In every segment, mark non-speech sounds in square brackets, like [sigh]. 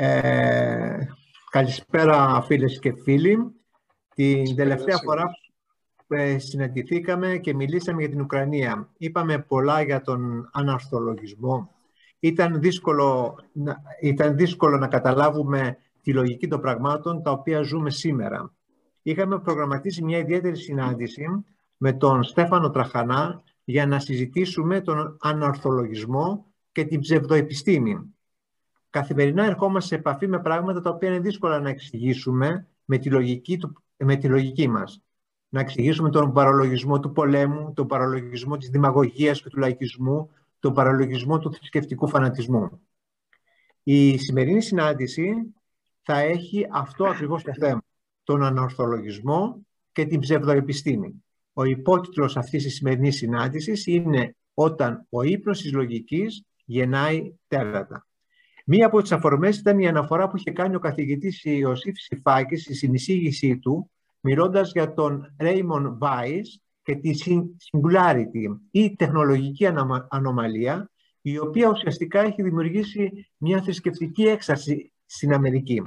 Ε, καλησπέρα φίλες και φίλοι. Την τελευταία φορά ε, συναντηθήκαμε και μιλήσαμε για την Ουκρανία. Είπαμε πολλά για τον αναρθολογισμό. Ήταν δύσκολο, ήταν δύσκολο να καταλάβουμε τη λογική των πραγμάτων τα οποία ζούμε σήμερα. Είχαμε προγραμματίσει μια ιδιαίτερη συνάντηση με τον Στέφανο Τραχανά για να συζητήσουμε τον αναρθολογισμό και την ψευδοεπιστήμη. Καθημερινά ερχόμαστε σε επαφή με πράγματα τα οποία είναι δύσκολα να εξηγήσουμε με τη λογική, του, με τη λογική μας. Να εξηγήσουμε τον παραλογισμό του πολέμου, τον παραλογισμό της δημαγωγίας και του λαϊκισμού, τον παραλογισμό του θρησκευτικού φανατισμού. Η σημερινή συνάντηση θα έχει αυτό ακριβώς το θέμα, τον ανορθολογισμό και την ψευδοεπιστήμη. Ο υπότιτλος αυτής της σημερινής συνάντησης είναι «Όταν ο ύπνος της λογικής γεννάει τέρατα». Μία από τις αφορμές ήταν η αναφορά που είχε κάνει ο καθηγητής Ιωσήφ Σιφάκης στη συνεισήγησή του, μιλώντας για τον Raymond Weiss και τη singularity ή τεχνολογική ανομαλία, η οποία ουσιαστικά έχει δημιουργήσει μια θρησκευτική έξαρση στην Αμερική.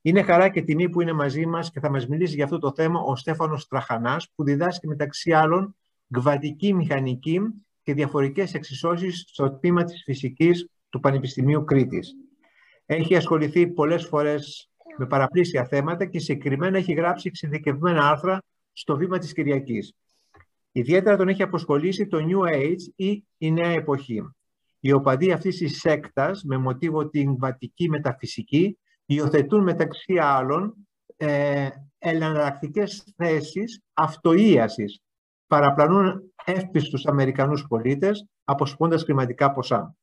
Είναι χαρά και τιμή που είναι μαζί μας και θα μας μιλήσει για αυτό το θέμα ο Στέφανος Τραχανάς, που διδάσκει μεταξύ άλλων γκβατική μηχανική και διαφορικές εξισώσεις στο τμήμα της φυσικής του Πανεπιστημίου Κρήτης. Έχει ασχοληθεί πολλές φορές με παραπλήσια θέματα και συγκεκριμένα έχει γράψει εξειδικευμένα άρθρα στο βήμα της Κυριακής. Ιδιαίτερα τον έχει αποσχολήσει το New Age ή η νέα εποχή. Οι οπαδοί αυτής της σέκτας με μοτίβο την βατική μεταφυσική υιοθετούν μεταξύ άλλων ε, εναλλακτικές θέσεις αυτοίασης. Παραπλανούν εύπιστους Αμερικανούς πολίτες αποσπώντας χρηματικά ποσά.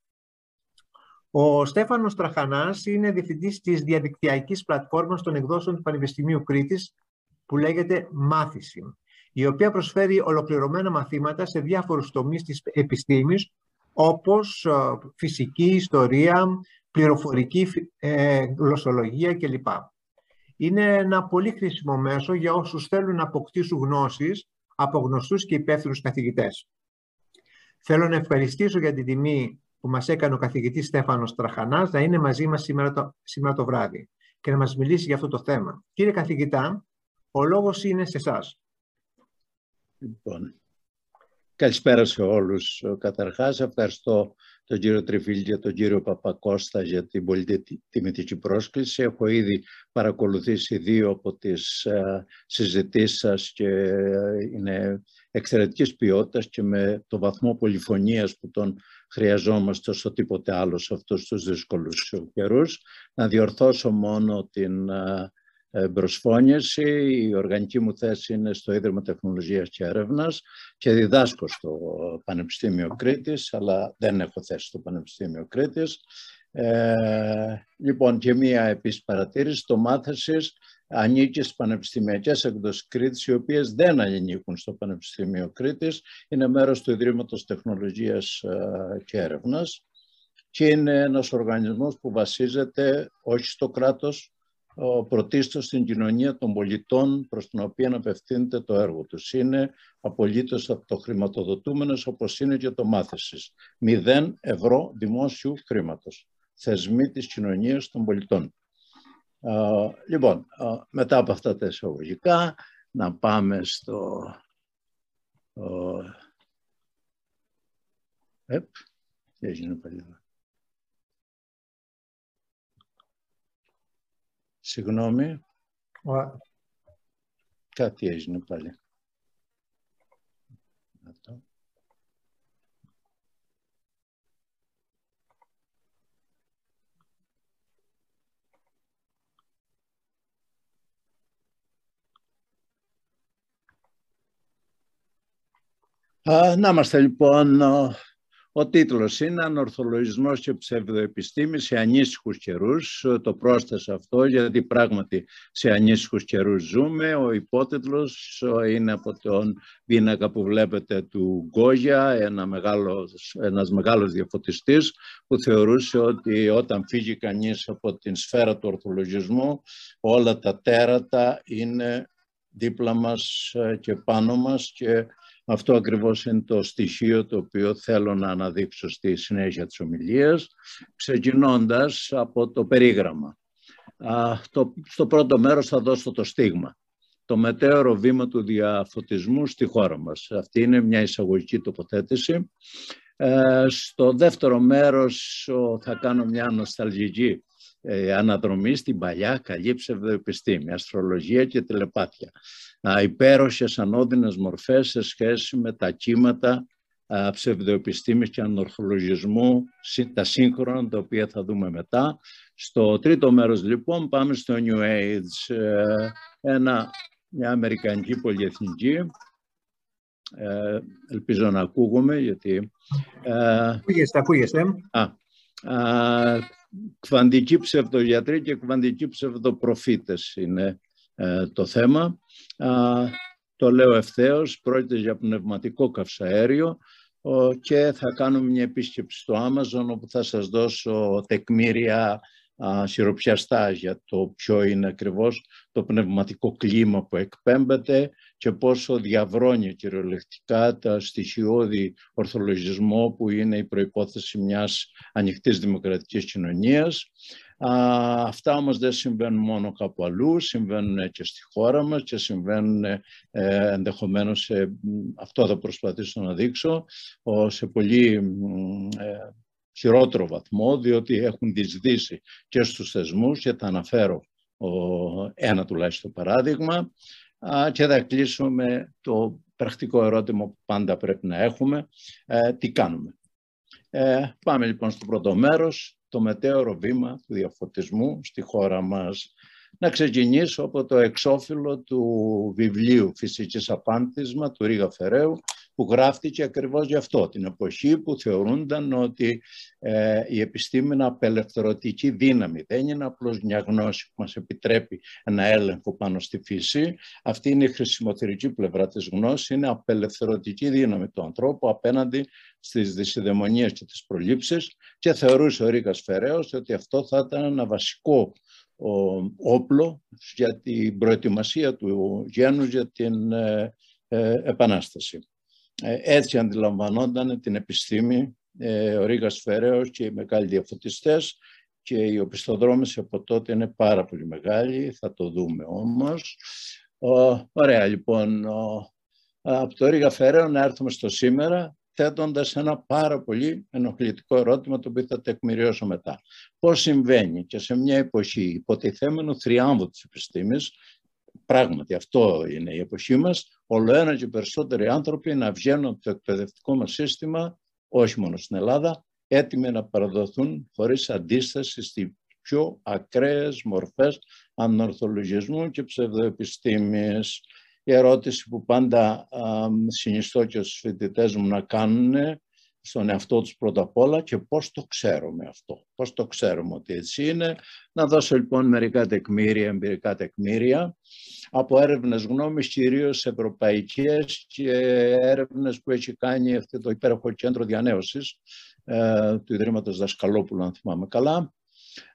Ο Στέφανος Τραχανάς είναι διευθυντής της διαδικτυακής πλατφόρμας των εκδόσεων του Πανεπιστημίου Κρήτης που λέγεται Μάθηση, η οποία προσφέρει ολοκληρωμένα μαθήματα σε διάφορους τομείς της επιστήμης όπως ε, φυσική, ιστορία, πληροφορική, ε, γλωσσολογία κλπ. Είναι ένα πολύ χρήσιμο μέσο για όσους θέλουν να αποκτήσουν γνώσεις από γνωστούς και υπεύθυνους καθηγητές. Θέλω να ευχαριστήσω για την τιμή που μας έκανε ο καθηγητής Στέφανος Τραχανάς να είναι μαζί μας σήμερα το, σήμερα το βράδυ και να μας μιλήσει για αυτό το θέμα. Κύριε καθηγητά, ο λόγος είναι σε εσάς. Λοιπόν, καλησπέρα σε όλους. Καταρχάς, ευχαριστώ τον κύριο Τριφίλ και τον κύριο Παπακώστα για την πολύ τιμητική πρόσκληση. Έχω ήδη παρακολουθήσει δύο από τις ε, συζητήσεις σας και ε, είναι εξαιρετικής ποιότητας και με το βαθμό πολυφωνίας που τον χρειαζόμαστε όσο τίποτε άλλο σε αυτούς τους δύσκολους καιρούς. Να διορθώσω μόνο την ε, προσφώνηση. Η οργανική μου θέση είναι στο Ίδρυμα Τεχνολογίας και Έρευνας και διδάσκω στο Πανεπιστήμιο Κρήτης, αλλά δεν έχω θέση στο Πανεπιστήμιο Κρήτης. Ε, λοιπόν, και μία επίσης παρατήρηση, το μάθησης ανήκεις στις πανεπιστημιακές εκδόσεις Κρήτης, οι οποίες δεν ανήκουν στο Πανεπιστήμιο Κρήτης, είναι μέρος του Ιδρύματος Τεχνολογίας ε, και Έρευνας και είναι ένας οργανισμός που βασίζεται όχι στο κράτος, πρωτίστως στην κοινωνία των πολιτών προς την οποία απευθύνεται το έργο τους. Είναι απολύτως αυτοχρηματοδοτούμενος όπως είναι και το μάθησης. Μηδέν ευρώ δημόσιου χρήματος. Θεσμοί της κοινωνίας των πολιτών. Λοιπόν, μετά από αυτά τα εισαγωγικά, να πάμε στο... Επ, τι έγινε πάλι Συγγνώμη. Κάτι έγινε πάλι. Να είμαστε λοιπόν ο τίτλος είναι «Ανορθολογισμός και ψευδοεπιστήμης σε ανήσυχους καιρούς». Το πρόσθεσα αυτό γιατί πράγματι σε ανήσυχους καιρούς ζούμε. Ο υπότιτλος είναι από τον πίνακα που βλέπετε του Γκόγια, ένα μεγάλος, ένας μεγάλος διαφωτιστής που θεωρούσε ότι όταν φύγει κανείς από την σφαίρα του ορθολογισμού όλα τα τέρατα είναι δίπλα μας και πάνω μας και Αυτό ακριβώς είναι το στοιχείο το οποίο θέλω να αναδείξω στη συνέχεια της ομιλίας, ξεκινώντας από το περίγραμμα. το, στο πρώτο μέρος θα δώσω το στίγμα. Το μετέωρο βήμα του διαφωτισμού στη χώρα μας. Αυτή είναι μια εισαγωγική τοποθέτηση. Ε, στο δεύτερο μέρος θα κάνω μια νοσταλγική ε, αναδρομή στην παλιά καλή ψευδοεπιστήμη, αστρολογία και τηλεπάθεια. Α, υπέροχες ανώδυνες μορφές σε σχέση με τα κύματα α, ψευδοεπιστήμης και ανορθολογισμού, τα σύγχρονα, τα οποία θα δούμε μετά. Στο τρίτο μέρος λοιπόν πάμε στο New Age, ε, ένα, μια αμερικανική πολυεθνική, ε, ελπίζω να ακούγομαι γιατί... Ε, ακούγεστε, ακούγεστε. Α, α, κβαντική ψευδογιατροί και κβαντικοί ψευδοπροφήτες είναι ε, το θέμα. το λέω ευθέως, πρόκειται για πνευματικό καυσαέριο και θα κάνουμε μια επίσκεψη στο Amazon όπου θα σας δώσω τεκμήρια σιροπιαστά για το ποιο είναι ακριβώς το πνευματικό κλίμα που εκπέμπεται και πόσο διαβρώνει κυριολεκτικά τα στοιχειώδη ορθολογισμό που είναι η προϋπόθεση μιας ανοιχτής δημοκρατικής κοινωνίας. αυτά όμως δεν συμβαίνουν μόνο κάπου αλλού, συμβαίνουν και στη χώρα μας και συμβαίνουν ε, ενδεχομένως σε, αυτό θα προσπαθήσω να δείξω, σε πολύ ε, χειρότερο βαθμό, διότι έχουν διεισδύσει και στους θεσμούς και θα αναφέρω ένα τουλάχιστον παράδειγμα και θα κλείσω με το πρακτικό ερώτημα που πάντα πρέπει να έχουμε, ε, τι κάνουμε; Ε, πάμε λοιπόν στο πρώτο μέρος, το μετέωρο βήμα του διαφωτισμού στη χώρα μας να ξεκινήσω από το εξώφυλλο του βιβλίου «Φυσικής Απάντησμα» του Ρίγα Φεραίου, που γράφτηκε ακριβώς γι' αυτό, την εποχή που θεωρούνταν ότι ε, η επιστήμη είναι απελευθερωτική δύναμη. Δεν είναι απλώς μια γνώση που μας επιτρέπει ένα έλεγχο πάνω στη φύση. Αυτή είναι η χρησιμοθερική πλευρά της γνώσης, είναι απελευθερωτική δύναμη του ανθρώπου απέναντι στις δυσιδαιμονίες και τις προλήψεις και θεωρούσε ο Ρίγας Φεραίος ότι αυτό θα ήταν ένα βασικό όπλο για την προετοιμασία του γένους για την ε, ε, Επανάσταση. Ε, έτσι αντιλαμβανόταν την επιστήμη ο Ρίγας Φεραίος και οι μεγάλοι διαφωτιστές και οι οπισθοδρόμες από τότε είναι πάρα πολύ μεγάλοι, θα το δούμε όμως. ωραία λοιπόν, από το Ρίγα Φεραίο να έρθουμε στο σήμερα θέτοντας ένα πάρα πολύ ενοχλητικό ερώτημα το οποίο θα τεκμηριώσω μετά. Πώς συμβαίνει και σε μια εποχή υποτιθέμενου θριάμβου της επιστήμης, πράγματι αυτό είναι η εποχή μας, όλο ένα και περισσότεροι άνθρωποι να βγαίνουν από το εκπαιδευτικό μας σύστημα, όχι μόνο στην Ελλάδα, έτοιμοι να παραδοθούν χωρίς αντίσταση στις πιο ακραίες μορφές ανορθολογισμού και ψευδοεπιστήμης. Η ερώτηση που πάντα συνιστώ και στους φοιτητές μου να κάνουν στον εαυτό τους πρώτα απ' όλα και πώς το ξέρουμε αυτό. Πώς το ξέρουμε ότι έτσι είναι. Να δώσω λοιπόν μερικά τεκμήρια, εμπειρικά τεκμήρια από έρευνες γνώμης, κυρίως ευρωπαϊκές και έρευνες που έχει κάνει αυτό το υπέροχο κέντρο διανέωσης ε, του Ιδρύματος Δασκαλόπουλου, αν θυμάμαι καλά.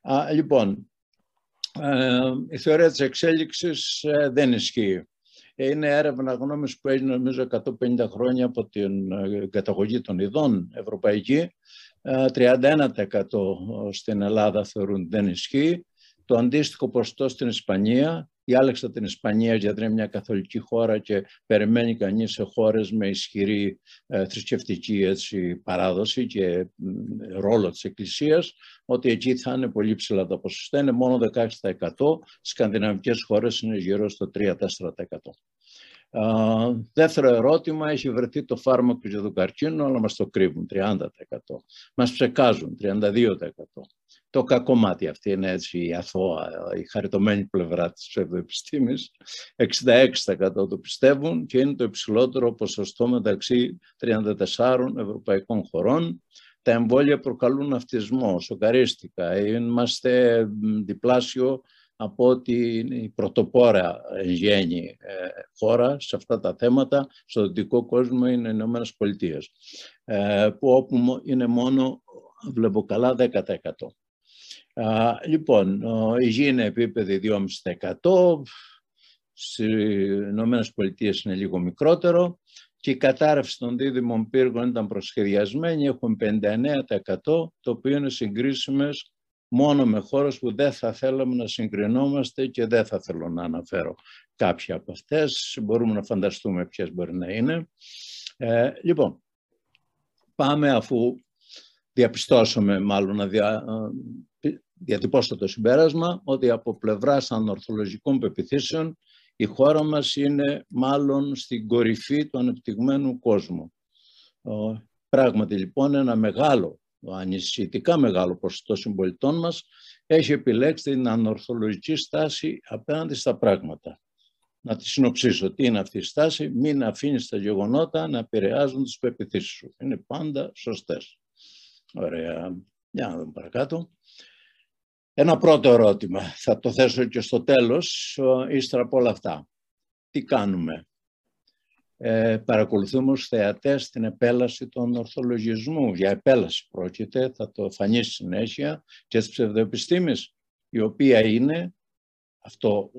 Α, λοιπόν, ε, η θεωρία της εξέλιξης ε, δεν ισχύει είναι έρευνα γνώμης που έγινε νομίζω 150 χρόνια από την ε, καταγωγή των ειδών ευρωπαϊκή. 31% ε, στην Ελλάδα θεωρούν δεν ισχύει. Το αντίστοιχο ποστό στην Ισπανία, διάλεξα την Ισπανία γιατί είναι μια καθολική χώρα και περιμένει κανείς σε χώρες με ισχυρή ε, θρησκευτική έτσι, παράδοση και ρόλο της Εκκλησίας, ότι εκεί θα είναι πολύ ψηλά τα ποσοστά, είναι μόνο 16%, στις σκανδιναβικές χώρες είναι γύρω στο 3-4%. Uh, δεύτερο ερώτημα, έχει βρεθεί το φάρμακο για τον καρκίνο, αλλά μας το κρύβουν 30%. Μας ψεκάζουν 32%. Το κακό μάτι αυτή είναι έτσι η αθώα, η χαριτωμένη πλευρά της ψευδοεπιστήμης. 66% το πιστεύουν και είναι το υψηλότερο ποσοστό μεταξύ 34 ευρωπαϊκών χωρών. Τα εμβόλια προκαλούν αυτισμό, σοκαρίστηκα. Είμαστε διπλάσιο από ότι είναι η πρωτοπόρα γέννη ε, χώρα σε αυτά τα θέματα, στο δυτικό κόσμο είναι οι Ηνωμένες Πολιτείες, ε, που όπου είναι μόνο, βλέπω καλά, 10%. Λοιπόν, η γη είναι επίπεδη 2,5%, στις Ηνωμένες Πολιτείες είναι λίγο μικρότερο και η κατάρρευση των δίδυμων πύργων ήταν προσχεδιασμένη, έχουν 59% το οποίο είναι συγκρίσιμες μόνο με χώρες που δεν θα θέλαμε να συγκρινόμαστε και δεν θα θέλω να αναφέρω κάποια από αυτές. Μπορούμε να φανταστούμε ποιες μπορεί να είναι. Ε, λοιπόν, πάμε αφού διαπιστώσουμε μάλλον να δια, ε, διατυπώσω το συμπέρασμα ότι από πλευράς ανορθολογικών πεπιθήσεων η χώρα μας είναι μάλλον στην κορυφή του ανεπτυγμένου κόσμου. Πράγματι λοιπόν ένα μεγάλο, ανησυχητικά μεγάλο ποσοστό συμπολιτών μας έχει επιλέξει την ανορθολογική στάση απέναντι στα πράγματα. Να τη συνοψίσω. Τι είναι αυτή η στάση; Μην αφήνεις τα γεγονότα να επηρεάζουν τις πεπιθήσεις σου. Είναι πάντα σωστές. Ωραία. Για να δούμε παρακάτω. Ένα πρώτο ερώτημα, θα το θέσω και στο τέλος, ύστερα από όλα αυτά. Τι κάνουμε; Ε, παρακολουθούμε ως θεατές την επέλαση των ορθολογισμού. Για επέλαση πρόκειται, θα το φανεί συνέχεια και της ψευδοεπιστήμης, η οποία είναι, αυτό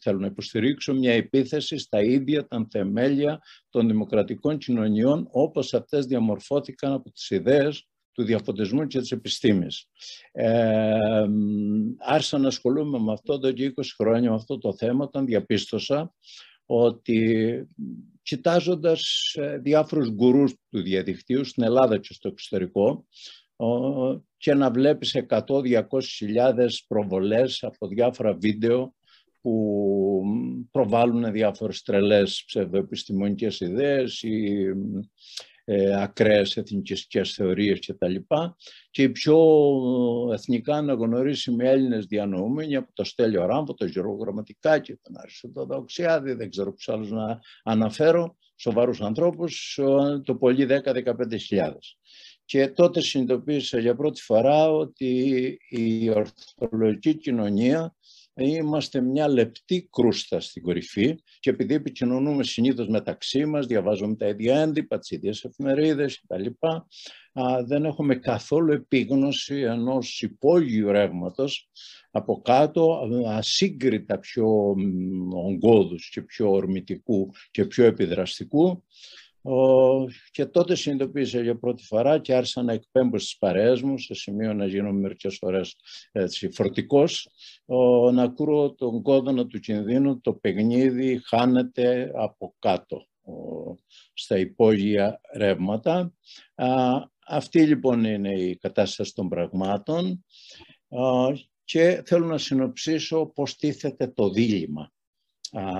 θέλω να υποστηρίξω, μια επίθεση στα ίδια τα θεμέλια των δημοκρατικών κοινωνιών όπως αυτές διαμορφώθηκαν από τις ιδέες του διαφωτισμού και της επιστήμης. Ε, άρχισα να ασχολούμαι με αυτό εδώ και 20 χρόνια, με αυτό το θέμα, όταν διαπίστωσα ότι κοιτάζοντας ε, διάφορους γκουρούς του διαδικτύου στην Ελλάδα και στο εξωτερικό και να βλέπεις 100-200 χιλιάδες προβολές από διάφορα βίντεο που προβάλλουν διάφορες τρελές ψευδοεπιστημονικές ιδέες ή ε, ακραίες εθνικιστικές θεωρίες κτλ. Και οι πιο εθνικά αναγνωρίσιμοι Έλληνες διανοούμενοι από το Στέλιο Ράμβο, το Γιώργο Γραμματικάκη, τον Αριστοτέλο Δοξιάδη, δεν ξέρω ποιους άλλους να αναφέρω, σοβαρούς ανθρώπους, το πολύ 10-15 Και τότε συνειδητοποίησα για πρώτη φορά ότι η ορθολογική κοινωνία είμαστε μια λεπτή κρούστα στην κορυφή και επειδή επικοινωνούμε συνήθως μεταξύ μας, διαβάζουμε τα ίδια έντυπα, τις ίδιες εφημερίδες κτλ. Δεν έχουμε καθόλου επίγνωση ενός υπόγειου ρεύματος από κάτω, ασύγκριτα πιο ογκώδους και πιο ορμητικού και πιο επιδραστικού και τότε συνειδητοποίησα για πρώτη φορά και άρχισα να εκπέμπω στις παρέες μου, σε σημείο να γίνω μερικές φορές έτσι, φορτικός, να ακούω τον κόδωνα του κινδύνου, το παιχνίδι χάνεται από κάτω στα υπόγεια ρεύματα. Αυτή λοιπόν είναι η κατάσταση των πραγμάτων και θέλω να συνοψίσω πώς τίθεται το δίλημα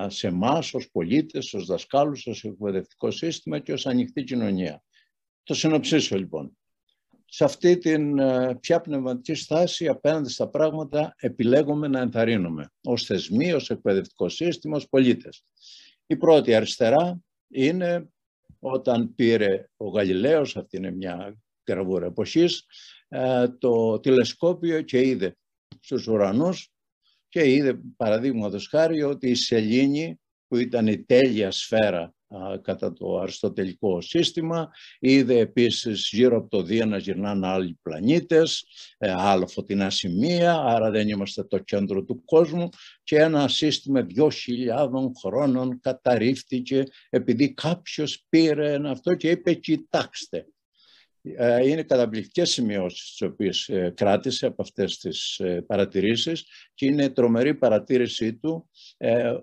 σε εμάς ως πολίτες, ως δασκάλους, ως εκπαιδευτικό σύστημα και ως ανοιχτή κοινωνία. Το συνοψίσω λοιπόν. Σε αυτή την ε, πια πνευματική στάση απέναντι στα πράγματα επιλέγουμε να ενθαρρύνουμε ως θεσμοί, ως εκπαιδευτικό σύστημα, ως πολίτες. Η πρώτη αριστερά είναι όταν πήρε ο Γαλιλαίος, αυτή είναι μια γραβούρα εποχής, ε, το τηλεσκόπιο και είδε στους ουρανούς και είδε παραδείγματος χάρη ότι η σελήνη που ήταν η τέλεια σφαίρα κατά το αριστοτελικό σύστημα. Είδε επίσης γύρω από το Δία να γυρνάνε άλλοι πλανήτες, ε, άλλα φωτεινά σημεία, άρα δεν είμαστε το κέντρο του κόσμου και ένα σύστημα 2.000 χρόνων καταρρίφθηκε επειδή κάποιος πήρε ένα αυτό και είπε κοιτάξτε ε, είναι καταπληκτικές σημειώσεις τις οποίες ε, κράτησε από αυτές τις ε, παρατηρήσεις και είναι τρομερή παρατήρησή του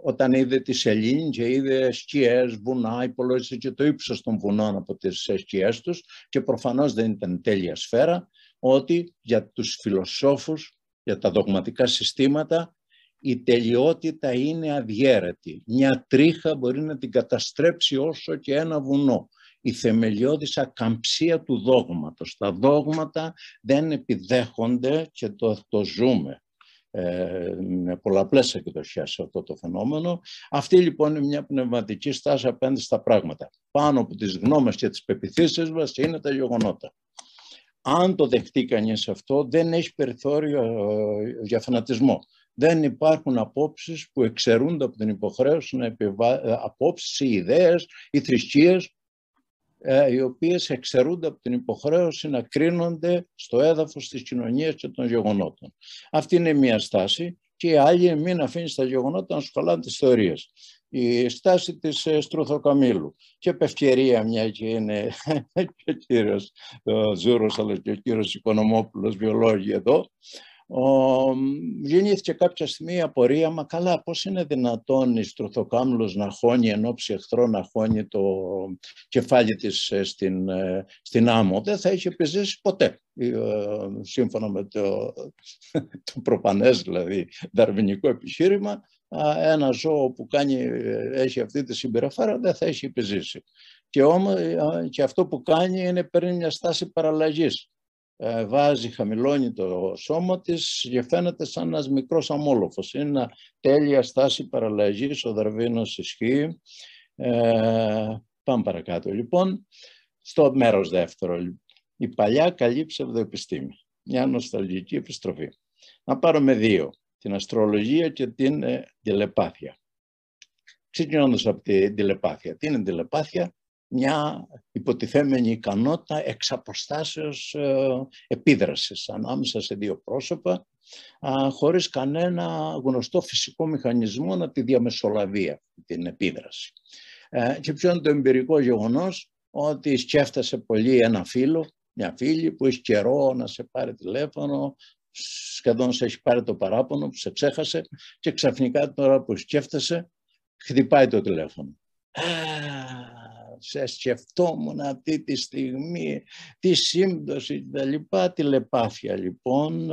όταν είδε τη σελήνη και είδε σκιές, βουνά, υπολόγισε και το ύψος των βουνών από τις σκιές τους και προφανώς δεν ήταν τέλεια σφαίρα ότι για τους φιλοσόφους, για τα δογματικά συστήματα η τελειότητα είναι αδιέρετη. Μια τρίχα μπορεί να την καταστρέψει όσο και ένα βουνό η θεμελιώδης ακαμψία του δόγματος. Τα δόγματα δεν επιδέχονται και το, το ζούμε ε, με πολλαπλές εκδοχές αυτό το φαινόμενο. Αυτή λοιπόν είναι μια πνευματική στάση απέναντι στα πράγματα. Πάνω από τις γνώμες και τις πεπιθήσεις μας είναι τα γεγονότα. Αν το δεχτεί κανείς αυτό, δεν έχει περιθώριο ε, για φανατισμό. Δεν υπάρχουν απόψεις που εξαιρούνται από την υποχρέωση να επιβάλλουν ε, απόψεις, οι ιδέες, οι θρησκείες ε, οι οποίες εξαιρούνται από την υποχρέωση να κρίνονται στο έδαφος της κοινωνίας και των γεγονότων. Αυτή είναι μία στάση και η άλλη μην αφήνει τα γεγονότα να σου χαλάνε τις θεωρίες. η στάση της ε, Στρουθοκαμήλου. Και επευκαιρία μια και είναι [laughs] και ο κύριος Ζούρος αλλά και ο κύριος Οικονομόπουλος βιολόγοι εδώ, ο, γεννήθηκε κάποια στιγμή η απορία, μα καλά, πώς είναι δυνατόν η Στρουθοκάμιλος να χώνει ενόψει εχθρό, να χώνει το κεφάλι της ε, στην, ε, στην άμμο. Δεν θα είχε επιζήσει ποτέ, σύμφωνα με το, [laughs] το προπανές, δηλαδή, δαρβινικό επιχείρημα, ένα ζώο που κάνει, έχει αυτή τη συμπεριφορά δεν θα έχει επιζήσει. Και, όμως, και αυτό που κάνει είναι παίρνει μια στάση παραλλαγής. Ε, βάζει, χαμηλώνει το σώμα της και φαίνεται σαν ένας μικρός αμόλοφος. Είναι μια τέλεια στάση παραλλαγής, ο Δαρβίνος ισχύει. Ε, πάμε παρακάτω. Λοιπόν, στο μέρος δεύτερο, η παλιά καλή ψευδοεπιστήμη. Μια νοσταλγική επιστροφή. Να πάρουμε δύο την αστρολογία και την ε, τηλεπάθεια. Ξεκινώντας από την τηλεπάθεια. Τι είναι τηλεπάθεια; Μια υποτιθέμενη ικανότητα εξ αποστάσεως ε, επίδρασης ανάμεσα σε δύο πρόσωπα α, χωρίς κανένα γνωστό φυσικό μηχανισμό να τη διαμεσολαβεί την επίδραση. Ε, και ποιο είναι το εμπειρικό γεγονός; Ότι σκέφτεσαι πολύ ένα φίλο, μια φίλη που έχει καιρό να σε πάρει τηλέφωνο, σχεδόν σε έχει πάρει το παράπονο που σε ξέχασε και ξαφνικά τώρα που σκέφτεσαι χτυπάει το τηλέφωνο. Α, σε σκεφτόμουν αυτή τη στιγμή, τη σύμπτωση και τα λοιπά, τηλεπάθεια λοιπόν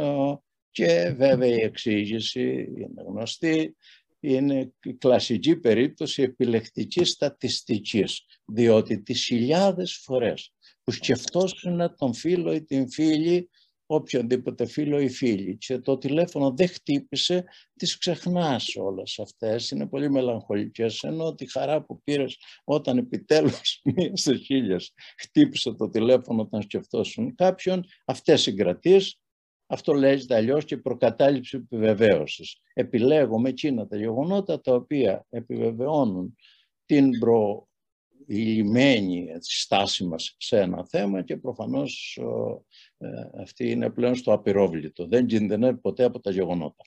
και βέβαια η εξήγηση είναι γνωστή, είναι η κλασική περίπτωση επιλεκτικής στατιστικής, διότι τις χιλιάδες φορές που σκεφτόσουν τον φίλο ή την φίλη οποιονδήποτε φίλο ή φίλη και το τηλέφωνο δεν χτύπησε, τις ξεχνάς όλες αυτές. Είναι πολύ μελαγχολικές, ενώ τη χαρά που πήρες όταν επιτέλους [laughs] μία σε χίλιες χτύπησε το τηλέφωνο όταν σκεφτόσουν κάποιον, αυτές συγκρατείς, αυτό λέγεται αλλιώς και προκατάληψη επιβεβαίωσης. Επιλέγουμε εκείνα τα γεγονότα τα οποία επιβεβαιώνουν την προ η λιμένη στάση μας σε ένα θέμα και προφανώς ε, αυτή είναι πλέον στο απειρόβλητο. Δεν κινδυνεύει ποτέ από τα γεγονότα.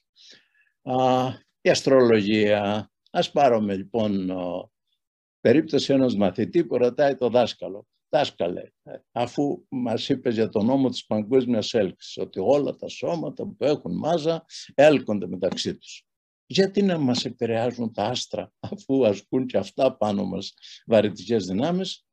Α, η αστρολογία. Ας πάρουμε λοιπόν περίπτωση ενός μαθητής που ρωτάει το δάσκαλο. Δάσκαλε, ε, αφού μας είπες για τον νόμο της παγκόσμιας έλξης, ότι όλα τα σώματα που έχουν μάζα έλκονται μεταξύ τους γιατί να μας επηρεάζουν τα άστρα [laughs] αφού ασκούν και αυτά πάνω μας βαρυτικές δυνάμεις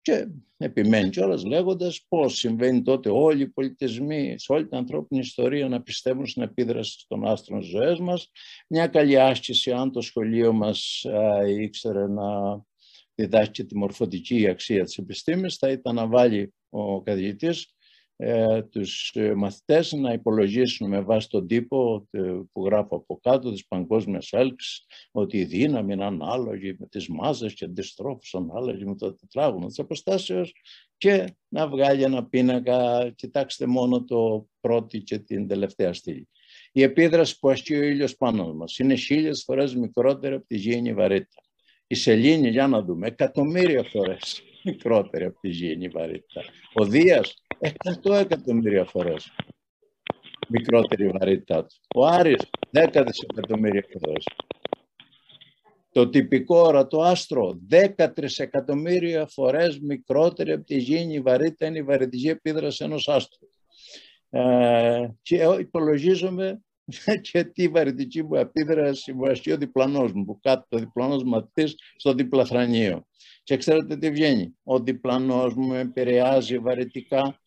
και επιμένει κιόλας λέγοντας πώς συμβαίνει τότε όλοι οι πολιτισμοί σε όλη την ανθρώπινη ιστορία να πιστεύουν στην επίδραση των άστρων στις ζωές μας. Μια καλή άσκηση αν το σχολείο μας ήξερε να διδάσκει τη μορφωτική αξία της επιστήμης θα ήταν να βάλει ο καθηγητής ε, τους ε, μαθητές να υπολογίσουν με βάση τον τύπο ε, που γράφω από κάτω της παγκόσμιας έλξης ότι η δύναμη είναι ανάλογη με τις μάζες και αντιστρόφους ανάλογη με το τετράγωνο της αποστάσεως και να βγάλει ένα πίνακα, κοιτάξτε μόνο το πρώτο και την τελευταία στήλη. Η επίδραση που ασκεί ο ήλιος πάνω μας είναι χίλιες φορές μικρότερη από τη γήινη βαρύτητα. Η σελήνη, για να δούμε, εκατομμύρια φορές [laughs] μικρότερη από τη γήινη βαρύτητα. Ο Δίας 100 εκατομμύρια φορές μικρότερη η βαρύτητά του. Ο Άρης 10 δισεκατομμύρια φορές. Το τυπικό ορατό άστρο 10 τρισεκατομμύρια φορές μικρότερη από τη γήινη βαρύτητα είναι η βαρυτική επίδραση ενός άστρου. Ε, και υπολογίζομαι [laughs] και τι βαρυτική μου επίδραση μου ασκεί ο διπλανός μου, που κάτω το διπλανός μαθητής στο διπλαθρανείο. Και ξέρετε τι βγαίνει; Ο διπλανός μου επηρεάζει βαρυτικά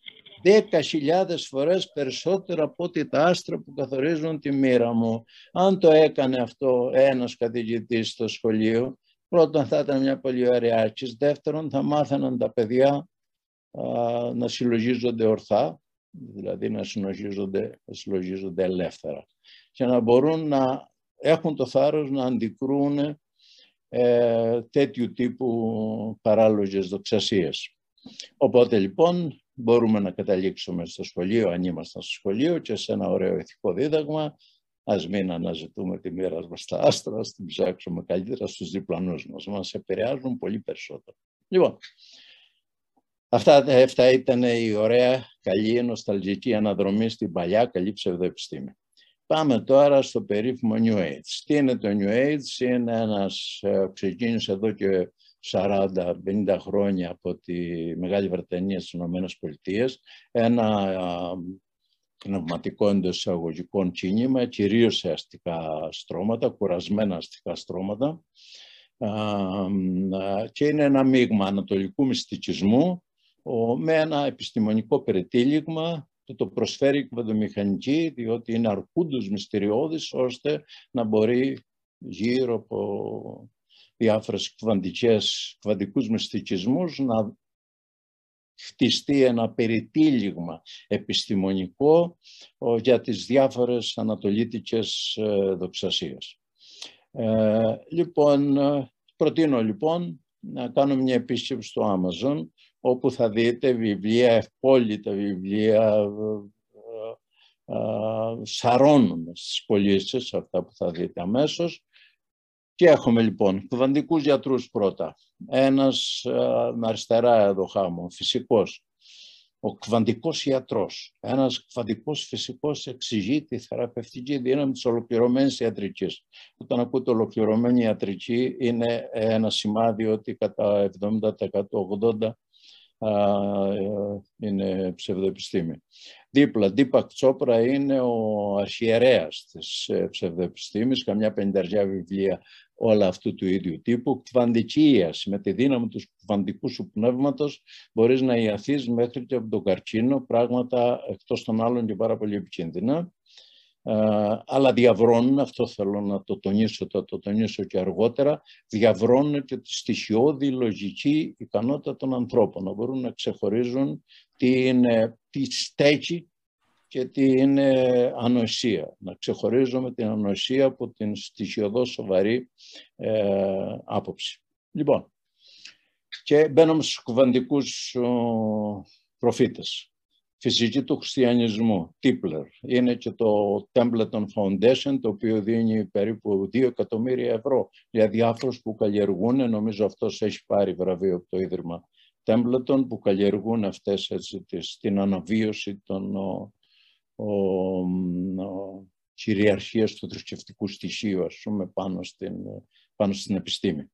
10.000 φορές περισσότερο από ό,τι τα άστρα που καθορίζουν τη μοίρα μου. Αν το έκανε αυτό ένας καθηγητής στο σχολείο, πρώτον θα ήταν μια πολύ ωραία δεύτερον θα μάθαιναν τα παιδιά α, να συλλογίζονται ορθά, δηλαδή να συλλογίζονται, να συλλογίζονται ελεύθερα και να μπορούν να έχουν το θάρρος να αντικρούν ε, τέτοιου τύπου παράλογες δοξασίες. Οπότε λοιπόν μπορούμε να καταλήξουμε στο σχολείο, αν ήμασταν στο σχολείο και σε ένα ωραίο ηθικό δίδαγμα, ας μην αναζητούμε τη μοίρα μας στα άστρα, ας την ψάξουμε καλύτερα στους διπλανούς μας. Μας επηρεάζουν πολύ περισσότερο. Λοιπόν, αυτά, αυτά ήταν η ωραία, καλή, νοσταλγική αναδρομή στην παλιά, καλή ψευδοεπιστήμη. Πάμε τώρα στο περίφημο New Age. Τι είναι το New Age, είναι ένας, ε, ξεκίνησε εδώ και 40-50 χρόνια από τη Μεγάλη Βρετανία στις Ηνωμένες Πολιτείες, ένα πνευματικό εντό εισαγωγικών κίνημα, κυρίως σε αστικά στρώματα, κουρασμένα αστικά στρώματα, και είναι ένα μείγμα ανατολικού μυστικισμού με ένα επιστημονικό περιτύλιγμα που το προσφέρει η κβαντομηχανική, διότι είναι αρκούντος μυστηριώδης, ώστε να μπορεί γύρω από διάφορες κβαντικές, κβαντικούς μυστικισμούς να χτιστεί ένα περιτύλιγμα επιστημονικό για τις διάφορες ανατολίτικες ε, δοξασίες. Ε, λοιπόν, ε, προτείνω λοιπόν να κάνω μια επίσκεψη στο Amazon όπου θα δείτε βιβλία, ευπόλυτα βιβλία, ε, σαρώνουμε στις πωλήσει, αυτά που θα δείτε αμέσως. Και έχουμε λοιπόν κουβαντικούς γιατρούς πρώτα. Ένας με αριστερά εδώ χάμω, φυσικός, ο κβαντικός ιατρός, ένας κβαντικός φυσικός εξηγεί τη θεραπευτική δύναμη της ολοκληρωμένης ιατρικής. Όταν ακούτε ολοκληρωμένη ιατρική είναι ένα σημάδι ότι κατά 70% 80% είναι ψευδοεπιστήμη. Δίπλα, Ντίπακ Τσόπρα είναι ο αρχιερέας της ε, ψευδοεπιστήμης, καμιά πενταριά βιβλία όλα αυτού του ίδιου τύπου. Κβαντική ίαση, με τη δύναμη του κβαντικού σου πνεύματος μπορείς να ιαθείς μέχρι και από τον καρκίνο, πράγματα εκτός των άλλων και πάρα πολύ επικίνδυνα. Uh, αλλά διαβρώνουν, αυτό θέλω να το τονίσω, το, το τονίσω και αργότερα, διαβρώνουν και τη στοιχειώδη λογική ικανότητα των ανθρώπων, να μπορούν να ξεχωρίζουν τι, είναι, τι στέκει και τι είναι ανοησία. Να ξεχωρίζουμε την ανοησία από την στοιχειοδό σοβαρή ε, άποψη. Λοιπόν, και μπαίνουμε στους κουβαντικούς ο, προφήτες. Φυσική του χριστιανισμού, Τίπλερ. Είναι και το Templeton Foundation, το οποίο δίνει περίπου 2 εκατομμύρια ευρώ για διάφορους που καλλιεργούν. Νομίζω αυτός έχει πάρει βραβείο από το Ίδρυμα Templeton, που καλλιεργούν αυτές έτσι, την αναβίωση των ο, ο, κυριαρχίας του θρησκευτικού στοιχείου, ας πούμε, πάνω στην, πάνω στην επιστήμη.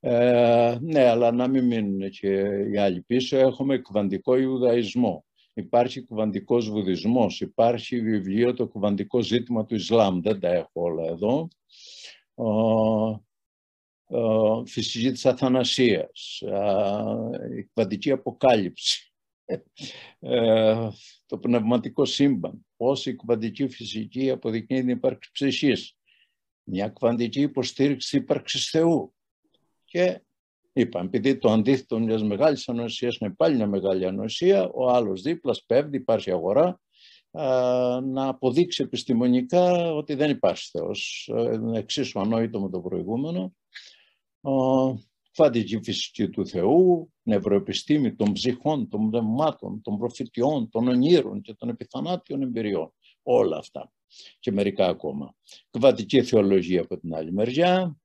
Ε, ναι, αλλά να μην μείνουν και οι άλλοι πίσω. Έχουμε κουβαντικό Ιουδαϊσμό. Υπάρχει κουβαντικός Βουδισμός. Υπάρχει βιβλίο το κουβαντικό ζήτημα του Ισλάμ. Δεν τα έχω όλα εδώ. Ο, φυσική της Αθανασίας. η κουβαντική Αποκάλυψη. Ε, το πνευματικό σύμπαν, πώς η κβαντική φυσική αποδεικνύει την ύπαρξη ψυχής, μια κβαντική υποστήριξη ύπαρξης Θεού. Και είπα, επειδή το αντίθετο μιας μεγάλης ανοησία είναι πάλι μια μεγάλη ανοησία, ο άλλος δίπλας πέφτει, υπάρχει αγορά, να αποδείξει επιστημονικά ότι δεν υπάρχει Θεός. Ε, είναι εξίσου ανόητο με το προηγούμενο φαντική φυσική του Θεού, νευροεπιστήμη των ψυχών, των πνευμάτων, των προφητιών, των ονείρων και των επιθανάτιων εμπειριών. Όλα αυτά και μερικά ακόμα. Κβατική θεολογία από την άλλη μεριά,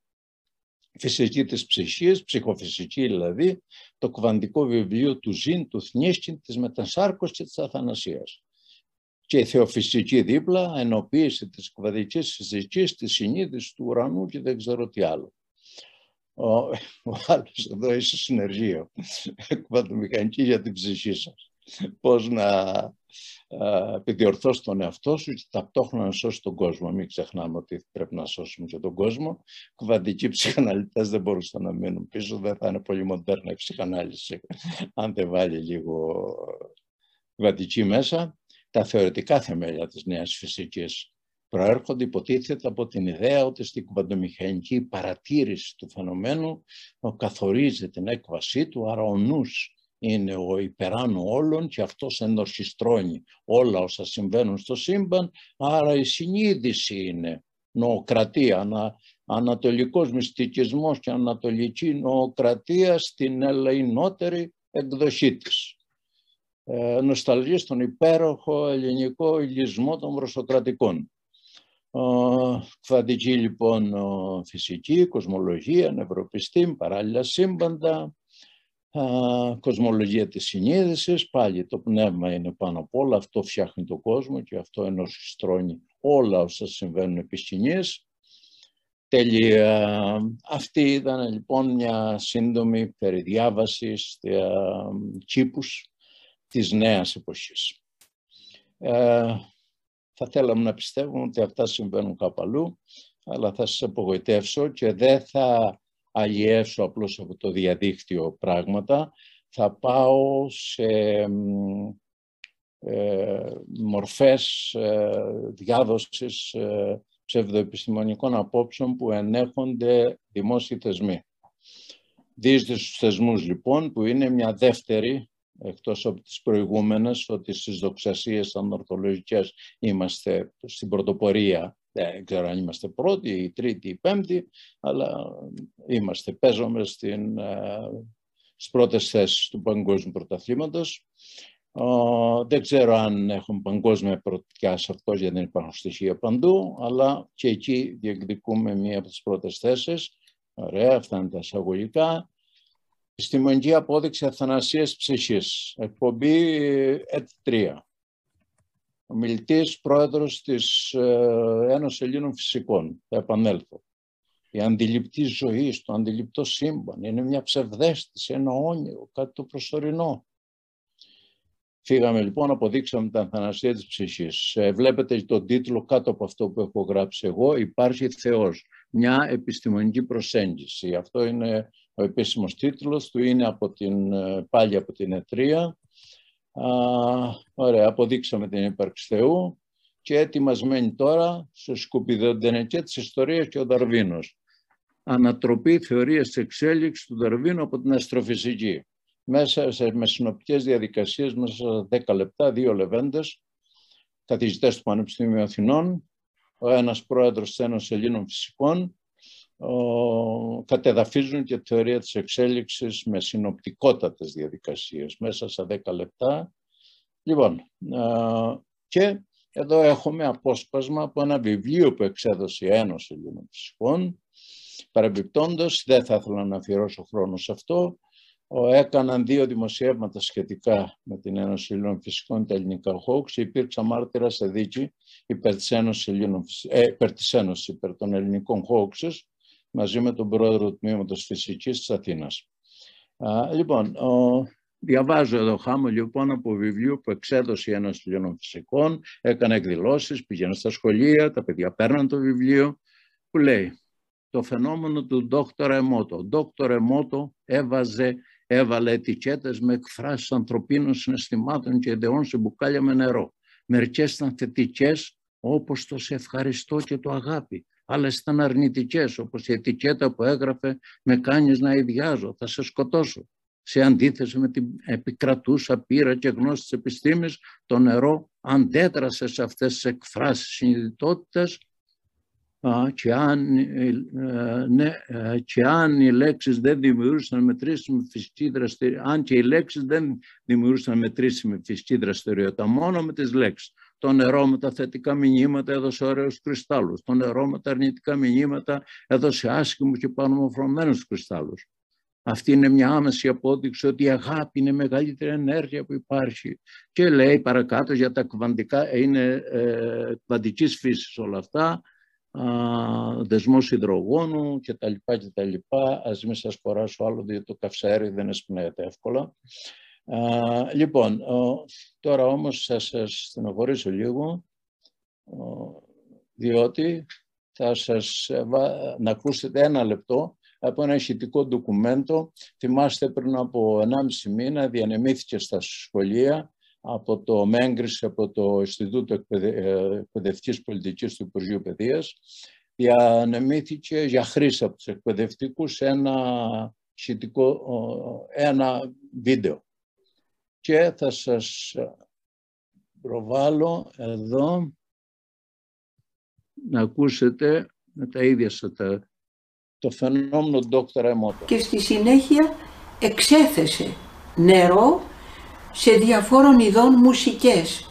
φυσική της ψυχής, ψυχοφυσική δηλαδή, το κβαντικό βιβλίο του Ζήν, του Θνίσκιν, της Μετασάρκος και της Αθανασίας. Και η θεοφυσική δίπλα, ενοποίηση της κβαντικής φυσικής, της συνείδησης του ουρανού και δεν ξέρω τι άλλο. Ο, ο άλλος εδώ είσαι συνεργείο, [laughs] εκβατομηχανική για την ψυχή σας. Πώς να επιδιορθώσει τον εαυτό σου και ταυτόχρονα να σώσει τον κόσμο. Μην ξεχνάμε ότι πρέπει να σώσουμε και τον κόσμο. Κουβαντικοί ψυχαναλυτές δεν μπορούσαν να μείνουν πίσω, δεν θα είναι πολύ μοντέρνα η ψυχανάλυση αν δεν βάλει λίγο κουβαντική μέσα. Τα θεωρητικά θεμέλια της νέας φυσικής προέρχονται υποτίθεται από την ιδέα ότι στην κουβαντομηχανική παρατήρηση του φαινομένου καθορίζει την έκβασή του, άρα ο νους είναι ο υπεράνω όλων και αυτός ενορχιστρώνει όλα όσα συμβαίνουν στο σύμπαν, άρα η συνείδηση είναι νοοκρατία, ανα, ανατολικός μυστικισμός και ανατολική νοοκρατία στην ελεηνότερη εκδοχή της. Ε, νοσταλγεί στον υπέροχο ελληνικό ηλισμό των προσοκρατικών. Κβαντική λοιπόν φυσική, κοσμολογία, νευροπιστήμη, παράλληλα σύμπαντα, κοσμολογία της συνείδησης, πάλι το πνεύμα είναι πάνω απ' όλα, αυτό φτιάχνει τον κόσμο και αυτό ενορχιστρώνει όλα όσα συμβαίνουν επί σκηνής. Τέλεια. Αυτή ήταν λοιπόν μια σύντομη περιδιάβαση στα τσίπους της νέας εποχής. Ε, θα θέλαμε να πιστεύουμε ότι αυτά συμβαίνουν κάπου αλλού, αλλά θα σας απογοητεύσω και δεν θα αλλιεύσω απλώς από το διαδίκτυο πράγματα. Θα πάω σε ε, μορφές ε, διάδοσης ε, ψευδοεπιστημονικών απόψεων που ενέχονται δημόσιοι θεσμοί. Δίστε στους θεσμούς λοιπόν που είναι μια δεύτερη εκτός από τις προηγούμενες ότι στις δοξασίες ανορθολογικές είμαστε στην πρωτοπορία δεν ξέρω αν είμαστε πρώτοι, η τρίτη, η πέμπτη, αλλά είμαστε, παίζουμε στην, στις πρώτες θέσεις του παγκόσμιου πρωταθλήματος. δεν ξέρω αν έχουμε παγκόσμια πρωτιά σε αυτό γιατί δεν υπάρχουν στοιχεία παντού, αλλά και εκεί διεκδικούμε μία από τις πρώτες θέσεις. Ωραία, αυτά είναι τα εισαγωγικά. Επιστημονική απόδειξη αθανασίας ψυχής. Εκπομπή ΕΤ3. Ο μιλητής πρόεδρος της ε, Ένωσης Ελλήνων Φυσικών. Θα επανέλθω. Η αντιληπτή ζωή, το αντιληπτό σύμπαν, είναι μια ψευδέστηση, ένα όνειρο, κάτι το προσωρινό. Φύγαμε λοιπόν, αποδείξαμε την αθανασία της ψυχής. Ε, βλέπετε τον τίτλο κάτω από αυτό που έχω γράψει εγώ, υπάρχει Θεός, μια επιστημονική προσέγγιση. Αυτό είναι ο επίσημος τίτλος του, είναι από την, ε, πάλι από την Ετρία. Α, ωραία, αποδείξαμε την ύπαρξη Θεού και ετοιμασμένοι τώρα στο σκουπιδοντενεκέ της ιστορίας και ο Δαρβίνος. Ανατροπή θεωρίας της εξέλιξης του Δαρβίνου από την αστροφυσική μέσα σε, με συνοπτικές διαδικασίες, μέσα σε 10 λεπτά, δύο λεβέντες, καθηγητές του Πανεπιστημίου Αθηνών, ο ένας πρόεδρος της Ένωσης Ελλήνων Φυσικών, ο, κατεδαφίζουν και τη θεωρία της εξέλιξης με συνοπτικότατες διαδικασίες, μέσα σε 10 λεπτά. Λοιπόν, και εδώ έχουμε απόσπασμα από ένα βιβλίο που εξέδωσε η Ένωση Ελλήνων Φυσικών. Παρεμπιπτόντως, δεν θα ήθελα να αφιερώσω χρόνο σε αυτό, έκαναν δύο δημοσιεύματα σχετικά με την Ένωση Ελλήνων Φυσικών τα ελληνικά Χόξ. Υπήρξα μάρτυρα σε δίκη υπέρ της Ένωσης, Ελλήνων, ε, υπέρ, της Ένωσης υπέρ των ελληνικών Χόξες μαζί με τον πρόεδρο του Τμήματος Φυσικής της Αθήνας. Α, λοιπόν, ο, διαβάζω εδώ χάμω λοιπόν από βιβλίο που εξέδωσε η Ένωση Ελλήνων Φυσικών, έκανε εκδηλώσεις, πήγαινε στα σχολεία, τα παιδιά παίρναν το βιβλίο που λέει το φαινόμενο του Δόκτωρα Εμότο. Ο Δόκτωρα Εμότο έβαζε έβαλε ετικέτες με εκφράσεις ανθρωπίνων συναισθημάτων και ιδεών σε μπουκάλια με νερό. Μερικές ήταν θετικές, όπως το «σε ευχαριστώ» και το «αγάπη». Άλλες ήταν αρνητικές, όπως η ετικέτα που έγραφε «με κάνεις να ιδιάζω, θα σε σκοτώσω». Σε αντίθεση με την επικρατούσα πείρα και γνώση της επιστήμης, το νερό αντέδρασε σε αυτές τις εκφράσεις συνειδητότητας και αν, ε, ναι, ε, και αν οι λέξεις δεν δημιουργούσαν μετρήσιμη φυσική δραστηριότητα, αν και οι λέξεις δεν δημιουργούσαν μετρήσιμη φυσική δραστηριότητα, μόνο με τις λέξεις. Το νερό με τα θετικά μηνύματα έδωσε ωραίους κρυστάλλους. Το νερό με τα αρνητικά μηνύματα έδωσε άσχημους και πανομορφωμένους κρυστάλλους. Αυτή είναι μια άμεση απόδειξη ότι η αγάπη είναι η μεγαλύτερη ενέργεια που υπάρχει. Και λέει παρακάτω για τα κβαντικά, είναι ε, κβαντικής φύσης όλα αυτά, δεσμός υδρογόνου και τα λοιπά και τα λοιπά. Ας μην σας κοράσω άλλο, διότι το καυσαέρι δεν εσπνέεται εύκολα. Λοιπόν, τώρα όμως θα σας στενοχωρήσω λίγο, διότι θα σας να ακούσετε ένα λεπτό από ένα ηχητικό ντοκουμέντο. Θυμάστε πριν από 1,5 μήνα διανεμήθηκε στα σχολεία από το Μέγκρις, από το Ινστιτούτο ε, Εκπαιδευτικής Πολιτικής του Υπουργείου Παιδείας, διανεμήθηκε για χρήση από τους εκπαιδευτικούς ένα, σχετικό, ένα βίντεο. Και θα σας προβάλλω εδώ να ακούσετε με τα ίδια σας το φαινόμενο Dr. Emoto. Και στη συνέχεια εξέθεσε νερό σε διαφόρων ειδών μουσικές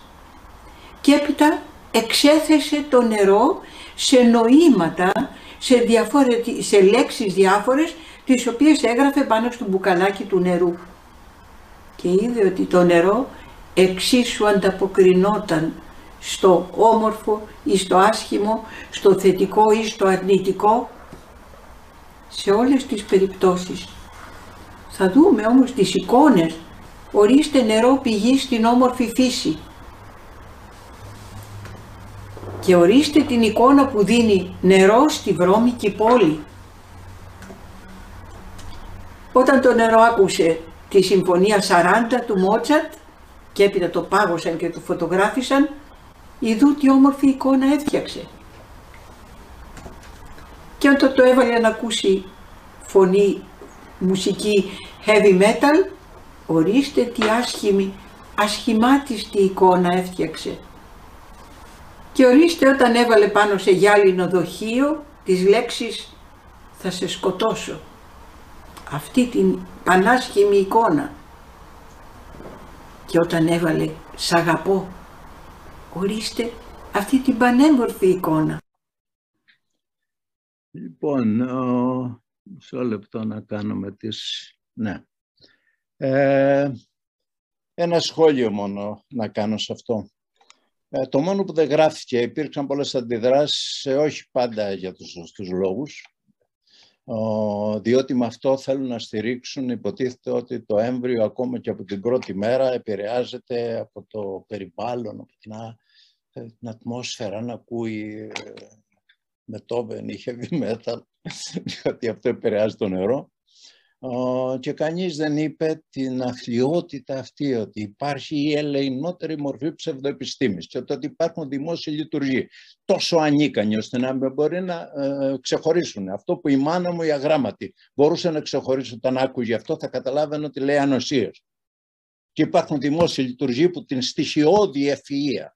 και έπειτα εξέθεσε το νερό σε νοήματα, σε, διαφορε... σε λέξεις διάφορες τις οποίες έγραφε πάνω στο μπουκαλάκι του νερού. Και είδε ότι το νερό εξίσου ανταποκρινόταν στο όμορφο ή στο άσχημο, στο θετικό ή στο αρνητικό, σε όλες τις περιπτώσεις. Θα δούμε όμως τις εικόνες, ορίστε νερό πηγή στην όμορφη φύση. Και ορίστε την εικόνα που δίνει νερό στη βρώμικη πόλη. Όταν το νερό άκουσε τη Συμφωνία 40 του Μότσαρτ και έπειτα το πάγωσαν και το φωτογράφησαν, ειδού τι όμορφη εικόνα έφτιαξε. Και όταν το έβαλε να ακούσει φωνή, μουσική heavy metal, ορίστε τι άσχημη, ασχημάτιστη εικόνα έφτιαξε. Και ορίστε όταν έβαλε πάνω σε γυάλινο δοχείο τις λέξεις «θα σε σκοτώσω». Αυτή την πανάσχημη εικόνα. Και όταν έβαλε «σ' αγαπώ», ορίστε αυτή την πανέμορφη εικόνα. Λοιπόν, μισό λεπτό να κάνουμε τις... Ναι. Ε, ένα σχόλιο μόνο να κάνω σε αυτό. Ε, το μόνο που δεν γράφτηκε, υπήρξαν πολλές αντιδράσεις, όχι πάντα για τους σωστούς λόγους, διότι με αυτό θέλουν να στηρίξουν, υποτίθεται ότι το έμβριο ακόμα και από την πρώτη μέρα επηρεάζεται από το περιβάλλον, από την, την ατμόσφαιρα, να ακούει ε, με το ή heavy [laughs] metal, γιατί αυτό επηρεάζει το νερό. Και κανείς δεν είπε την αθλειότητα αυτή, ότι υπάρχει η ελεηνότερη μορφή ψευδοεπιστήμης και ότι υπάρχουν δημόσιοι λειτουργοί τόσο ανίκανοι ώστε να μπορεί να ε, ξεχωρίσουν. Αυτό που η μάνα μου η αγράμματη μπορούσε να ξεχωρίσει όταν άκουγε αυτό θα καταλάβαινε ότι λέει ανοσίες. Και υπάρχουν δημόσιοι λειτουργοί που την στοιχειώδη ευφυΐα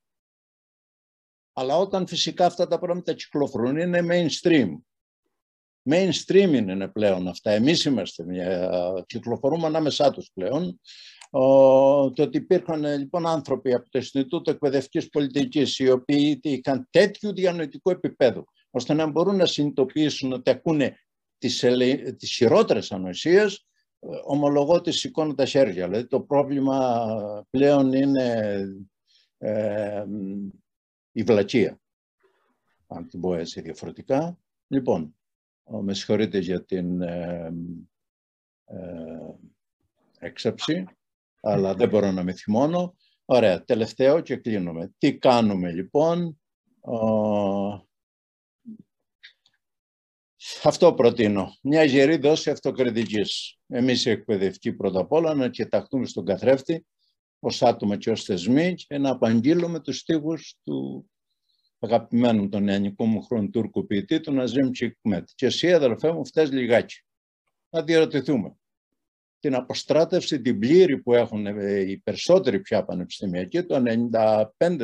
αλλά όταν φυσικά αυτά τα πράγματα κυκλοφορούν είναι mainstream. Mainstream είναι πλέον αυτά. Εμείς είμαστε, μια, κυκλοφορούμε ανάμεσά τους πλέον. Ο, το ότι υπήρχαν λοιπόν άνθρωποι από το Ινστιτούτο Εκπαιδευτικής Πολιτικής, οι οποίοι είχαν τέτοιου διανοητικού επίπεδου, ώστε να μπορούν να συνειδητοποιήσουν ότι ακούνε τις, τις χειρότερες ανοησίες, ομολογώ ότι σηκώνω τα χέρια. Δηλαδή το πρόβλημα πλέον είναι ε, η βλακεία, αν την πω έτσι διαφορετικά. Λοιπόν, με συγχωρείτε για την ε, ε, έξαψη, αλλά δεν μπορώ να με θυμώνω. Ωραία, τελευταίο και κλείνουμε. Τι κάνουμε λοιπόν; αυτό προτείνω. Μια γερή δόση αυτοκριτικής. Εμείς οι εκπαιδευτικοί πρώτα απ' όλα να κοιταχτούμε στον καθρέφτη ως άτομα και ως θεσμοί και να απαγγείλουμε τους στίχους του αγαπημένου των νεανικού μου χρόνου Τούρκου ποιητή, του Ναζίμ Τσικμέτ. Και εσύ, αδελφέ μου, φταίς λιγάκι. Να διαρωτηθούμε. Την αποστράτευση, την πλήρη που έχουν ε, οι περισσότεροι πια πανεπιστημιακοί, το 95%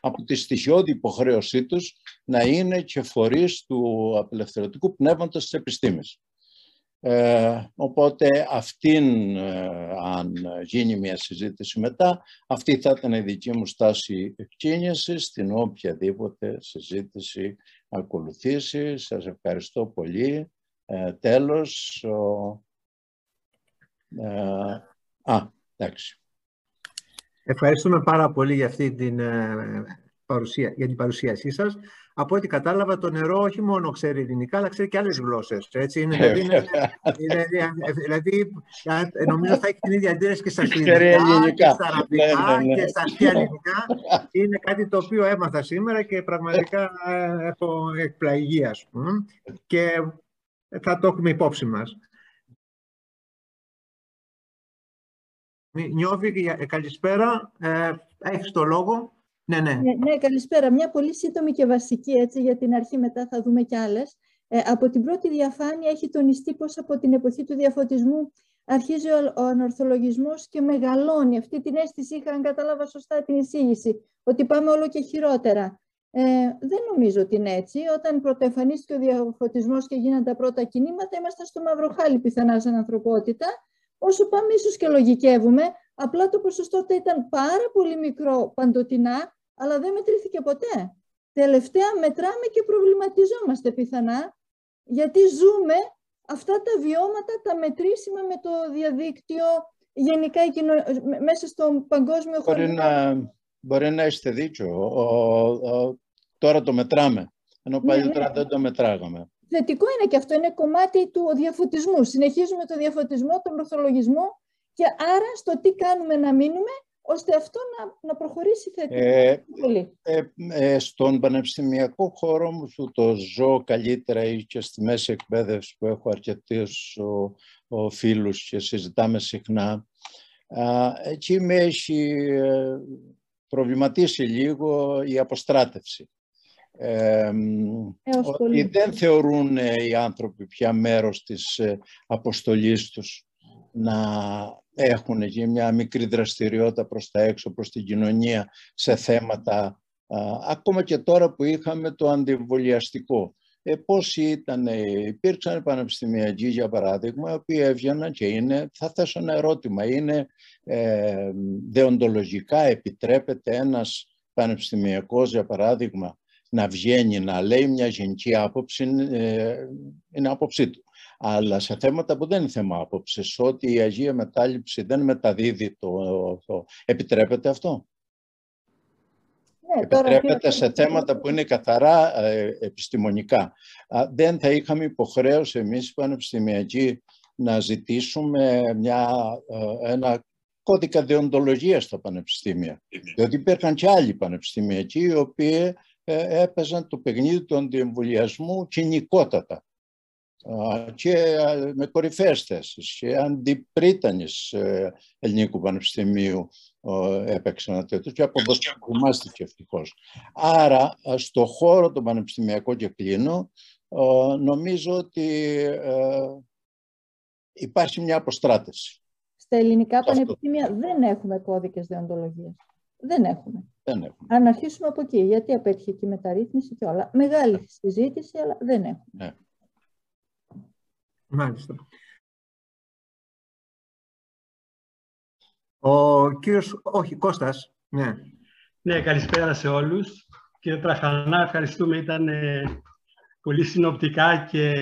από τη στοιχειώδη υποχρέωσή τους να είναι και φορείς του απελευθερωτικού πνεύματος της επιστήμης. Ε, οπότε αυτήν, ε, αν γίνει μια συζήτηση μετά, αυτή θα ήταν η δική μου στάση κίνηση στην οποιαδήποτε συζήτηση ακολουθήσει. Σας ευχαριστώ πολύ. Ε, τέλος, ε, α, εντάξει. Ευχαριστούμε πάρα πολύ για αυτή την παρουσία, για την παρουσίασή σας από ό,τι κατάλαβα, το νερό όχι μόνο ξέρει ελληνικά, αλλά ξέρει και άλλες γλώσσες. Έτσι. Είναι, δηλαδή, είναι, δηλαδή, νομίζω θα έχει την ίδια αντίρρηση και στα ελληνικά, και στα αραβικά ναι, ναι, ναι. και στα αρχαία ελληνικά. Είναι κάτι το οποίο έμαθα σήμερα και πραγματικά ε, έχω εκπλαγεί, ας πούμε. Και θα το έχουμε υπόψη μας. Νιώβη, καλησπέρα. Ε, έχεις το λόγο. Ναι, ναι. ναι, ναι, καλησπέρα. Μια πολύ σύντομη και βασική, έτσι, για την αρχή μετά θα δούμε κι άλλες. Ε, από την πρώτη διαφάνεια έχει τονιστεί πως από την εποχή του διαφωτισμού αρχίζει ο, ο ανορθολογισμός και μεγαλώνει. Αυτή την αίσθηση είχα, αν κατάλαβα σωστά την εισήγηση, ότι πάμε όλο και χειρότερα. Ε, δεν νομίζω ότι είναι έτσι. Όταν πρωτοεμφανίστηκε ο διαφωτισμός και γίνανε τα πρώτα κινήματα, ήμασταν στο μαυροχάλι πιθανά σαν ανθρωπότητα. Όσο πάμε ίσως και λογικεύουμε, απλά το ποσοστό ήταν πάρα πολύ μικρό παντοτινά αλλά δεν μετρήθηκε ποτέ. Τελευταία μετράμε και προβληματιζόμαστε πιθανά, γιατί ζούμε αυτά τα βιώματα, τα μετρήσιμα με το διαδίκτυο, γενικά μέσα στον παγκόσμιο μπορεί Να, μπορεί να είστε δίκιο. τώρα το μετράμε, ενώ ναι, παλιότερα ναι. δεν το μετράγαμε. Θετικό είναι και αυτό, είναι κομμάτι του διαφωτισμού. Συνεχίζουμε το διαφωτισμό, τον ορθολογισμό και άρα στο τι κάνουμε να μείνουμε ώστε αυτό να, να προχωρήσει θετικά. Ε, ε, ε, στον πανεπιστημιακό χώρο μου που το ζω καλύτερα ή και στη μέση εκπαίδευση που έχω αρκετούς ο, ο φίλους και συζητάμε συχνά, α, εκεί με έχει ε, προβληματίσει λίγο η αποστράτευση. Ε, ότι δεν θεωρούν οι άνθρωποι πια μέρος της αποστολής τους να έχουν και μια μικρή δραστηριότητα προς τα έξω, προς την κοινωνία σε θέματα, ακόμα και τώρα που είχαμε το αντιβολιαστικό. Ε, πώς ήταν, υπήρξαν πανεπιστημιακοί για παράδειγμα, οι οποίοι έβγαιναν και είναι, θα θέσω ένα ερώτημα, είναι ε, δεοντολογικά επιτρέπεται ένας πανεπιστημιακός για παράδειγμα να βγαίνει να λέει μια γενική άποψη, ε, είναι άποψή του; Αλλά σε θέματα που δεν είναι θέμα άποψης, ότι η Αγία Μετάληψη δεν μεταδίδει το, το επιτρέπεται αυτό; Ναι, επιτρέπεται σε θέματα που είναι καθαρά ε, επιστημονικά. δεν θα είχαμε υποχρέωση εμείς οι πανεπιστημιακοί να ζητήσουμε μια, ε, ένα κώδικα διοντολογίας στα πανεπιστήμια. Διότι υπήρχαν και άλλοι πανεπιστημιακοί οι οποίοι ε, έπαιζαν το παιχνίδι του αντιεμβολιασμού κοινικότατα και με κορυφαίες θέσεις και αντιπρίτανης ε, Ελληνικού Πανεπιστημίου έπαιξαν ένα τέτοιο και αποδοσκομάστηκε ευτυχώς. Άρα, στο χώρο του πανεπιστημιακού και κλείνω, νομίζω ότι ε, υπάρχει μια αποστράτευση. Στα ελληνικά πανεπιστήμια δεν έχουμε κώδικες δεοντολογίας. Δεν έχουμε. Δεν έχουμε. Αν αρχίσουμε από εκεί, γιατί απέτυχε και η μεταρρύθμιση και όλα. Μεγάλη συζήτηση, αλλά δεν έχουμε. Ναι. Μάλιστα. Ο κύριος, όχι, Κώστας, ναι. Ναι, καλησπέρα σε όλους. Κύριε Τραχανά, ευχαριστούμε. Ήταν ε, πολύ συνοπτικά και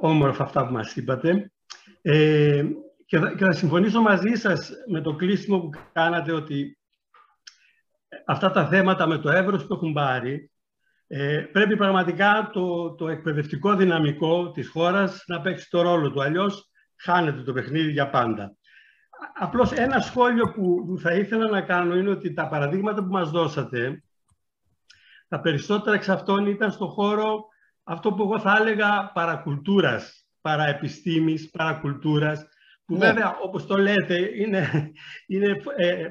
όμορφα αυτά που μας είπατε. Ε, και, θα, και θα συμφωνήσω μαζί σας με το κλείσιμο που κάνατε ότι αυτά τα θέματα με το εύρος που έχουν πάρει ε, πρέπει πραγματικά το, το εκπαιδευτικό δυναμικό της χώρας να παίξει το ρόλο του, αλλιώς χάνεται το παιχνίδι για πάντα. Απλώς ένα σχόλιο που, θα ήθελα να κάνω είναι ότι τα παραδείγματα που μας δώσατε, τα περισσότερα εξ αυτών ήταν στο χώρο αυτό που εγώ θα έλεγα παρακουλτούρας, παραεπιστήμης, παρακουλτούρας, που ναι. βέβαια όπως το λέτε είναι, είναι ε,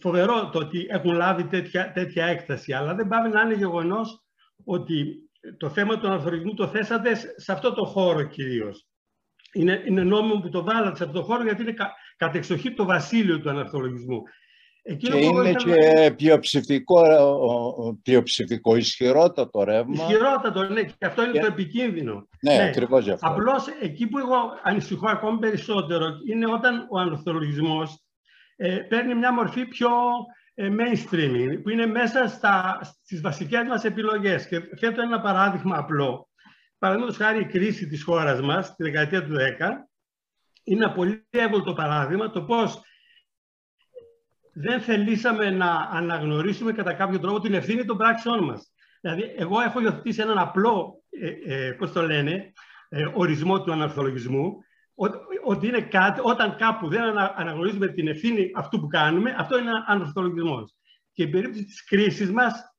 φοβερό το ότι έχουν λάβει τέτοια, τέτοια έκταση, αλλά δεν πάει να είναι γεγονός ότι το θέμα του αναθωρισμού το θέσατε σε αυτό το χώρο κυρίως. Είναι, είναι νόμιμο που το βάλατε σε αυτό το χώρο γιατί είναι κα, κατεξοχή το βασίλειο του αναρθολογισμού. και είναι και πλειοψηφικό, πλειοψηφικό, ισχυρότατο ρεύμα. Ισχυρότατο, ναι, και αυτό είναι το επικίνδυνο. Ναι, ναι. ακριβώς γι' αυτό. Απλώς εκεί που εγώ ανησυχώ ακόμη περισσότερο είναι όταν ο αναρθολογισμός ε, παίρνει μια μορφή πιο ε, mainstreaming, που είναι μέσα στα, στις βασικές μας επιλογές. Και θέτω ένα παράδειγμα απλό. Παραδείγματος χάρη η κρίση της χώρας μας, τη δεκαετία του 10, είναι ένα πολύ εύκολο παράδειγμα το πώς δεν θελήσαμε να αναγνωρίσουμε κατά κάποιο τρόπο την ευθύνη των πράξεών μας. Δηλαδή, εγώ έχω υιοθετήσει έναν απλό, ε, ε, πώς το λένε, ε, ορισμό του αναρθολογισμού, ότι είναι κάτι, όταν κάπου δεν αναγνωρίζουμε την ευθύνη αυτού που κάνουμε, αυτό είναι ανορθολογισμός. Και η περίπτωση της κρίσης μας,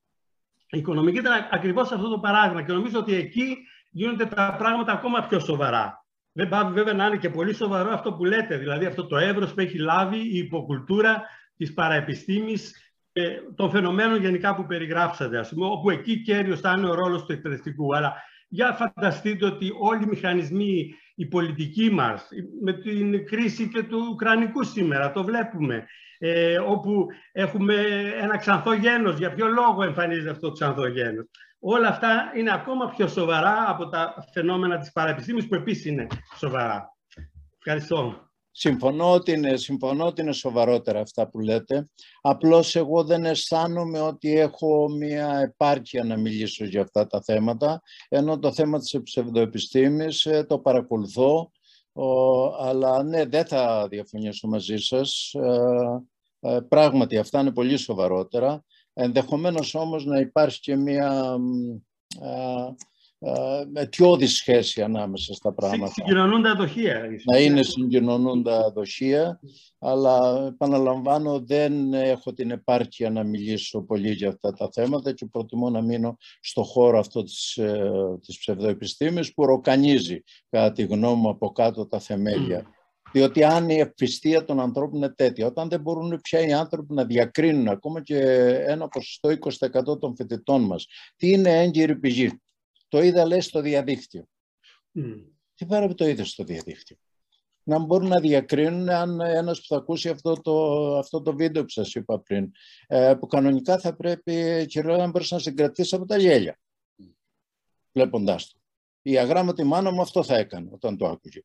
η οικονομική ήταν ακριβώς αυτό το παράδειγμα. Και νομίζω ότι εκεί γίνονται τα πράγματα ακόμα πιο σοβαρά. Δεν πάει βέβαια να είναι και πολύ σοβαρό αυτό που λέτε, δηλαδή αυτό το εύρος που έχει λάβει η υποκουλτούρα της παραεπιστήμης και των φαινομένων γενικά που περιγράψατε, ας πούμε, όπου εκεί κέριος θα είναι ο ρόλος του εκπαιδευτικού. Αλλά για φανταστείτε ότι όλοι οι μηχανισμοί η πολιτική μας, με την κρίση και του Ουκρανικού σήμερα, το βλέπουμε, ε, όπου έχουμε ένα ξανθό γένος. Για ποιο λόγο εμφανίζεται αυτό το ξανθό γένος. Όλα αυτά είναι ακόμα πιο σοβαρά από τα φαινόμενα της παραεπιστήμης, που επίσης είναι σοβαρά. Ευχαριστώ. Συμφωνώ ότι, είναι, συμφωνώ ότι είναι σοβαρότερα αυτά που λέτε. Απλώς εγώ δεν αισθάνομαι ότι έχω μια επάρκεια να μιλήσω για αυτά τα θέματα, ενώ το θέμα της ψευδοεπιστήμης ε, το παρακολουθώ Ο, αλλά ναι, δεν θα διαφωνήσω μαζί σας. Ε, πράγματι, αυτά είναι πολύ σοβαρότερα. Ενδεχομένως όμως να υπάρχει και μία αιτιώδη σχέση ανάμεσα στα πράγματα. Συγκοινωνούντα δοχεία. Να είναι συγκοινωνούντα δοχεία, αλλά επαναλαμβάνω δεν έχω την επάρκεια να μιλήσω πολύ για αυτά τα θέματα και προτιμώ να μείνω στο χώρο αυτό της, ε, της ψευδοεπιστήμης που ροκανίζει κατά τη γνώμη μου από κάτω τα θεμέλια. Διότι αν η ευφυστία των ανθρώπων είναι τέτοια, όταν δεν μπορούν πια οι άνθρωποι να διακρίνουν ακόμα και ένα ποσοστό 20% των φοιτητών μας, τι είναι έγκυρη πηγή, το είδα λέει στο διαδίκτυο. Mm. Τι πέρα που το είδες στο διαδίκτυο. Να μπορούν να διακρίνουν αν ένας που θα ακούσει αυτό το, αυτό το βίντεο που σας είπα πριν, ε, που κανονικά θα πρέπει κυρίως να μπορείς να συγκρατήσεις από τα γέλια, mm. βλέποντάς το. Η αγράμματη μάνα μου αυτό θα έκανε όταν το άκουγε.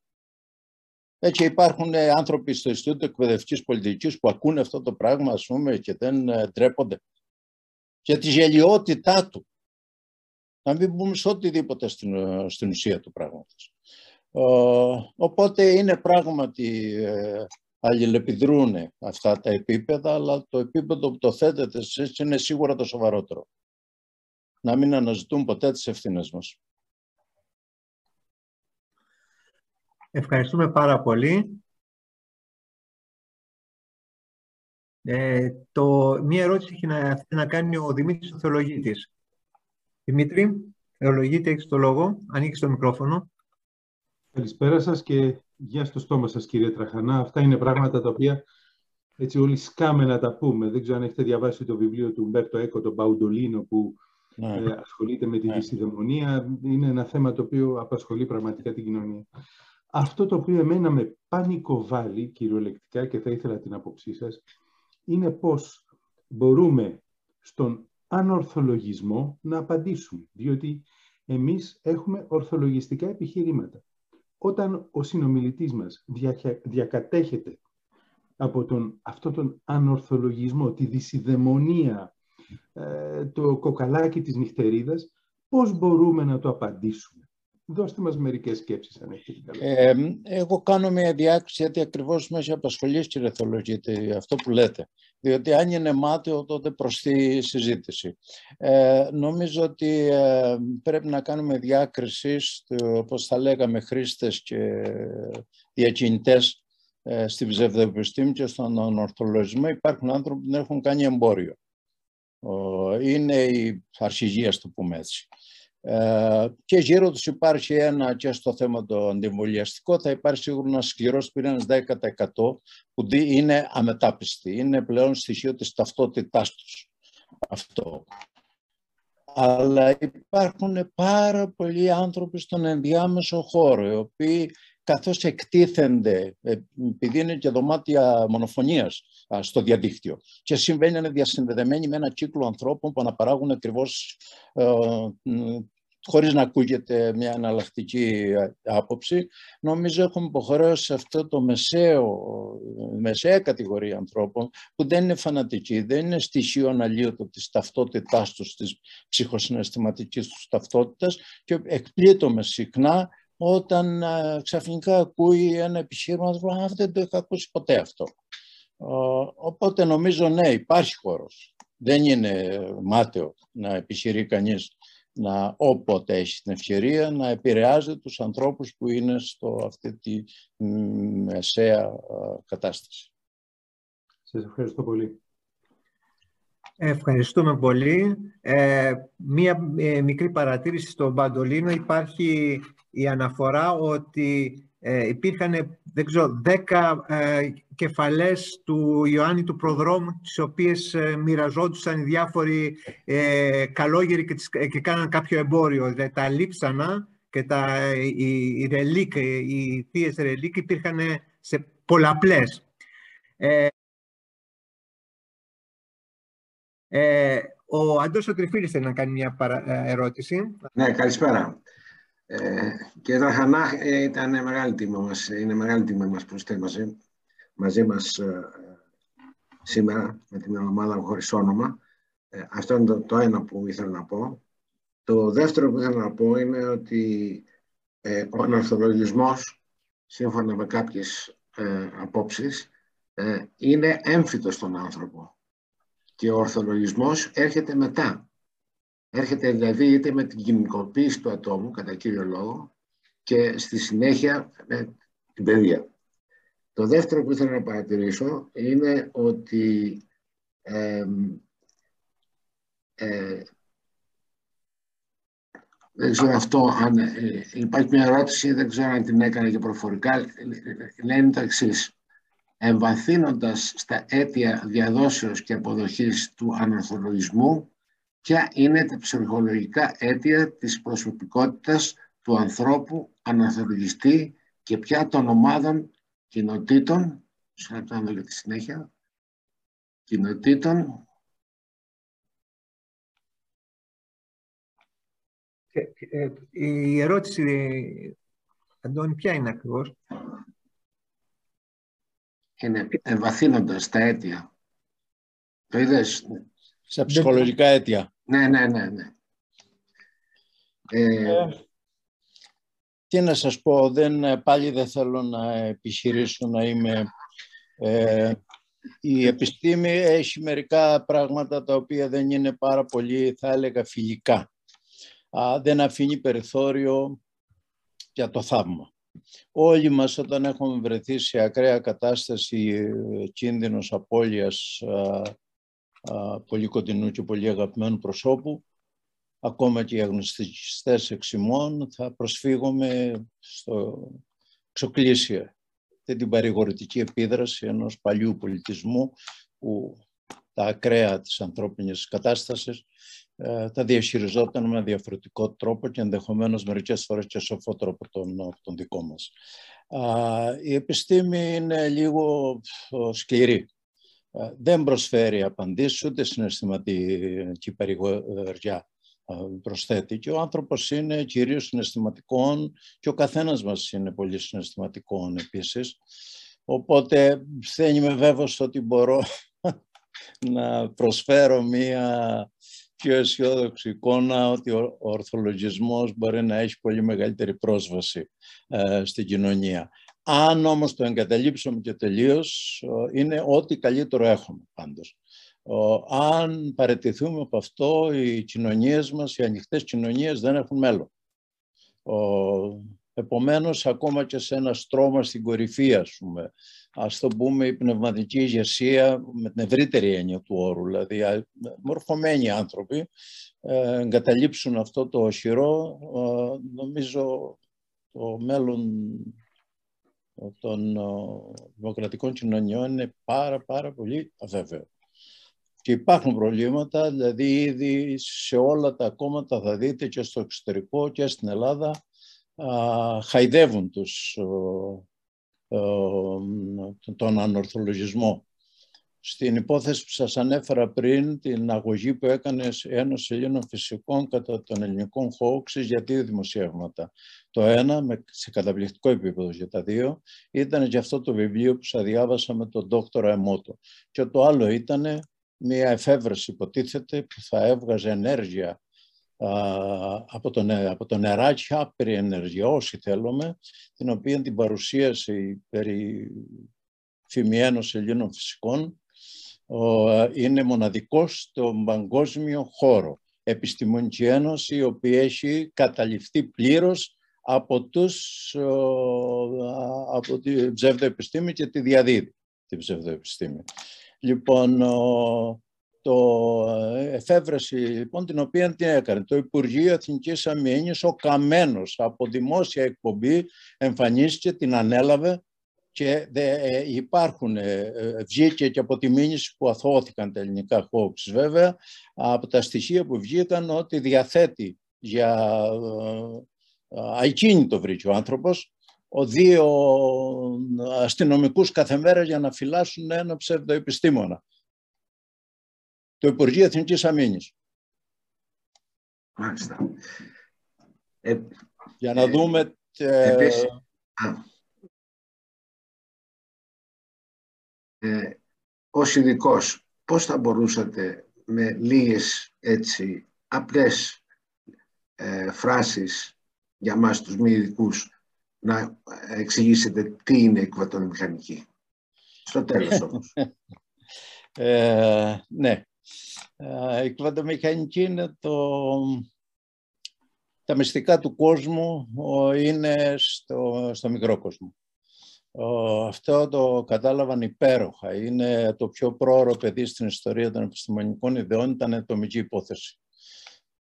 Έτσι υπάρχουν άνθρωποι στο Ινστιτούτο Εκπαιδευτικής Πολιτικής που ακούνε αυτό το πράγμα, ας πούμε, και δεν ε, ντρέπονται. Για τη γελιότητά του. Να μην μπούμε σε οτιδήποτε στην, ε, στην ουσία του πράγματος. οπότε είναι πράγματι ε, αλληλεπιδρούν αυτά τα επίπεδα, αλλά το επίπεδο που το θέτετε εσείς είναι σίγουρα το σοβαρότερο. Να μην αναζητούν ποτέ τις ευθύνες μας. Ευχαριστούμε πάρα πολύ. Ε, το, μία ερώτηση έχει να, να κάνει ο Δημήτρης ο Θεολογίτης. Δημήτρη, Θεολογίτη, έχεις το λόγο. Ανοίξεις το μικρόφωνο. Καλησπέρα σας και γεια στο στόμα σας κύριε Τραχανά. Αυτά είναι πράγματα τα οποία έτσι όλοι σκάμε να τα πούμε. Δεν ξέρω αν έχετε διαβάσει το βιβλίο του Μπέρτο Έκο, τον Παουντολίνο, που ναι. ε, ασχολείται με τη ναι. Είναι ένα θέμα το οποίο απασχολεί πραγματικά την κοινωνία. Αυτό το οποίο εμένα με πανικοβάλλει κυριολεκτικά και θα ήθελα την άποψή σας, είναι πώς μπορούμε στον ανορθολογισμό να απαντήσουμε. Διότι εμείς έχουμε ορθολογιστικά επιχειρήματα. Όταν ο συνομιλητής μας διακατέχεται από τον, αυτόν τον ανορθολογισμό, τη δυσιδαιμονία, ε, το κοκαλάκι της νυχτερίδας, πώς μπορούμε να το απαντήσουμε; Δώστε μας μερικές σκέψεις, αν έχετε ε, Εγώ κάνω μια διάκριση, γιατί ακριβώς με έχει απασχολήσει, κύριε Θεολογίτη, αυτό που λέτε. Διότι αν είναι μάταιο, τότε προστεί συζήτηση. Ε, νομίζω ότι ε, πρέπει να κάνουμε διάκριση, όπως θα λέγαμε, χρήστες και διακινητές ε, στην ψευδοεπιστήμη και στον ορθολογισμό. Υπάρχουν άνθρωποι που δεν έχουν κάνει εμπόριο. Είναι η αρχηγία, το πούμε έτσι. Ε, και γύρω τους υπάρχει ένα και στο θέμα το αντιμβολιαστικό θα υπάρχει σίγουρα ένας σκληρός πυρήνας 10% που είναι αμετάπιστη. Είναι πλέον στοιχείο της ταυτότητάς τους αυτό. Αλλά υπάρχουν πάρα πολλοί άνθρωποι στον ενδιάμεσο χώρο οι οποίοι καθώς εκτίθενται, ε, επειδή είναι και δωμάτια μονοφωνίας στο διαδίκτυο. Και συμβαίνει είναι διασυνδεδεμένοι με ένα κύκλο ανθρώπων που αναπαράγουν ακριβώς ε, χωρίς να ακούγεται μια εναλλακτική άποψη, νομίζω έχουμε υποχρέωση σε αυτό το μεσαίο, μεσαία κατηγορία ανθρώπων που δεν είναι φανατικοί, δεν είναι στοιχείο αναλύωτο της ταυτότητάς τους, της ψυχοσυναισθηματικής τους ταυτότητας και εκπλήττομαι συχνά όταν ξαφνικά ακούει ένα επιχείρημα, α, δεν το είχα ακούσει ποτέ αυτό. Οπότε νομίζω ναι, υπάρχει χώρος. Δεν είναι μάταιο να επιχειρεί κανείς να όποτε έχει την ευκαιρία να επηρεάζει τους ανθρώπους που είναι στο αυτή τη μεσαία κατάσταση. Σας ευχαριστώ πολύ. Ευχαριστούμε πολύ. Ε, μία ε, μικρή παρατήρηση στον Παντολίνο. Υπάρχει η αναφορά ότι ε, υπήρχαν, δεν ξέρω, δέκα ε, κεφαλές του Ιωάννη του Προδρόμου, τις οποίες ε, μοιραζόντουσαν οι διάφοροι ε, καλόγεροι και, τις, και κάναν κάποιο εμπόριο. Δηλαδή, τα λείψανα και τα, οι, οι ρελίκ, οι θείες ρελίκ υπήρχαν σε πολλαπλές. Ε, ε, ο Αντός ο Τριφίλης θέλει να κάνει μια ερώτηση. Ναι, καλησπέρα. Ε, και Δραχανά ε, ήταν μεγάλη τιμή μας, είναι μεγάλη τιμή μας που είστε μαζί, μαζί μας ε, σήμερα με την ομάδα χωρίς όνομα. Ε, αυτό είναι το, το, ένα που ήθελα να πω. Το δεύτερο που ήθελα να πω είναι ότι ε, ο αναρθολογισμός σύμφωνα με κάποιες ε, απόψεις, ε, είναι έμφυτος στον άνθρωπο. Και ο ορθολογισμός έρχεται μετά. Έρχεται δηλαδή είτε με την κοινωνικοποίηση του ατόμου, κατά κύριο λόγο, και στη συνέχεια με την παιδεία. Το δεύτερο που ήθελα να παρατηρήσω είναι ότι ε, ε, δεν ξέρω αυτό, αν ε, υπάρχει μια ερώτηση, δεν ξέρω αν την έκανε και προφορικά, λένε το εξής. Εμβαθύνοντας στα αίτια διαδόσεως και αποδοχής του ανορθολογισμού, ποια είναι τα ψυχολογικά αίτια της προσωπικότητας του ανθρώπου αναθεωρητιστή και πια των ομάδων κοινοτήτων, σε να δω για τη συνέχεια, κοινοτήτων ε, ε, η ερώτηση, Αντώνη, ποια είναι ακριβώς; Είναι εμβαθύνοντας τα αίτια. Το είδες; Σε ψυχολογικά αίτια. Ναι, ναι, ναι. ναι. Ε, τι να σας πω, δεν, πάλι δεν θέλω να επιχειρήσω να είμαι... Ε, η επιστήμη έχει μερικά πράγματα τα οποία δεν είναι πάρα πολύ, θα έλεγα, φιλικά. Α, δεν αφήνει περιθώριο για το θαύμα. Όλοι μας όταν έχουμε βρεθεί σε ακραία κατάσταση ε, κίνδυνος απώλειας α, α, πολύ κοντινού και πολύ αγαπημένου προσώπου, ακόμα και οι αγνωστικιστές εξημών, θα προσφύγουμε στο ξοκλήσια την παρηγορητική επίδραση ενός παλιού πολιτισμού που τα ακραία της ανθρώπινης κατάστασης ε, τα διαχειριζόταν με διαφορετικό τρόπο και ενδεχομένως μερικές φορές και σοφότερο από τον, τον δικό μας. η επιστήμη είναι λίγο σκληρή. Ε, δεν προσφέρει απαντήσεις ούτε συναισθηματική παρηγοριά προσθέτει. Και ο άνθρωπος είναι κυρίως συναισθηματικών και ο καθένας μας είναι πολύ συναισθηματικών επίσης. Οπότε δεν είμαι βέβαιος ότι μπορώ [laughs] να προσφέρω μία πιο αισιόδοξη εικόνα ότι ο ορθολογισμός μπορεί να έχει πολύ μεγαλύτερη πρόσβαση ε, στην κοινωνία. Αν όμως το εγκαταλείψουμε και τελείως, είναι ό,τι καλύτερο έχουμε πάντως αν παραιτηθούμε από αυτό, οι κοινωνίες μας, οι ανοιχτές κοινωνίες δεν έχουν μέλλον. Επομένως, ακόμα και σε ένα στρώμα στην κορυφή, ας πούμε, ας το πούμε η πνευματική ηγεσία με την ευρύτερη έννοια του όρου, δηλαδή μορφωμένοι άνθρωποι, ε, εγκαταλείψουν αυτό το οχυρό, νομίζω το μέλλον των δημοκρατικών κοινωνιών είναι πάρα πάρα πολύ αβέβαιο. Και υπάρχουν προβλήματα, δηλαδή ήδη σε όλα τα κόμματα θα δείτε και στο εξωτερικό και στην Ελλάδα α, χαϊδεύουν τους, τον ανορθολογισμό. Στην υπόθεση που σας ανέφερα πριν, την αγωγή που έκανε Ένωση Ελλήνων Φυσικών κατά των ελληνικών χώξης για δύο δημοσιεύματα. Το ένα, σε καταπληκτικό επίπεδο για τα δύο, ήταν και αυτό το βιβλίο που σας διάβασα με τον δόκτωρα Εμότο. Και το άλλο ήταν μία εφεύρεση υποτίθεται που θα έβγαζε ενέργεια από, το, από το νεράκι, άπειρη ενέργεια, όσοι θέλουμε, την οποία την παρουσίασε περί φημιένος Ελλήνων φυσικών, είναι μοναδικός στον παγκόσμιο χώρο. Επιστημονική Ένωση, η οποία έχει καταληφθεί πλήρως από, τους, από τη ψευδοεπιστήμη και τη διαδίδει την ψευδοεπιστήμη. Λοιπόν, το εφεύρεση λοιπόν, την οποία τι έκανε; Το Υπουργείο Εθνικής Αμήνης, ο Καμένος από δημόσια εκπομπή εμφανίστηκε, την ανέλαβε και ε, υπάρχουν, ε, ε, βγήκε και από τη μήνυση που αθώθηκαν τα ελληνικά χώξ βέβαια, από τα στοιχεία που βγήκαν ότι διαθέτει για ακίνητο βρήκε ο άνθρωπος, ο δύο αστυνομικούς κάθε μέρα για να φυλάσσουν ένα ψευδοεπιστήμονα. Το Υπουργείο Εθνικής Αμήνης. Μάλιστα. Ε, για να ε, δούμε... Επίσης, ε, ως ειδικός, πώς θα μπορούσατε με λίγες έτσι απλές ε, φράσεις για μας τους μη ειδικούς να εξηγήσετε τι είναι η κουβατομηχανική. Στο τέλος όμως. ε, ναι. Ε, η κουβατομηχανική είναι το... Τα μυστικά του κόσμου είναι στο, στο μικρό κόσμο. Αυτό το κατάλαβαν υπέροχα. Είναι το πιο πρόωρο παιδί στην ιστορία των επιστημονικών ιδεών, ήταν ατομική υπόθεση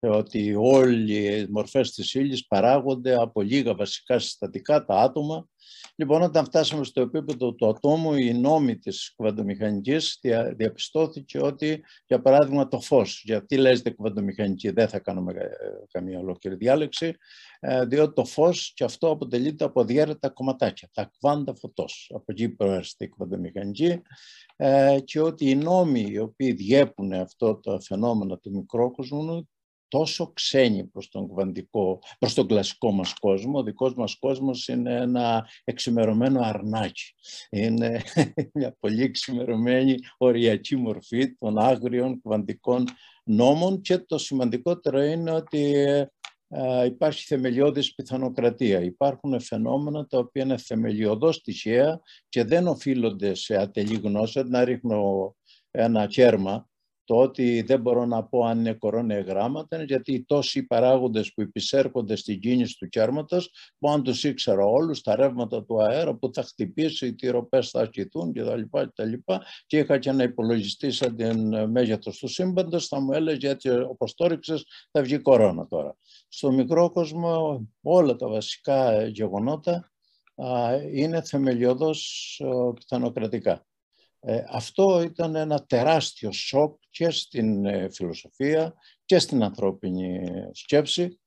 ότι όλοι οι μορφές της ύλης παράγονται από λίγα βασικά συστατικά, τα άτομα. Λοιπόν, όταν φτάσαμε στο επίπεδο του ατόμου, η νόμη της κουβαντομηχανικής διαπιστώθηκε ότι, για παράδειγμα, το φως. Γιατί λέτε κουβαντομηχανική, δεν θα κάνουμε ε, καμία ολόκληρη διάλεξη, ε, διότι το φως και αυτό αποτελείται από διέρετα κομματάκια, τα κβάντα φωτός. Από εκεί προέρχεται η κουβαντομηχανική ε, και ότι οι νόμοι οι οποίοι διέπουν αυτό το φαινόμενο του μικρόκοσμου τόσο ξένοι προς τον, κβαντικό, προς τον κλασικό μας κόσμο. Ο δικός μας κόσμος είναι ένα εξημερωμένο αρνάκι. Είναι [laughs] μια πολύ εξημερωμένη οριακή μορφή των άγριων κβαντικών νόμων και το σημαντικότερο είναι ότι ε, υπάρχει θεμελιώδης πιθανοκρατία. Υπάρχουν φαινόμενα τα οποία είναι θεμελιωδώς τυχαία και δεν οφείλονται σε ατελή γνώση. Να ρίχνω ένα κέρμα το ότι δεν μπορώ να πω αν είναι κορώνια γράμματα είναι γιατί οι τόσοι παράγοντες που υπησέρχονται στην κίνηση του κέρματος που αν τους ήξερα όλους, τα ρεύματα του αέρα που θα χτυπήσει, οι τυροπές θα ασκηθούν κτλ. Και, και είχα και ένα υπολογιστή σαν την μέγεθος του σύμπαντος, θα μου έλεγε έτσι όπως το ρίξες θα βγει κορώνα τώρα. Στο μικρό κόσμο όλα τα βασικά γεγονότα είναι θεμελιωδώς πιθανοκρατικά. Ε, αυτό ήταν ένα τεράστιο σοκ και στην ε, φιλοσοφία και στην ανθρώπινη σκέψη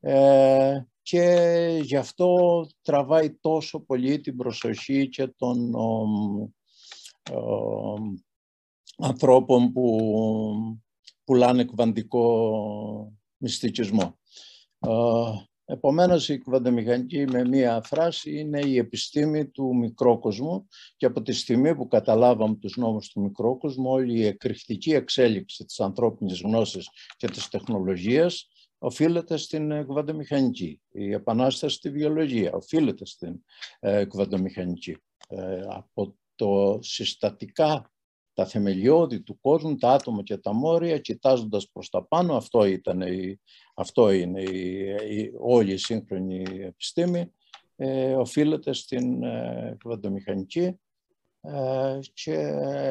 ε, και γι' αυτό τραβάει τόσο πολύ την προσοχή και των ανθρώπων που πουλάνε κβαντικό μυστικισμό. Επομένως η κβαντομηχανική με μία φράση είναι η επιστήμη του μικρόκοσμου και από τη στιγμή που καταλάβαμε τους νόμους του μικρόκοσμου όλη η εκρηκτική εξέλιξη της ανθρώπινης γνώσης και της τεχνολογίας οφείλεται στην κβαντομηχανική. Η επανάσταση στη βιολογία οφείλεται στην ε, κβαντομηχανική. Ε, από το συστατικά τα θεμελιώδη του κόσμου, τα άτομα και τα μόρια, κοιτάζοντας προς τα πάνω. Αυτό, ήταν η, αυτό είναι η, όλη η σύγχρονη επιστήμη. Ε, οφείλεται στην ε, ε, και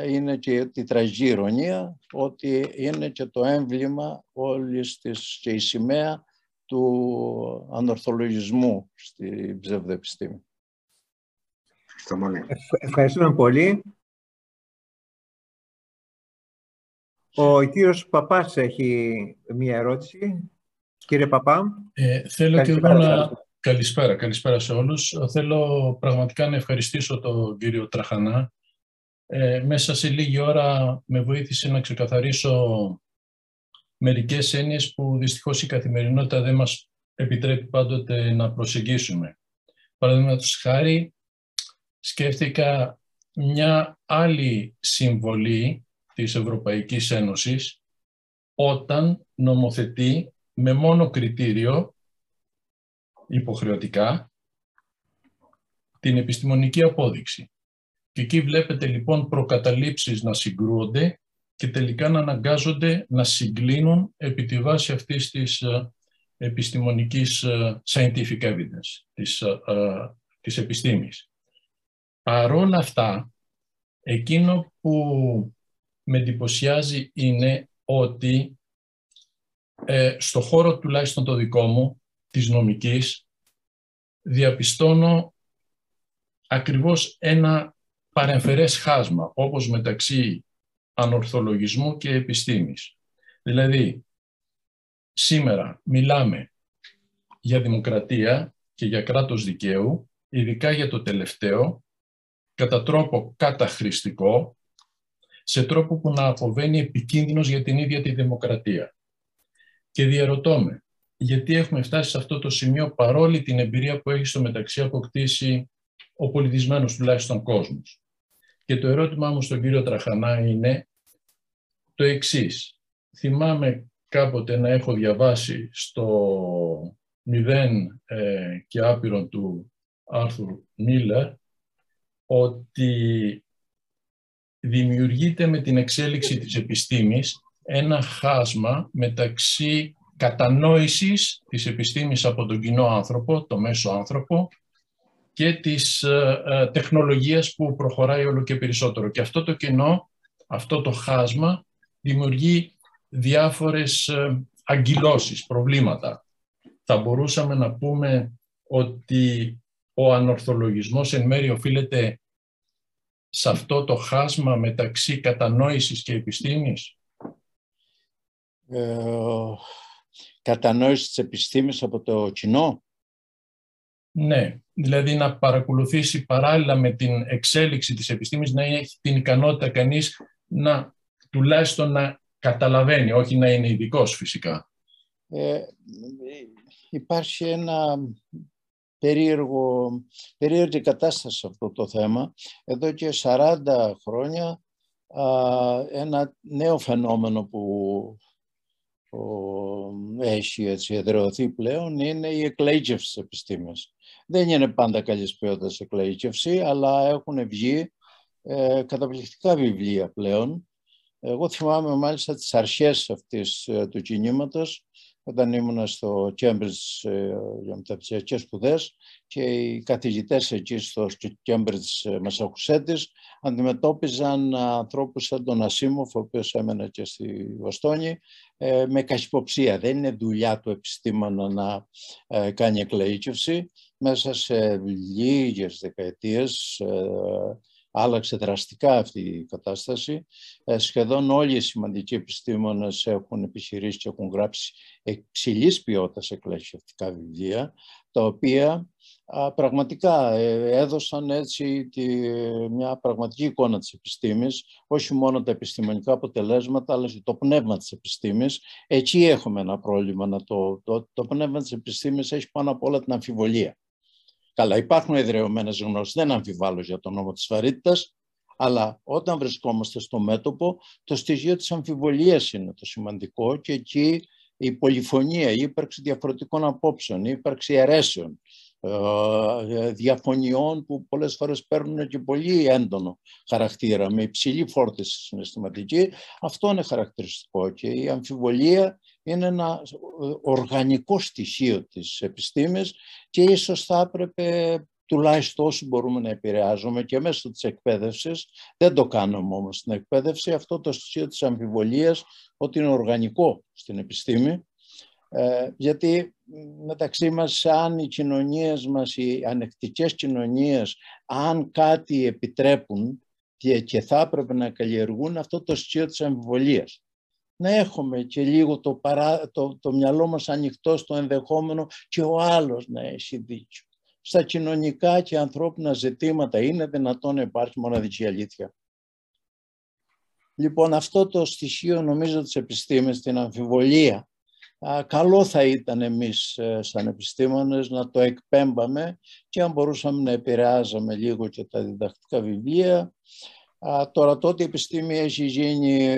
είναι και η τραγική ηρωνία ότι είναι και το έμβλημα όλης της και η σημαία του ανορθολογισμού στη ψευδοεπιστήμη. Ευχαριστούμε πολύ. Ο κύριος Παπάς έχει μία ερώτηση. Κύριε Παπά. Ε, θέλω και εγώ να... Καλησπέρα, καλησπέρα σε όλους. Θέλω πραγματικά να ευχαριστήσω τον κύριο Τραχανά. Ε, μέσα σε λίγη ώρα με βοήθησε να ξεκαθαρίσω μερικές έννοιες που δυστυχώς η καθημερινότητα δεν μας επιτρέπει πάντοτε να προσεγγίσουμε. Παραδείγματος χάρη, σκέφτηκα μια άλλη συμβολή της Ευρωπαϊκής Ένωσης όταν νομοθετεί με μόνο κριτήριο υποχρεωτικά την επιστημονική απόδειξη. Και εκεί βλέπετε λοιπόν προκαταλήψεις να συγκρούονται και τελικά να αναγκάζονται να συγκλίνουν επί τη βάση αυτής της ε, επιστημονικής ε, scientific evidence, της, ε, της επιστήμης. Παρόλα αυτά, εκείνο που με εντυπωσιάζει είναι ότι ε, στο χώρο τουλάχιστον το δικό μου, της νομικής, διαπιστώνω ακριβώς ένα παρεμφερές χάσμα, όπως μεταξύ ανορθολογισμού και επιστήμης. Δηλαδή, σήμερα μιλάμε για δημοκρατία και για κράτος δικαίου, ειδικά για το τελευταίο, κατά τρόπο καταχρηστικό, σε τρόπο που να αποβαίνει επικίνδυνος για την ίδια τη δημοκρατία. Και διαρωτώ με, γιατί έχουμε φτάσει σε αυτό το σημείο παρόλη την εμπειρία που έχει στο μεταξύ αποκτήσει ο πολιτισμένος τουλάχιστον κόσμος; Και το ερώτημά μου στον κύριο Τραχανά είναι το εξής. Θυμάμαι κάποτε να έχω διαβάσει στο μηδέν ε, και άπειρον του Άρθουρ Μίλλερ ότι δημιουργείται με την εξέλιξη της επιστήμης ένα χάσμα μεταξύ κατανόησης της επιστήμης από τον κοινό άνθρωπο, το μέσο άνθρωπο, και της ε, ε, τεχνολογίας που προχωράει όλο και περισσότερο. Και αυτό το κενό, αυτό το χάσμα, δημιουργεί διάφορες ε, αγκυλώσεις, προβλήματα. Θα μπορούσαμε να πούμε ότι ο ανορθολογισμός εν μέρει οφείλεται σε αυτό το χάσμα μεταξύ κατανόησης και επιστήμης; Ε, κατανόησης της επιστήμης από το κοινό; Ναι, δηλαδή να παρακολουθήσει παράλληλα με την εξέλιξη της επιστήμης, να έχει την ικανότητα κανείς να τουλάχιστον να καταλαβαίνει, όχι να είναι ειδικός φυσικά. Ε, υπάρχει ένα περίεργο, περίεργη κατάσταση σε αυτό το θέμα. Εδώ και 40 χρόνια ένα νέο φαινόμενο που έχει έτσι εδρεωθεί πλέον είναι η εκλέγευση της επιστήμης. Δεν είναι πάντα καλής ποιότητας εκλέγευση, αλλά έχουν βγει ε, καταπληκτικά βιβλία πλέον. Εγώ θυμάμαι μάλιστα τις αρχές αυτής ε, του κινήματος όταν ήμουν στο Cambridge ε, για μεταπτυχιακές σπουδές και οι καθηγητές εκεί στο Cambridge Massachusetts αντιμετώπιζαν ανθρώπους σαν τον Ασίμοφ, ο οποίος έμενε και στη Βοστόνη, ε, με καχυποψία. Δεν είναι δουλειά του επιστήμονα να ε, κάνει εκλαΐκευση. Μέσα σε λίγες δεκαετίες άλλαξε δραστικά αυτή η κατάσταση. Ε, σχεδόν όλοι οι σημαντικοί επιστήμονες έχουν επιχειρήσει και έχουν γράψει εξηλής ποιότητας εκκλησιαστικά βιβλία, τα οποία πραγματικά ε, έδωσαν έτσι τη, μια πραγματική εικόνα της επιστήμης, όχι μόνο τα επιστημονικά αποτελέσματα, αλλά και το πνεύμα της επιστήμης. Εκεί έχουμε ένα πρόβλημα. Να το, το, το πνεύμα της επιστήμης έχει πάνω απ' όλα την αμφιβολία. Καλά, υπάρχουν εδρεωμένες γνώσεις, δεν αμφιβάλλω για τον νόμο της βαρύτητας, αλλά όταν βρισκόμαστε στο μέτωπο, το στοιχείο της αμφιβολίας είναι το σημαντικό και εκεί η πολυφωνία, η ύπαρξη διαφορετικών απόψεων, η ύπαρξη αιρέσεων, ε, διαφωνιών που πολλές φορές παίρνουν και πολύ έντονο χαρακτήρα, με υψηλή φόρτιση συναισθηματική, αυτό είναι χαρακτηριστικό και η αμφιβολία είναι ένα οργανικό στοιχείο της επιστήμης και ίσως θα έπρεπε τουλάχιστον όσο μπορούμε να επηρεάζουμε και μέσω της εκπαίδευσης, δεν το κάνουμε όμως στην εκπαίδευση, αυτό το στοιχείο της αμφιβολίας ότι είναι οργανικό στην επιστήμη, ε, γιατί μεταξύ μας αν οι κοινωνίες μας, οι ανεκτικές κοινωνίες, αν κάτι επιτρέπουν και, και θα έπρεπε να καλλιεργούν αυτό το στοιχείο της αμφιβολίας να έχουμε και λίγο το, παρά, το, το μυαλό μας ανοιχτό στο ενδεχόμενο και ο άλλος να έχει δίκιο. Στα κοινωνικά και ανθρώπινα ζητήματα είναι δυνατόν να υπάρχει μοναδική αλήθεια. Λοιπόν, αυτό το στοιχείο νομίζω της επιστήμης, την αμφιβολία, καλό θα ήταν εμείς ε, σαν επιστήμονες να το εκπέμπαμε και αν μπορούσαμε να επηρεάζαμε λίγο και τα διδακτικά βιβλία. Τώρα τότε η επιστήμη έχει γίνει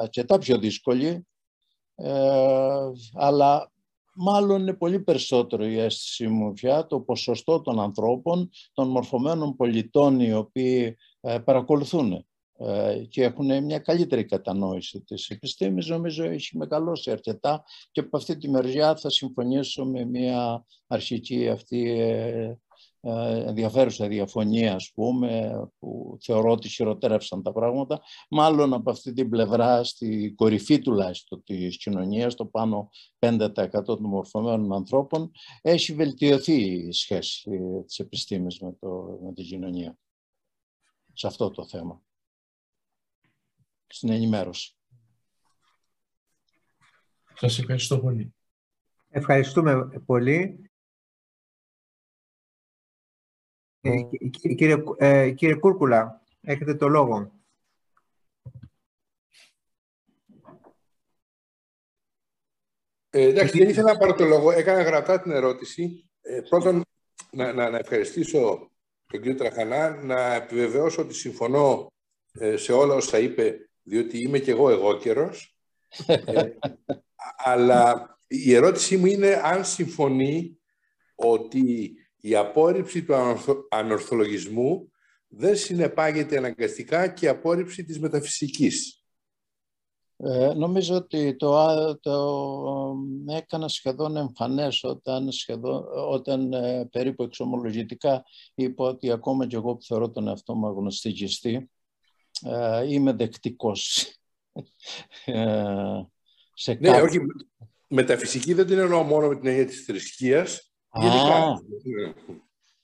αρκετά πιο δύσκολη, ε, αλλά μάλλον είναι πολύ περισσότερο η αίσθηση μου πια το ποσοστό των ανθρώπων, των μορφωμένων πολιτών οι οποίοι ε, παρακολουθούν ε, και έχουν μια καλύτερη κατανόηση της επιστήμης, νομίζω έχει μεγαλώσει αρκετά και από αυτή τη μεριά θα συμφωνήσω με μια αρχική αυτή ε, ενδιαφέρουσα διαφωνία, ας πούμε, που θεωρώ ότι χειροτέρευσαν τα πράγματα, μάλλον από αυτή την πλευρά, στη κορυφή τουλάχιστον της κοινωνίας, το πάνω 5% των μορφωμένων ανθρώπων, έχει βελτιωθεί η σχέση της επιστήμης με, το, με την κοινωνία σε αυτό το θέμα, στην ενημέρωση. Σας ευχαριστώ πολύ. Ευχαριστούμε πολύ. Ε, κύριε, ε, κύριε Κούρκουλα, έχετε το λόγο. Ε, εντάξει, δεν ήθελα να πάρω το λόγο. Έκανα γραπτά την ερώτηση. Ε, πρώτον, να, να, να, ευχαριστήσω τον κύριο Τραχανά, να επιβεβαιώσω ότι συμφωνώ ε, σε όλα όσα είπε, διότι είμαι και εγώ εγώ καιρός. Ε, αλλά η ερώτησή μου είναι αν συμφωνεί ότι η απόρριψη του ανορθολογισμού δεν συνεπάγεται αναγκαστικά και η απόρριψη της μεταφυσικής. Ε, νομίζω ότι το, το έκανα σχεδόν εμφανές όταν, σχεδόν, όταν ε, περίπου εξομολογητικά είπα ότι ακόμα και εγώ που θεωρώ τον εαυτό μου αγνωστικιστή ε, είμαι δεκτικός. ε, σε ναι, κάποιο... όχι, μεταφυσική δεν την εννοώ μόνο με την έννοια της θρησκείας. Α,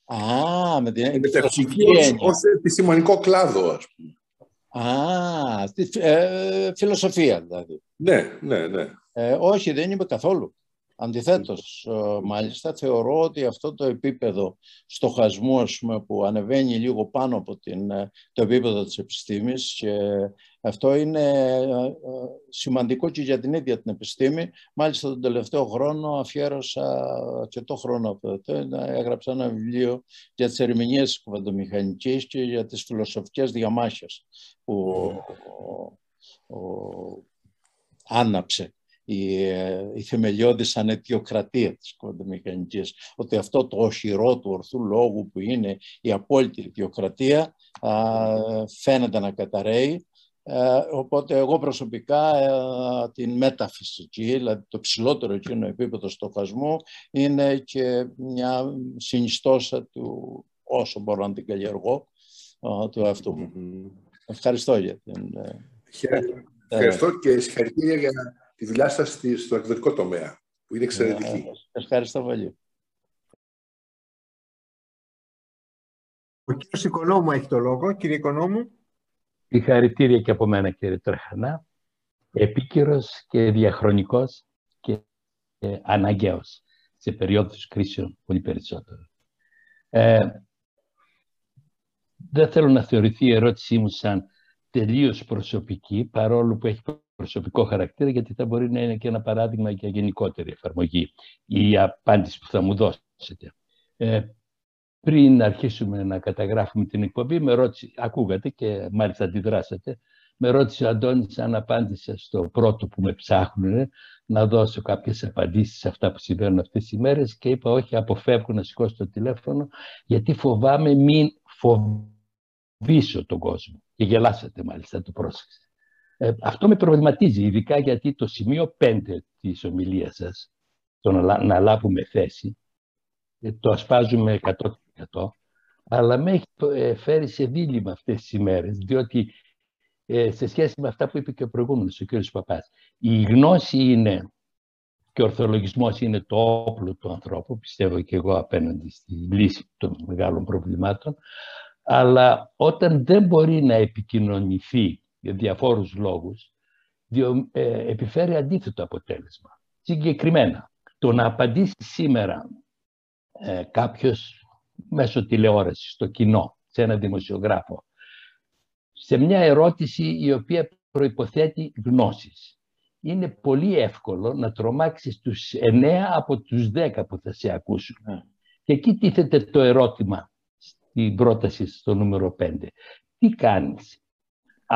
Α, με την έννοια μεταφυσική ως, επιστημονικό κλάδο, ας πούμε. Α, ε, φιλοσοφία δηλαδή. Ναι, ναι, ναι. Ε, όχι, δεν είμαι καθόλου. Αντιθέτως, ε, μάλιστα, θεωρώ ότι αυτό το επίπεδο στοχασμού ας πούμε, που ανεβαίνει λίγο πάνω από την, ε, το επίπεδο της επιστήμης και αυτό είναι ε, σημαντικό και για την ίδια την επιστήμη. Μάλιστα, τον τελευταίο χρόνο αφιέρωσα και το χρόνο αυτό. Έγραψα ένα βιβλίο για τις ερμηνείες της κουβαντομηχανικής και για τις φιλοσοφικές διαμάχες που άναψε η, ε, η θεμελιώδης ανετιοκρατία της κοντομηχανικής, ότι αυτό το οχυρό του ορθού λόγου που είναι η απόλυτη αιτιοκρατία φαίνεται να καταραίει. Ε, οπότε εγώ προσωπικά ε, την μεταφυσική, δηλαδή το ψηλότερο εκείνο επίπεδο στοχασμού είναι και μια συνιστόσα του όσο μπορώ να την καλλιεργώ του εαυτού μου. Ευχαριστώ για την... Ευχαριστώ και συγχαρητήρια για τη δουλειά σας στο εκδοτικό τομέα, που είναι εξαιρετική. Ευχαριστώ πολύ. Ο κύριος Οικονόμου έχει το λόγο. Κύριε Οικονόμου. Συγχαρητήρια και από μένα κύριε Τραχανά. Επίκαιρος και διαχρονικός και, και αναγκαίος σε περίοδους κρίσεων πολύ περισσότερο. Ε, δεν θέλω να θεωρηθεί η ερώτησή μου σαν τελείως προσωπική, παρόλο που έχει προσωπικό χαρακτήρα, γιατί θα μπορεί να είναι και ένα παράδειγμα για γενικότερη εφαρμογή η απάντηση που θα μου δώσετε. Ε, πριν αρχίσουμε να καταγράφουμε την εκπομπή, με ρώτησε, ακούγατε και μάλιστα αντιδράσατε, με ρώτησε ο Αντώνης αν απάντησα στο πρώτο που με ψάχνουν να δώσω κάποιες απαντήσεις σε αυτά που συμβαίνουν αυτές τις ημέρες και είπα όχι, αποφεύγω να σηκώσω το τηλέφωνο γιατί φοβάμαι μην φοβήσω τον κόσμο. Και γελάσατε μάλιστα, το πρόσεξε. Ε, αυτό με προβληματίζει, ειδικά γιατί το σημείο 5 της ομιλίας σας, το να, να λάβουμε θέση, ε, το ασπάζουμε 100%, αλλά με έχει ε, φέρει σε δίλημα αυτές τις ημέρες, διότι σε σχέση με αυτά που είπε και ο προηγούμενος, ο κ. Παπάς, η γνώση είναι και ο ορθολογισμός είναι το όπλο του ανθρώπου, πιστεύω και εγώ απέναντι στη λύση των μεγάλων προβλημάτων, αλλά όταν δεν μπορεί να επικοινωνηθεί για διαφόρους λόγους, διο, ε, επιφέρει αντίθετο αποτέλεσμα. Συγκεκριμένα, το να απαντήσει σήμερα ε, κάποιος μέσω τηλεόρασης στο κοινό, σε ένα δημοσιογράφο, σε μια ερώτηση η οποία προϋποθέτει γνώσεις. Είναι πολύ εύκολο να τρομάξεις τους εννέα από τους δέκα που θα σε ακούσουν. Ναι. Και εκεί τίθεται το ερώτημα στην πρόταση στο νούμερο 5. Τι κάνεις,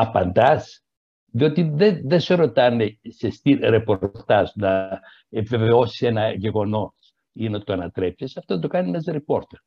απαντάς, διότι δεν, δεν σε ρωτάνε σε στυλ ρεπορτάζ να επιβεβαιώσει ένα γεγονός ή να το ανατρέψεις, αυτό το κάνει ένας ρεπόρτερ.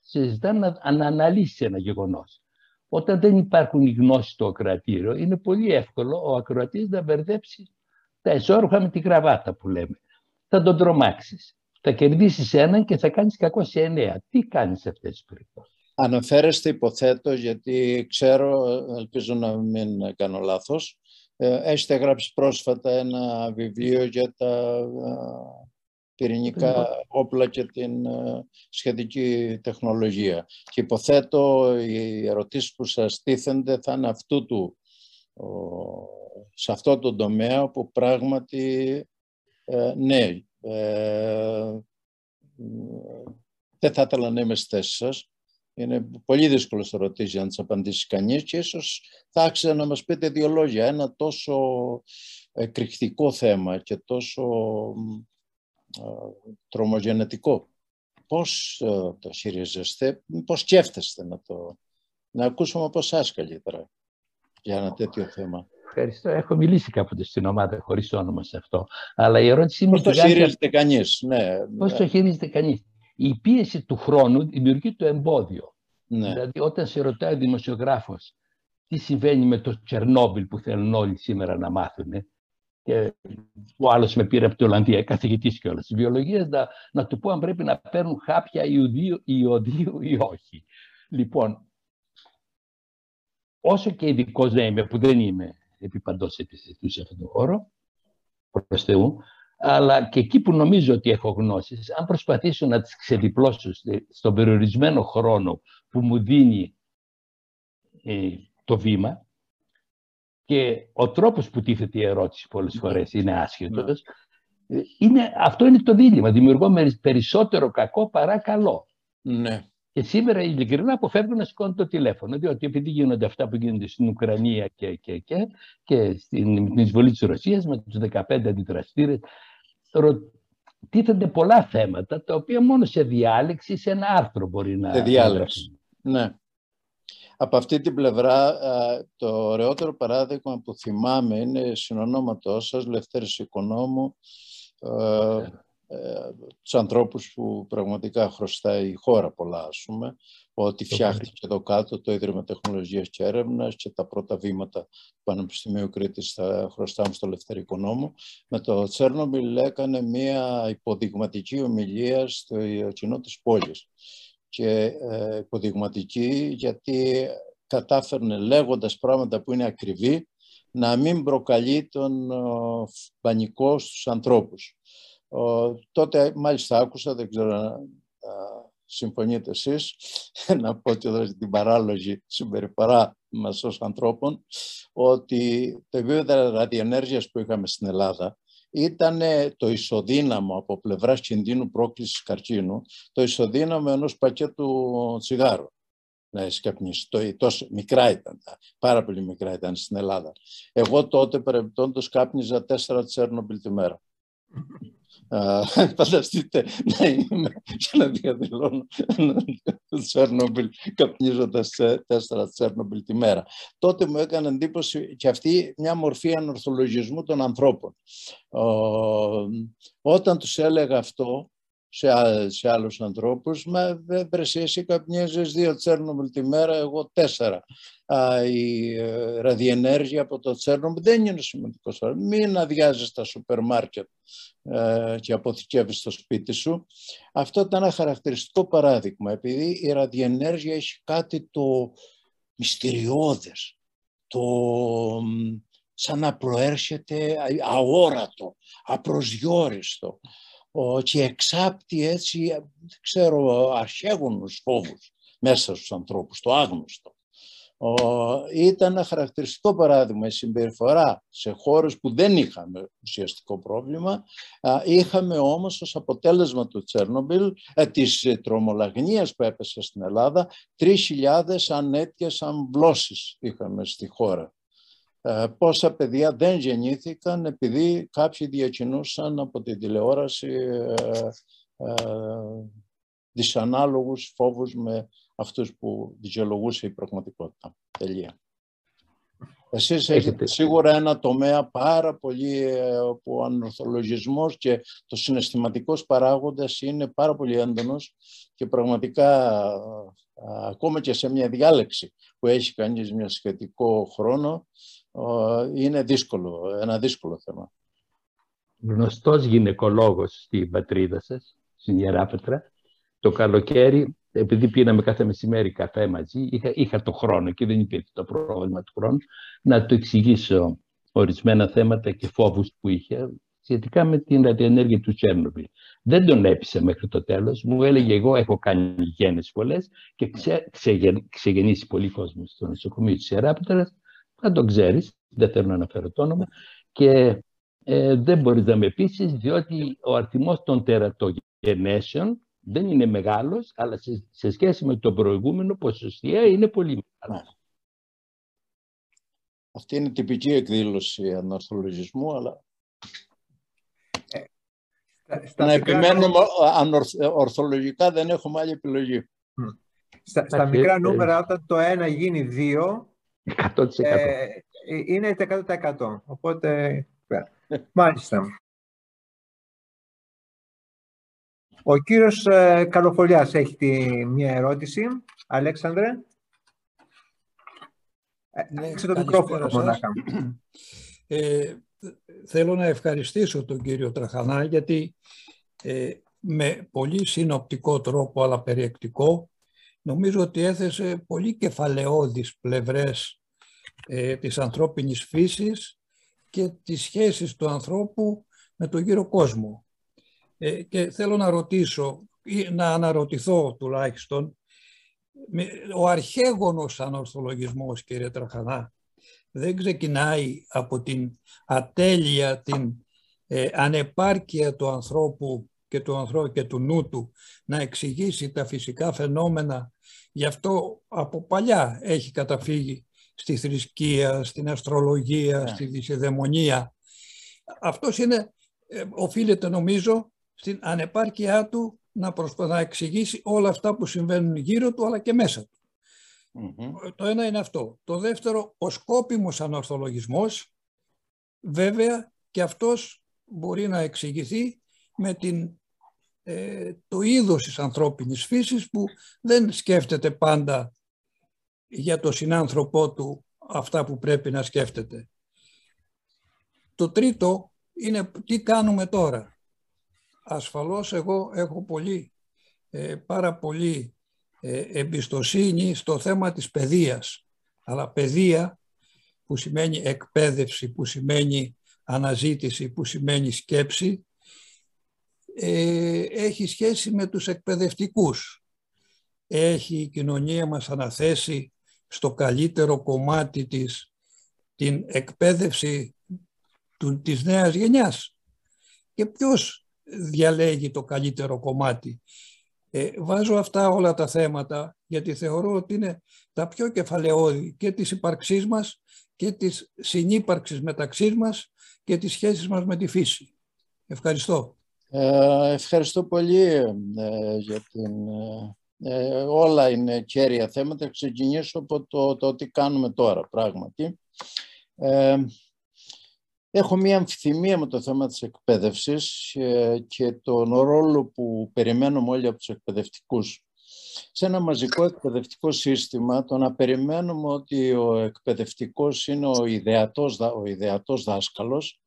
Σε ζητάνε να, να αναλύσει ένα γεγονός. Όταν δεν υπάρχουν οι γνώσεις στο ακροατήριο, είναι πολύ εύκολο ο ακροατής να μπερδέψει τα εσόρουχα με τη γραβάτα που λέμε. Θα τον τρομάξεις. Θα κερδίσεις έναν και θα κάνεις κακό σε εννέα. Τι κάνεις σε αυτές τις περιπτώσεις; Αναφέρεστε υποθέτω, γιατί ξέρω, ελπίζω να μην κάνω λάθος, ε, έχετε γράψει πρόσφατα ένα βιβλίο για τα ε, πυρηνικά όπλα και την ε, σχετική τεχνολογία. Και υποθέτω οι ερωτήσεις που σας τίθενται θα είναι αυτού του, σε αυτό το τομέα που πράγματι, ναι, δεν θα ήθελα να είμαι στη θέση σας, είναι πολύ δύσκολο να ρωτήσει αν τι απαντήσει κανείς και ίσως θα άξιζε να μας πείτε δύο λόγια. Ένα τόσο εκρηκτικό θέμα και τόσο τρομογενετικό. Πώς το χειρίζεστε, πώς σκέφτεστε να το... Να ακούσουμε από εσάς καλύτερα για ένα τέτοιο θέμα; Ευχαριστώ. Έχω μιλήσει κάποτε στην ομάδα χωρίς όνομα σε αυτό. Αλλά η ερώτησή μου... Πώς το χειρίζεται κανείς, ναι. Πώς το χειρίζεται κανείς; Η πίεση του χρόνου δημιουργεί το εμπόδιο. Ναι. Δηλαδή όταν σε ρωτάει ο δημοσιογράφος τι συμβαίνει με το Τσερνόμπιλ που θέλουν όλοι σήμερα να μάθουν και ο άλλος με πήρε από την Ολλανδία, καθηγητής και όλα. Στη βιολογία να, να του πω αν πρέπει να παίρνουν χάπια ιωδίου, ιωδίου ή όχι. Λοιπόν, όσο και ειδικός δεν είμαι, που δεν είμαι επί παντός σε αυτόν τον χώρο, προς Θεού, αλλά και εκεί που νομίζω ότι έχω γνώσεις, αν προσπαθήσω να τις ξεδιπλώσω στον περιορισμένο χρόνο που μου δίνει ε, το βήμα και ο τρόπος που τίθεται η ερώτηση πολλές ναι. φορές είναι άσχετος, ναι. είναι, αυτό είναι το δίλημα. Δημιουργώ περισσότερο κακό παρά καλό. Ναι. Και σήμερα ειλικρινά αποφεύγουν να σηκώνουν το τηλέφωνο, διότι επειδή γίνονται αυτά που γίνονται στην Ουκρανία και, και, και, και στην εισβολή της Ρωσίας με τους 15 αντιδραστήρες, τίθενται πολλά θέματα τα οποία μόνο σε διάλεξη, σε ένα άρθρο μπορεί να... Σε διάλεξη, ναι. Από αυτή την πλευρά, το ωραιότερο παράδειγμα που θυμάμαι είναι συνονόματός σας, Λευτέρης Οικονόμου, ε, ε, τους ανθρώπους που πραγματικά χρωστάει η χώρα πολλά, ας πούμε, ότι φτιάχτηκε εδώ κάτω το Ίδρυμα Τεχνολογίας και Έρευνας και τα πρώτα βήματα του Πανεπιστημίου Κρήτης θα χρωστάμε στο Λευτερικό Νόμο. Με το Τσέρνομπιλ έκανε μια υποδειγματική ομιλία στο κοινό της πόλης. Και ε, υποδειγματική γιατί κατάφερνε λέγοντας πράγματα που είναι ακριβή να μην προκαλεί τον ο, πανικό στους ανθρώπους. Ο, τότε μάλιστα άκουσα, δεν ξέρω αν συμφωνείτε εσείς, [laughs] να πω και εδώ την παράλογη συμπεριφορά μας ως ανθρώπων, ότι το επίπεδο ραδιενέργειας που είχαμε στην Ελλάδα ήταν το ισοδύναμο από πλευράς κινδύνου πρόκλησης καρκίνου, το ισοδύναμο ενός πακέτου τσιγάρου να εσκαπνίσει. Το, τόσο μικρά ήταν, πάρα πολύ μικρά ήταν στην Ελλάδα. Εγώ τότε παρεμπιπτόντως κάπνιζα τέσσερα Τσέρνομπιλ τη μέρα. Φανταστείτε να είμαι και να διαδηλώνω το Τσέρνομπιλ καπνίζοντας τέσσερα Τσέρνομπιλ τη μέρα. Τότε μου έκανε εντύπωση και αυτή μια μορφή ανορθολογισμού των ανθρώπων. Όταν τους έλεγα αυτό, σε, σε άλλους ανθρώπους, μα βρεσί εσύ καπνίζεις δύο Τσέρνομπιλ τη μέρα, εγώ τέσσερα. Α, η ε, ραδιενέργεια από το Τσέρνομπιλ δεν είναι σημαντικός. Μην αδειάζεις τα σούπερ μάρκετ ε, και αποθηκεύεις στο σπίτι σου. Αυτό ήταν ένα χαρακτηριστικό παράδειγμα, επειδή η ραδιενέργεια έχει κάτι το μυστηριώδες, το σαν να προέρχεται αόρατο, απροσδιόριστο και εξάπτει έτσι, δεν ξέρω, αρχαίγονους φόβους μέσα στους ανθρώπους, το άγνωστο. Ήταν ένα χαρακτηριστικό παράδειγμα η συμπεριφορά σε χώρες που δεν είχαμε ουσιαστικό πρόβλημα. Είχαμε όμως ως αποτέλεσμα του Τσέρνομπιλ, ε, της τρομολαγνίας που έπεσε στην Ελλάδα, 3.000 ανέτειες αμβλώσεις είχαμε στη χώρα. Ε, πόσα παιδιά δεν γεννήθηκαν επειδή κάποιοι διακινούσαν από την τηλεόραση ε, ε, δυσανάλογους φόβους με αυτούς που δικαιολογούσε η πραγματικότητα. Τελεία. Εσείς έχετε σίγουρα ένα τομέα πάρα πολύ ε, που ο ανορθολογισμός και το συναισθηματικός παράγοντας είναι πάρα πολύ έντονος και πραγματικά ακόμα και σε μια διάλεξη που έχει κανείς μια σχετικό χρόνο είναι δύσκολο, ένα δύσκολο θέμα. Γνωστός γυναικολόγος στην πατρίδα σας, στην Ιεράπετρα, το καλοκαίρι, επειδή πίναμε κάθε μεσημέρι καφέ μαζί, είχα, είχα το χρόνο και δεν υπήρχε το πρόβλημα του χρόνου, να του εξηγήσω ορισμένα θέματα και φόβους που είχε σχετικά με την ραδιενέργεια του Τσέρνομπιλ. Δεν τον έπεισε μέχρι το τέλος. Μου έλεγε εγώ έχω κάνει γέννες πολλές και ξε, ξεγεννήσει πολύ κόσμο στο νοσοκομείο της Ιεράπετρας θα τον ξέρεις, δεν θέλω να αναφέρω το όνομα, και ε, δεν μπορείς να με πείσεις, διότι ο αριθμός των τερατογενέσεων δεν είναι μεγάλος, αλλά σε, σε σχέση με το προηγούμενο ποσοστιαία είναι πολύ μεγάλο. Αυτή είναι τυπική εκδήλωση ανορθολογισμού, αλλά... Ε, στα, να επιμένουμε ορθολογικά δεν έχουμε άλλη επιλογή. Στα, στα μικρά νούμερα, όταν το ένα γίνει δύο, 100%. Ε, είναι 100%. Οπότε, μάλιστα. Ο κύριος ε, Καλοφολιάς έχει τη, μια ερώτηση. Αλέξανδρε. Ε, ναι, το μικρόφωνο ε, θέλω να ευχαριστήσω τον κύριο Τραχανά γιατί ε, με πολύ συνοπτικό τρόπο αλλά περιεκτικό νομίζω ότι έθεσε πολύ κεφαλαιώδεις πλευρές ε, της ανθρώπινης φύσης και τις σχέσεις του ανθρώπου με τον γύρο κόσμο. Ε, και θέλω να ρωτήσω ή να αναρωτηθώ τουλάχιστον ο αρχαίγονος ανορθολογισμός κύριε Τραχανά δεν ξεκινάει από την ατέλεια, την ε, ανεπάρκεια του ανθρώπου και του ανθρώπου και του νου του να εξηγήσει τα φυσικά φαινόμενα. Γι' αυτό από παλιά έχει καταφύγει στη θρησκεία, στην αστρολογία, ναι. στη δυσιδαιμονία. Αυτός είναι, ε, οφείλεται νομίζω στην ανεπάρκειά του να προσπαθά να εξηγήσει όλα αυτά που συμβαίνουν γύρω του αλλά και μέσα του. Το ένα είναι αυτό. Το δεύτερο, ο σκόπιμος ανορθολογισμός, βέβαια και αυτός μπορεί να εξηγηθεί με την, ε, το είδος της ανθρώπινης φύσης που δεν σκέφτεται πάντα για το συνάνθρωπό του αυτά που πρέπει να σκέφτεται. Το τρίτο είναι τι κάνουμε τώρα. Ασφαλώς εγώ έχω πολύ, ε, πάρα πολύ ε, εμπιστοσύνη στο θέμα της παιδείας. Αλλά παιδεία που σημαίνει εκπαίδευση, που σημαίνει αναζήτηση, που σημαίνει σκέψη, ε, έχει σχέση με τους εκπαιδευτικούς. Έχει η κοινωνία μας αναθέσει στο καλύτερο κομμάτι της την εκπαίδευση του, της νέας γενιάς. Και ποιος διαλέγει το καλύτερο κομμάτι; Ε, βάζω αυτά όλα τα θέματα γιατί θεωρώ ότι είναι τα πιο κεφαλαιώδη και της ύπαρξής μας και της συνύπαρξης μεταξύ μας και της σχέσης μας με τη φύση. Ευχαριστώ. Ε, ευχαριστώ πολύ ε, για την... Ε, όλα είναι κέρια θέματα. Ξεκινήσω από το, το τι κάνουμε τώρα, πράγματι. Έχω μία αμφιθυμία με το θέμα της εκπαίδευσης και τον ρόλο που περιμένουμε όλοι από τους εκπαιδευτικούς. Σε ένα μαζικό εκπαιδευτικό σύστημα, το να περιμένουμε ότι ο εκπαιδευτικός είναι ο ιδεατός, ο ιδεατός δάσκαλος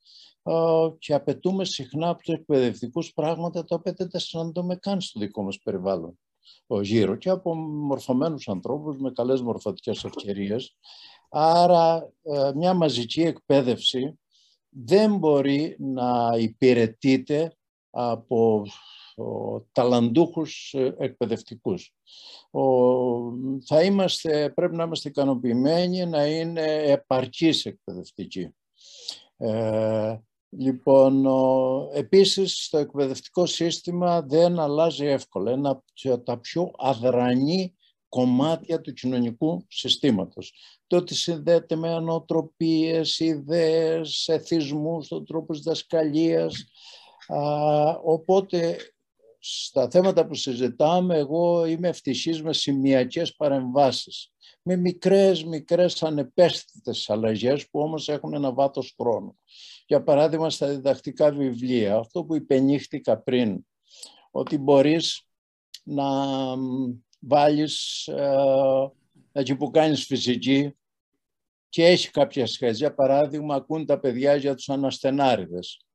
και απαιτούμε συχνά από τους εκπαιδευτικούς πράγματα τα οποία δεν τα συναντούμε καν στο δικό μας περιβάλλον ο γύρω και από μορφωμένους ανθρώπους με καλές μορφωτικές ευκαιρίες. Άρα ε, μια μαζική εκπαίδευση δεν μπορεί να υπηρετείται από ο, ταλαντούχους ε, εκπαιδευτικούς. Ο, θα είμαστε, πρέπει να είμαστε ικανοποιημένοι να είναι επαρκής εκπαιδευτικοί. Ε, λοιπόν, ο, επίσης το εκπαιδευτικό σύστημα δεν αλλάζει εύκολα. Ένα από τα πιο αδρανή κομμάτια του κοινωνικού συστήματος. Το ότι συνδέεται με ανοτροπίες, ιδέες, εθισμούς, τον τρόπο δασκαλίας. οπότε, στα θέματα που συζητάμε, εγώ είμαι ευτυχής με σημειακές παρεμβάσεις. Με μικρές, μικρές ανεπαίσθητες αλλαγές που όμως έχουν ένα βάθος χρόνου. Για παράδειγμα, στα διδακτικά βιβλία, αυτό που υπενήχθηκα πριν, ότι μπορείς να βάλεις ε, εκεί που κάνεις φυσική και έχει κάποια σχέση. Για παράδειγμα, ακούν τα παιδιά για τους αναστενάριδες.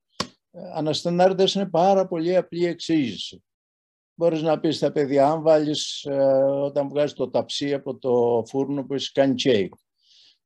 Ε, αναστενάριδες είναι πάρα πολύ απλή εξήγηση. Μπορείς να πεις στα παιδιά, αν βάλεις, ε, όταν βγάζεις το ταψί από το φούρνο που έχει κάνεις τσέικ,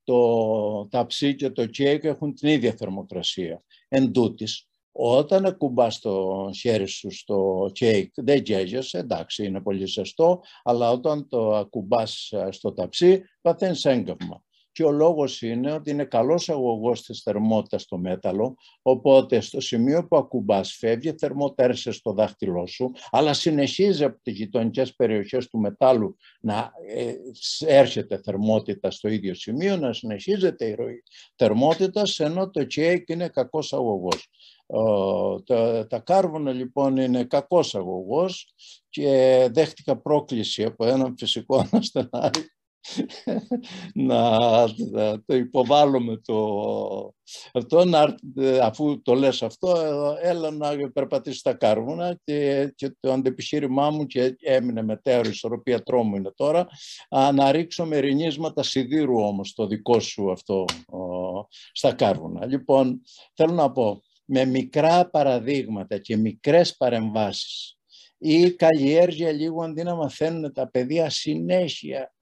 το ταψί και το τσέικ έχουν την ίδια θερμοκρασία. Εν τούτης, όταν ακουμπάς το χέρι σου στο κέικ, δεν γκέγεσαι, εντάξει, είναι πολύ ζεστό, αλλά όταν το ακουμπάς ε, στο ταψί, παθαίνεις έγκαυμα. Και ο λόγος είναι ότι είναι καλός αγωγός της θερμότητας στο μέταλλο, οπότε στο σημείο που ακουμπάς φεύγει θερμότητα στο δάχτυλό σου, αλλά συνεχίζει από τις γειτονικές περιοχές του μετάλλου να ε, έρχεται θερμότητα στο ίδιο σημείο, να συνεχίζεται η ροή θερμότητας, ενώ το κέικ είναι κακός αγωγός. Τα, τα κάρβουνα λοιπόν είναι κακός αγωγός και δέχτηκα πρόκληση από έναν φυσικό αναστενάρι [laughs] να, το υποβάλλουμε το, αυτό, να, αφού το λες αυτό, έλα να περπατήσεις στα κάρβουνα και, και το αντεπιχείρημά μου και έμεινε μετέωρο, ισορροπία τρόμου είναι τώρα, να ρίξω μερινίσματα σιδήρου όμως το δικό σου αυτό στα κάρβουνα. Λοιπόν, θέλω να πω, με μικρά παραδείγματα και μικρές παρεμβάσεις ή καλλιέργεια λίγο αντί να μαθαίνουν τα παιδιά συνέχεια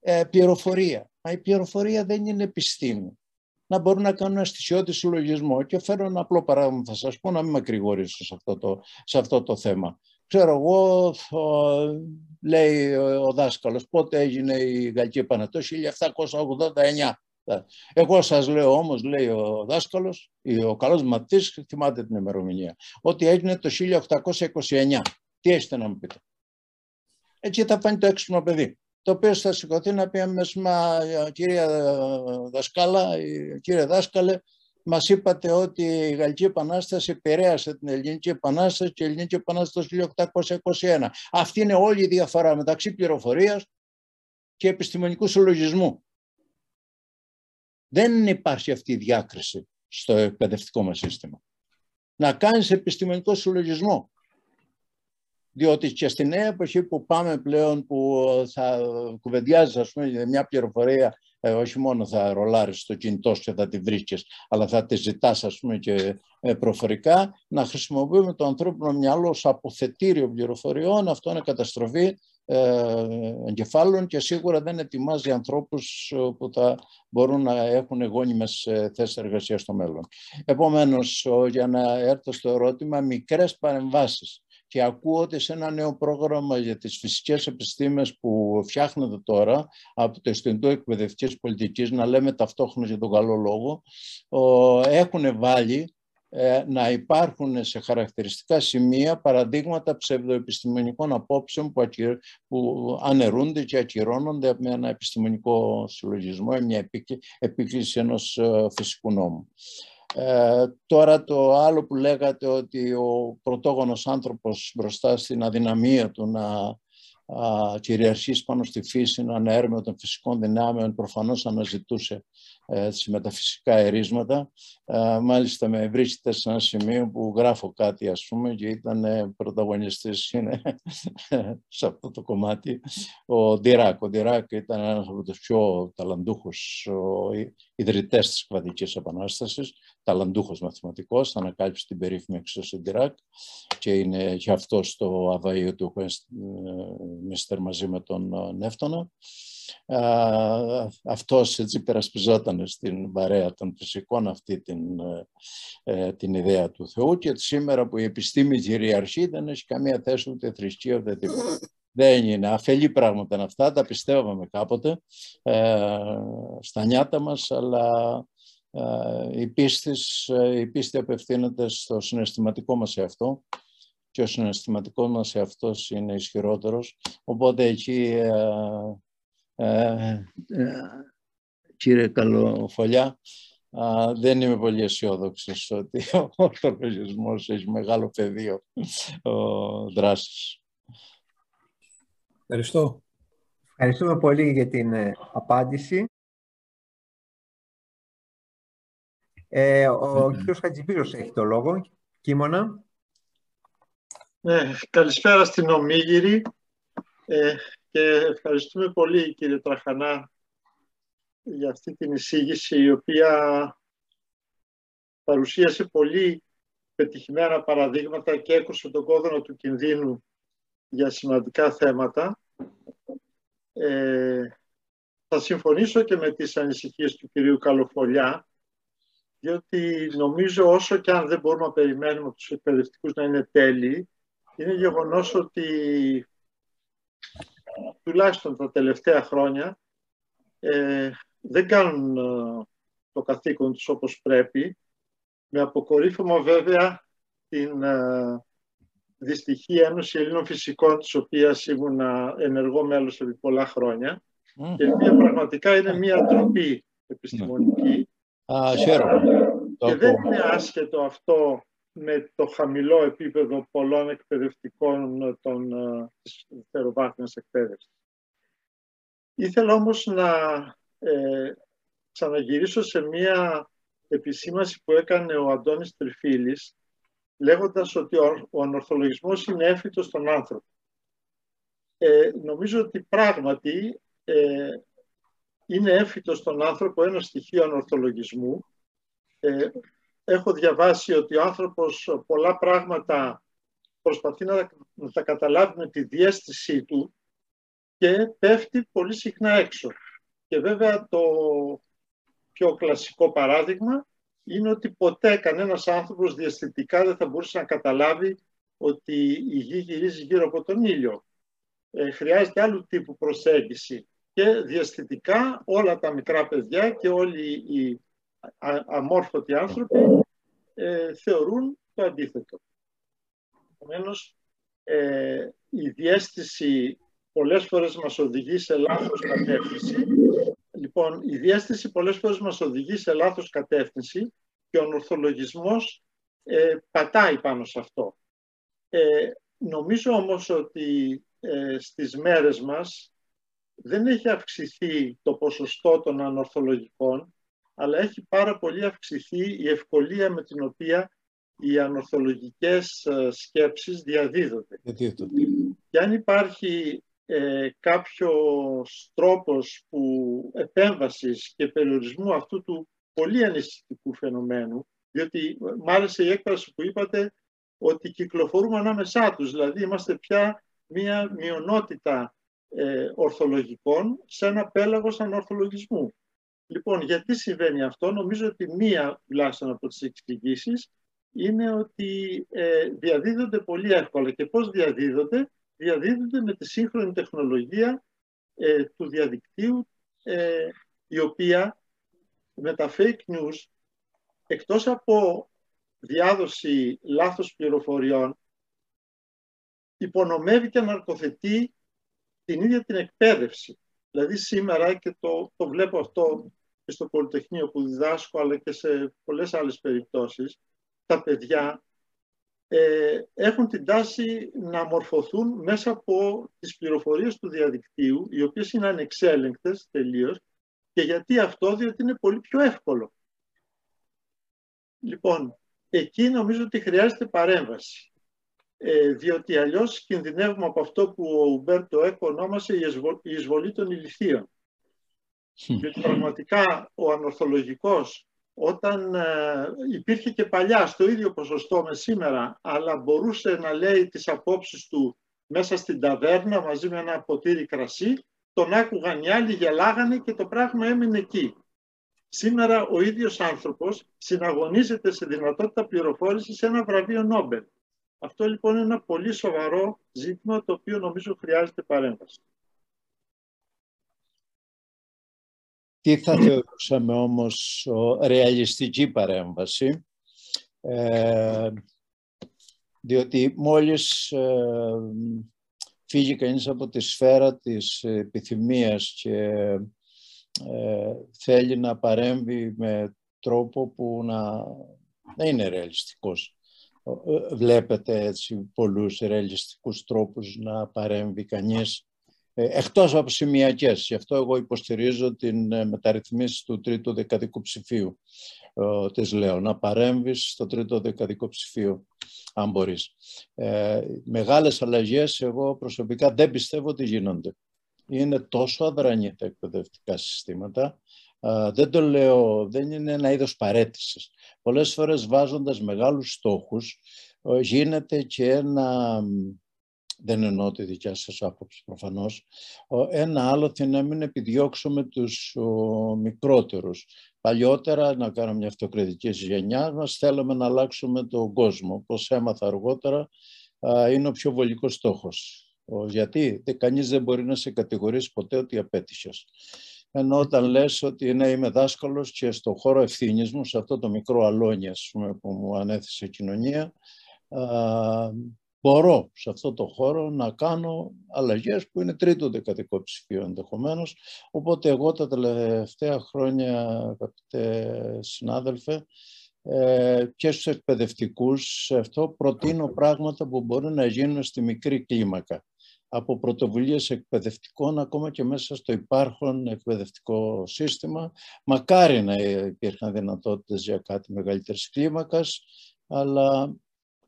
ε, πληροφορία. Μα η πληροφορία δεν είναι επιστήμη. Να μπορούν να κάνουν αστησιώτη συλλογισμό. Και φέρω ένα απλό παράδειγμα, θα σας πω, να μην με ακρηγορήσω σε αυτό το, σε αυτό το θέμα. Ξέρω εγώ, λέει ο δάσκαλος, πότε έγινε η Γαλλική Επαναστάση, 1789. Εγώ σας λέω όμως, λέει ο δάσκαλος, ο καλός μαθητής, θυμάται την ημερομηνία, ότι έγινε το 1829. Τι έχετε να μου πείτε. Έτσι θα πάνε το έξυπνο παιδί το οποίο θα σηκωθεί να πει αμέσως, μα κύριε δασκάλα, κύριε δάσκαλε, μας είπατε ότι η Γαλλική Επανάσταση επηρέασε την Ελληνική Επανάσταση και η Ελληνική Επανάσταση το 1821. Αυτή είναι όλη η διαφορά μεταξύ πληροφορίας και επιστημονικού συλλογισμού. Δεν υπάρχει αυτή η διάκριση στο εκπαιδευτικό μας σύστημα. Να κάνεις επιστημονικό συλλογισμό διότι και στη νέα εποχή που πάμε πλέον που θα κουβεντιάζεις ας πούμε μια πληροφορία ε, όχι μόνο θα ρολάρεις στο κινητό και θα τη βρίσκεις αλλά θα τη ζητάς ας πούμε και ε, προφορικά να χρησιμοποιούμε το ανθρώπινο μυαλό ως αποθετήριο πληροφοριών αυτό είναι καταστροφή ε, εγκεφάλων και σίγουρα δεν ετοιμάζει ανθρώπους ε, που θα μπορούν να έχουν γόνιμες ε, θέσεις εργασίας στο μέλλον. Επομένως, για να έρθω στο ερώτημα, μικρές παρεμβάσεις και ακούω ότι σε ένα νέο πρόγραμμα για τις φυσικές επιστήμες που φτιάχνεται τώρα από το Ινστιτούτο Εκπαιδευτικής Πολιτικής, να λέμε ταυτόχρονα για τον καλό λόγο, έχουν βάλει ε, να υπάρχουν σε χαρακτηριστικά σημεία παραδείγματα ψευδοεπιστημονικών απόψεων που, που αναιρούνται και ακυρώνονται με ένα επιστημονικό συλλογισμό ή μια επίκληση ενός ε, φυσικού νόμου. Ε, τώρα το άλλο που λέγατε ότι ο πρωτόγονος άνθρωπος μπροστά στην αδυναμία του να α, κυριαρχήσει πάνω στη φύση, να ανέρμεο των φυσικών δυνάμεων, προφανώς αναζητούσε έτσι, μεταφυσικά ερίσματα. μάλιστα με βρίσκεται σε ένα σημείο που γράφω κάτι ας πούμε και ήταν πρωταγωνιστής είναι, [laughs] σε αυτό το κομμάτι ο Ντιράκ. Ο Ντιράκ ήταν ένας από τους πιο ταλαντούχους ιδρυτές της Κβαδικής Επανάστασης, ταλαντούχος μαθηματικός, θα ανακάλυψε την περίφημη εξώση Ντιράκ και είναι και αυτός στο αβαΐο του Μίστερ μαζί με τον Νεύτωνα αυτός έτσι περασπιζόταν στην παρέα των φυσικών αυτή την, ε, την ιδέα του Θεού και σήμερα που η επιστήμη κυριαρχεί δεν έχει καμία θέση ούτε θρησκεία ούτε τίποτα. Δεν είναι. Αφελή πράγματα είναι αυτά, τα πιστεύαμε κάποτε ε, στα νιάτα μας, αλλά ε, η, πίστη, η πίστη απευθύνεται στο συναισθηματικό μας εαυτό και ο συναισθηματικός μας εαυτός είναι ισχυρότερος. Οπότε εκεί ε, ε, κύριε Καλοφολιά, δεν είμαι πολύ αισιόδοξος ότι [laughs] ο ορθολογισμός έχει μεγάλο πεδίο δράσης. Ευχαριστώ. Ευχαριστούμε πολύ για την ε, απάντηση. Ε, ο κ. Χατζηπύρος έχει το λόγο. Κίμωνα. Ναι, καλησπέρα στην Ομίγυρη. Ε, και ευχαριστούμε πολύ κύριε Τραχανά για αυτή την εισήγηση η οποία παρουσίασε πολύ πετυχημένα παραδείγματα και έκοψε τον κόδωνα του κινδύνου για σημαντικά θέματα. Ε, θα συμφωνήσω και με τις ανησυχίες του κυρίου Καλοφολιά, διότι νομίζω όσο και αν δεν μπορούμε να περιμένουμε από τους εκπαιδευτικούς να είναι τέλειοι, είναι γεγονός ότι τουλάχιστον τα τελευταία χρόνια ε, δεν κάνουν ε, το καθήκον τους όπως πρέπει, με αποκορύφωμα βέβαια την ε, δυστυχή Ένωση Ελλήνων Φυσικών, της οποίας ήμουν ενεργό μέλος επί πολλά χρόνια, και η οποία πραγματικά είναι μια τροπή επιστημονική. Α, Και δεν είναι άσχετο αυτό με το χαμηλό επίπεδο πολλών εκπαιδευτικών των, της δευτεροβάθμιας εκπαίδευσης. Ήθελα όμως να ε, ξαναγυρίσω σε μία επισήμαση που έκανε ο Αντώνης Τριφίλης λέγοντας ότι ο ανορθολογισμός είναι έφυτος στον άνθρωπο. Ε, νομίζω ότι πράγματι ε, είναι έφυτος στον άνθρωπο ένα στοιχείο ανορθολογισμού. Ε, έχω διαβάσει ότι ο άνθρωπος πολλά πράγματα προσπαθεί να, να τα καταλάβει με τη διέστησή του και πέφτει πολύ συχνά έξω. Και βέβαια το πιο κλασικό παράδειγμα είναι ότι ποτέ κανένας άνθρωπος διαστητικά δεν θα μπορούσε να καταλάβει ότι η γη γυρίζει γύρω από τον ήλιο. Ε, χρειάζεται άλλου τύπου προσέγγιση και διαστητικά όλα τα μικρά παιδιά και όλοι οι αμόρφωτοι άνθρωποι ε, θεωρούν το αντίθετο. Επομένως, ε, η διέστηση πολλές φορές μας οδηγεί σε λάθος κατεύθυνση. Λοιπόν, η διέστηση πολλές φορές μας οδηγεί σε λάθος κατεύθυνση και ο ορθολογισμός ε, πατάει πάνω σε αυτό. Ε, νομίζω όμως ότι ε, στις μέρες μας δεν έχει αυξηθεί το ποσοστό των ανορθολογικών, αλλά έχει πάρα πολύ αυξηθεί η ευκολία με την οποία οι ανορθολογικές ε, σκέψεις διαδίδονται. Και αν υπάρχει ε, κάποιος τρόπος που επέμβασης και περιορισμού αυτού του πολύ ανησυχητικού φαινομένου, διότι μ' άρεσε η έκφραση που είπατε ότι κυκλοφορούμε ανάμεσά τους, δηλαδή είμαστε πια μία μειονότητα ε, ορθολογικών σε ένα πέλαγος ανορθολογισμού. Λοιπόν, γιατί συμβαίνει αυτό, νομίζω ότι μία τουλάχιστον από τις εξηγήσεις είναι ότι ε, διαδίδονται πολύ εύκολα. Και πώς διαδίδονται, διαδίδονται με τη σύγχρονη τεχνολογία ε, του διαδικτύου, ε, η οποία με τα fake news, εκτός από διάδοση λάθος πληροφοριών, υπονομεύει και αναρκοθετεί την ίδια την εκπαίδευση. Δηλαδή σήμερα, και το, το βλέπω αυτό και στο Πολυτεχνείο που διδάσκω, αλλά και σε πολλές άλλες περιπτώσεις, τα παιδιά ε, έχουν την τάση να μορφωθούν μέσα από τις πληροφορίες του διαδικτύου, οι οποίες είναι ανεξέλεγκτες τελείως, και γιατί αυτό, διότι είναι πολύ πιο εύκολο. Λοιπόν, εκεί νομίζω ότι χρειάζεται παρέμβαση. Ε, διότι αλλιώς κινδυνεύουμε από αυτό που ο Ουμπέρτο Έκο ονόμασε η εισβολή των ηλικίων. Διότι πραγματικά ο ανορθολογικός όταν ε, υπήρχε και παλιά στο ίδιο ποσοστό με σήμερα, αλλά μπορούσε να λέει τις απόψεις του μέσα στην ταβέρνα μαζί με ένα ποτήρι κρασί, τον άκουγαν οι άλλοι, γελάγανε και το πράγμα έμεινε εκεί. Σήμερα ο ίδιος άνθρωπος συναγωνίζεται σε δυνατότητα πληροφόρησης σε ένα βραβείο Νόμπελ. Αυτό λοιπόν είναι ένα πολύ σοβαρό ζήτημα το οποίο νομίζω χρειάζεται παρέμβαση. Τι θα θεωρούσαμε όμως ρεαλιστική παρέμβαση, ε, διότι μόλις ε, φύγει κανείς από τη σφαίρα της επιθυμίας και ε, θέλει να παρέμβει με τρόπο που να, να είναι ρεαλιστικός. Ε, βλέπετε έτσι πολλούς ρεαλιστικούς τρόπους να παρέμβει κανείς ε, εκτός από σημειακές. Γι' αυτό εγώ υποστηρίζω την ε, μεταρρυθμίση του τρίτου δεκαδικού ψηφίου της λέω, να παρέμβεις στο τρίτο δεκαδικό ψηφίο, αν μπορείς. Ε, μεγάλες αλλαγές εγώ προσωπικά δεν πιστεύω ότι γίνονται. Είναι τόσο αδρανή τα εκπαιδευτικά συστήματα. δεν το λέω, δεν είναι ένα είδος παρέτησης. Πολλές φορές βάζοντας μεγάλους στόχους γίνεται και ένα δεν εννοώ τη δικιά σας άποψη προφανώς. Ένα άλλο είναι να μην επιδιώξουμε τους ο, μικρότερους. Παλιότερα, να κάνω μια αυτοκριτική γενιά μας, θέλαμε να αλλάξουμε τον κόσμο. Πώς έμαθα αργότερα, είναι ο πιο βολικός στόχος. γιατί; Κανείς δεν μπορεί να σε κατηγορήσει ποτέ ότι απέτυχες. Ενώ όταν λες ότι ναι, είμαι δάσκαλος και στο χώρο ευθύνης μου, σε αυτό το μικρό αλόνι που μου ανέθεσε η κοινωνία, μπορώ σε αυτό το χώρο να κάνω αλλαγές που είναι τρίτο δεκαδικό ψηφίο ενδεχομένως. Οπότε εγώ τα τελευταία χρόνια, αγαπητέ συνάδελφε, ε, και στους εκπαιδευτικούς σε αυτό προτείνω πράγματα που μπορούν να γίνουν στη μικρή κλίμακα. από πρωτοβουλίες εκπαιδευτικών ακόμα και μέσα στο υπάρχον εκπαιδευτικό σύστημα. Μακάρι να υπήρχαν δυνατότητες για κάτι μεγαλύτερης κλίμακας, αλλά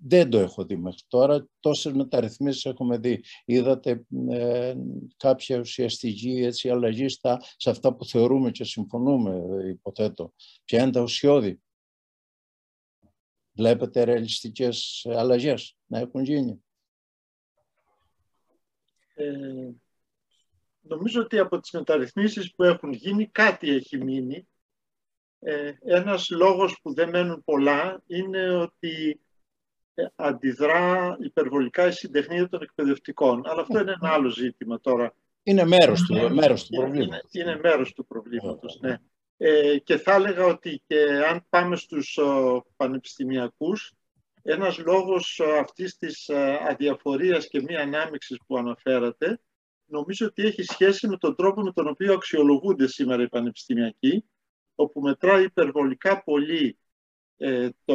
δεν το έχω δει μέχρι τώρα. Τόσες μεταρρυθμίσεις έχουμε δει. Είδατε ε, κάποια ουσιαστική έτσι, αλλαγή στα, σε αυτά που θεωρούμε και συμφωνούμε, υποθέτω. Ποια είναι τα ουσιώδη; Βλέπετε ρεαλιστικές αλλαγές να έχουν γίνει; Ε, νομίζω ότι από τις μεταρρυθμίσεις που έχουν γίνει κάτι έχει μείνει. Ε, ένας λόγος που δεν μένουν πολλά είναι ότι ε, αντιδρά υπερβολικά η συντεχνία των εκπαιδευτικών. Αλλά αυτό είναι ένα άλλο ζήτημα τώρα. Είναι μέρος του, μέρος του προβλήματος. Είναι, είναι μέρος του προβλήματος, ναι. Ε, και θα έλεγα ότι και αν πάμε στους ο, πανεπιστημιακούς, ένας λόγος αυτής της αδιαφορίας και μη ανάμειξης που αναφέρατε, νομίζω ότι έχει σχέση με τον τρόπο με τον οποίο αξιολογούνται σήμερα οι πανεπιστημιακοί, όπου μετράει υπερβολικά πολύ ε, το,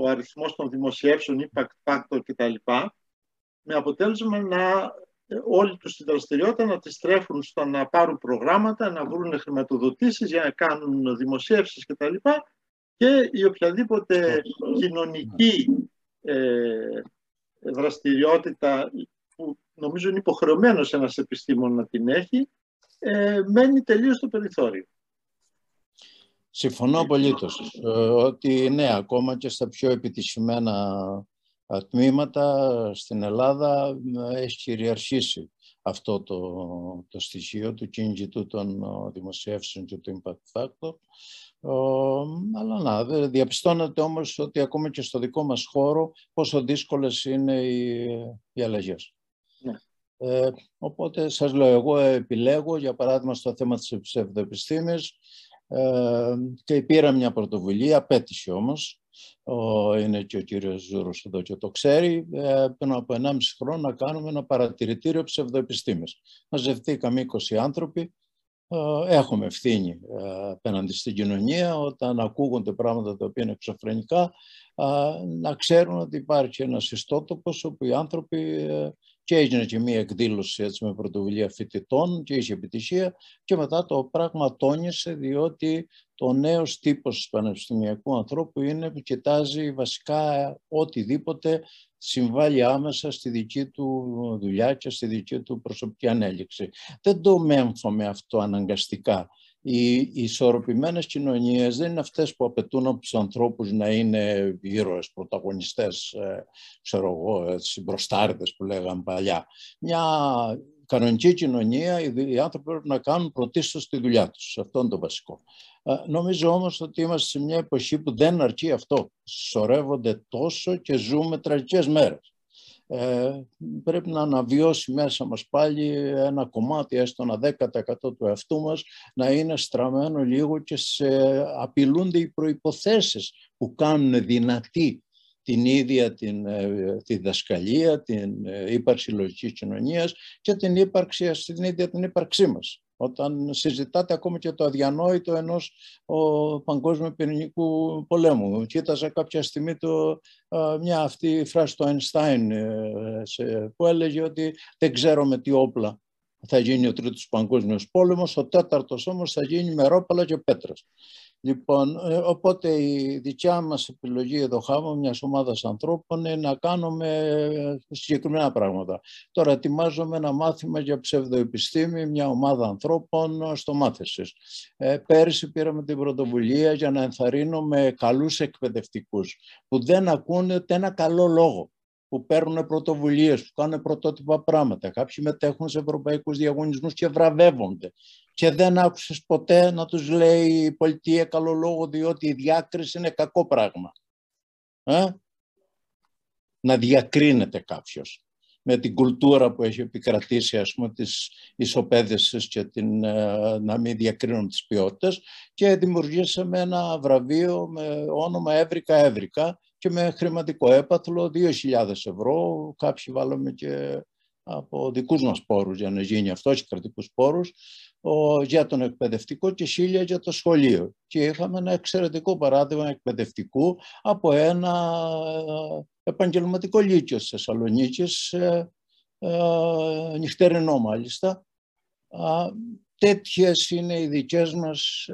ο αριθμός των δημοσιεύσεων, impact factor κτλ. Με αποτέλεσμα να ε, όλη τους τη δραστηριότητα να τη στρέφουν στο να πάρουν προγράμματα, να βρουν χρηματοδοτήσεις για να κάνουν δημοσίευσεις κτλ. Και η οποιαδήποτε κοινωνική ε, δραστηριότητα που νομίζω είναι υποχρεωμένος ένας επιστήμον να την έχει, ε, μένει τελείως στο περιθώριο. Συμφωνώ απολύτως ε, ότι ναι, ακόμα και στα πιο επιτυχημένα τμήματα στην Ελλάδα έχει κυριαρχήσει αυτό το, το στοιχείο του κίνητου των δημοσιεύσεων και του impact factor. αλλά να, διαπιστώνεται όμως ότι ακόμα και στο δικό μας χώρο πόσο δύσκολες είναι οι, οι αλλαγές. Ναι. Ε, οπότε σας λέω, εγώ επιλέγω για παράδειγμα στο θέμα της ψευδοεπιστήμης ε, και πήρα μια πρωτοβουλία, απέτυχε όμως, ο, είναι και ο κύριος Ζούρος εδώ και το ξέρει, ε, πριν από 1,5 χρόνο να κάνουμε ένα παρατηρητήριο ψευδοεπιστήμης. Μαζευτήκαμε 20 άνθρωποι, ε, έχουμε ευθύνη ε, απέναντι στην κοινωνία όταν ακούγονται πράγματα τα οποία είναι εξωφρενικά να ξέρουν ότι υπάρχει ένας ιστότοπος όπου οι άνθρωποι και έγινε και μία εκδήλωση έτσι, με πρωτοβουλία φοιτητών και είχε επιτυχία και μετά το πράγμα τόνισε διότι το νέος τύπος του πανεπιστημιακού ανθρώπου είναι που κοιτάζει βασικά οτιδήποτε συμβάλλει άμεσα στη δική του δουλειά και στη δική του προσωπική ανέλυξη. Δεν το μέμφω αυτό αναγκαστικά οι ισορροπημένες κοινωνίες δεν είναι αυτές που απαιτούν από τους ανθρώπους να είναι ήρωες, πρωταγωνιστές, ε, ξέρω εγώ, μπροστάριδες που λέγαμε παλιά. Μια κανονική κοινωνία, οι άνθρωποι πρέπει να κάνουν πρωτίστως τη δουλειά τους. Αυτό είναι το βασικό. Ε, νομίζω όμως ότι είμαστε σε μια εποχή που δεν αρκεί αυτό. Σωρεύονται τόσο και ζούμε τραγικές μέρες ε, πρέπει να αναβιώσει μέσα μας πάλι ένα κομμάτι, έστω ένα 10% του εαυτού μας, να είναι στραμμένο λίγο και σε απειλούνται οι προϋποθέσεις που κάνουν δυνατή την ίδια την, ε, τη δασκαλία, την ε, ύπαρξη λογικής κοινωνίας και την ύπαρξη, στην ίδια την ύπαρξή μας όταν συζητάτε ακόμα και το αδιανόητο ενός ο, παγκόσμιου πυρηνικού πολέμου. Κοίταζα κάποια στιγμή το, μια αυτή φράση του Einstein ε, που έλεγε ότι δεν ξέρω με τι όπλα θα γίνει ο τρίτος παγκόσμιος πόλεμος, ο τέταρτος όμως θα γίνει με ρόπαλα και πέτρες. Λοιπόν, ε, οπότε η δικιά μας επιλογή εδώ χάμε μιας ομάδας ανθρώπων είναι να κάνουμε ε, συγκεκριμένα πράγματα. Τώρα ετοιμάζομαι ένα μάθημα για ψευδοεπιστήμη, μια ομάδα ανθρώπων στο μάθησης. Ε, πέρυσι πήραμε την πρωτοβουλία για να ενθαρρύνουμε καλούς εκπαιδευτικούς που δεν ακούνε ούτε ένα καλό λόγο που παίρνουν πρωτοβουλίες, που κάνουν πρωτότυπα πράγματα. Κάποιοι μετέχουν σε ευρωπαϊκούς διαγωνισμούς και βραβεύονται. Και δεν άκουσες ποτέ να τους λέει η πολιτεία καλό λόγο, διότι η διάκριση είναι κακό πράγμα. Ε; Να διακρίνεται κάποιος με την κουλτούρα που έχει επικρατήσει ας πούμε της ισοπαίδευσης και την, ε, να μην διακρίνουν τις ποιότητες και δημιουργήσαμε ένα βραβείο με όνομα Εύρικα Εύρικα και με χρηματικό έπαθλο 2.000 ευρώ. Κάποιοι βάλαμε και από δικούς μας πόρους για να γίνει αυτό, και κρατικούς πόρους, για τον εκπαιδευτικό και χίλια για το σχολείο. Και είχαμε ένα εξαιρετικό παράδειγμα εκπαιδευτικού από ένα ε, επαγγελματικό λύκειο της Θεσσαλονίκης, ε, ε, νυχτερινό μάλιστα. Τέτοιες είναι οι δικές μας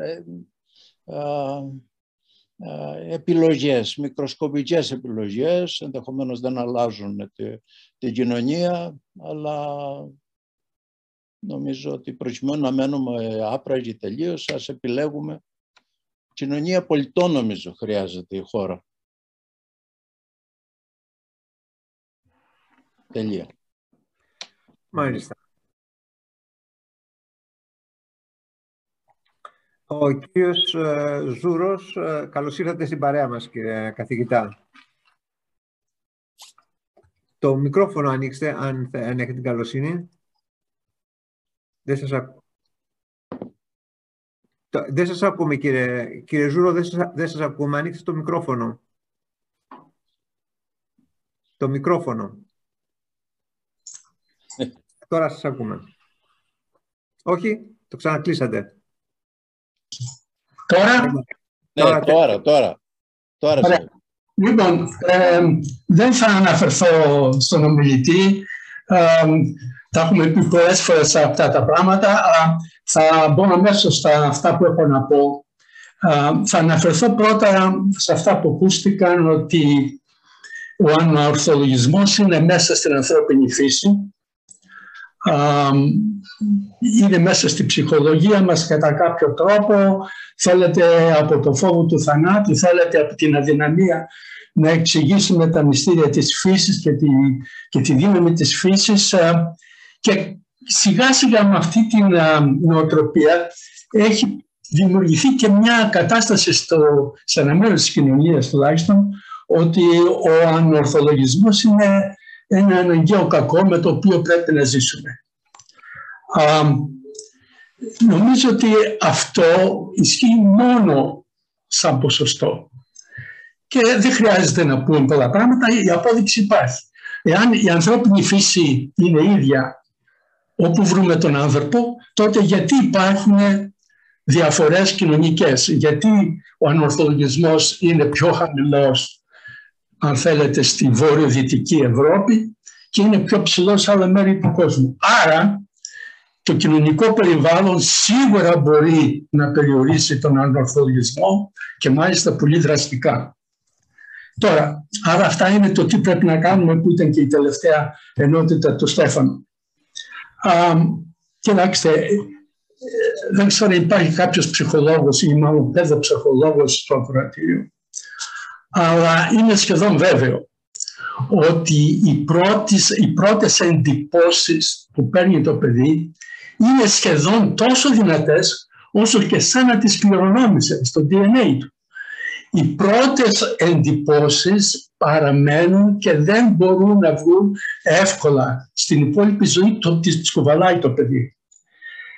ε, επιλογές, μικροσκοπικές επιλογές, ενδεχομένως δεν αλλάζουν την κοινωνία, αλλά νομίζω ότι προκειμένου να μένουμε άπραγοι τελείως, ας επιλέγουμε. Κοινωνία πολιτών νομίζω χρειάζεται η χώρα. Τελεία. Μάλιστα. Ο κύριος ε, Ζούρος, ε, καλώς ήρθατε στην παρέα μας κύριε καθηγητά. Το μικρόφωνο ανοίξτε, αν, αν έχετε την καλοσύνη. Δεν σας, ακ... δεν σας ακούμε κύριε, κύριε Ζούρο, δεν σας, δεν σας ακούμε. Ανοίξτε το μικρόφωνο. Το μικρόφωνο. [laughs] Τώρα σας ακούμε. Όχι, το ξανακλείσατε. Τώρα; Ναι, τώρα, τώρα. τώρα. τώρα λοιπόν, ε, δεν θα αναφερθώ στον ομιλητή. Ε, τα έχουμε πει πολλές φορές αυτά τα πράγματα. Αλλά θα μπω αμέσως στα αυτά που έχω να πω. Ε, θα αναφερθώ πρώτα σε αυτά που ακούστηκαν ότι ο ανορθολογισμός είναι μέσα στην ανθρώπινη φύση είναι μέσα στη ψυχολογία μας κατά κάποιο τρόπο, θέλετε από το φόβο του θανάτου, θέλετε από την αδυναμία να εξηγήσουμε τα μυστήρια της φύσης και τη, και τη δύναμη της φύσης. Και σιγά σιγά με αυτή την νοοτροπία έχει δημιουργηθεί και μια κατάσταση στο, σε ένα μέρος της κοινωνίας τουλάχιστον ότι ο ανορθολογισμός είναι ένα αναγκαίο κακό με το οποίο πρέπει να ζήσουμε. Α, νομίζω ότι αυτό ισχύει μόνο σαν ποσοστό. Και δεν χρειάζεται να πούμε πολλά πράγματα, η απόδειξη υπάρχει. Εάν η ανθρώπινη φύση είναι ίδια όπου βρούμε τον άνθρωπο, τότε γιατί υπάρχουν διαφορές κοινωνικές, γιατί ο ανορθολογισμός είναι πιο χαμηλός, αν θέλετε, στη βόρειο-δυτική Ευρώπη και είναι πιο ψηλό σε άλλα μέρη του κόσμου. Άρα, το κοινωνικό περιβάλλον σίγουρα μπορεί να περιορίσει τον ανορθολογισμό και μάλιστα πολύ δραστικά. Τώρα, άρα αυτά είναι το τι πρέπει να κάνουμε που ήταν και η τελευταία ενότητα του Στέφανο. Α, κοιτάξτε, ε, δεν ξέρω αν υπάρχει κάποιος ψυχολόγος ή μάλλον πέδο ψυχολόγος στο ακροατήριο, αλλά είναι σχεδόν βέβαιο ότι οι πρώτες, οι πρώτες εντυπώσεις που παίρνει το παιδί είναι σχεδόν τόσο δυνατές όσο και σαν να τις κληρονόμησε στο DNA του. Οι πρώτες εντυπώσεις παραμένουν και δεν μπορούν να βγουν εύκολα στην υπόλοιπη ζωή το τις κουβαλάει το παιδί.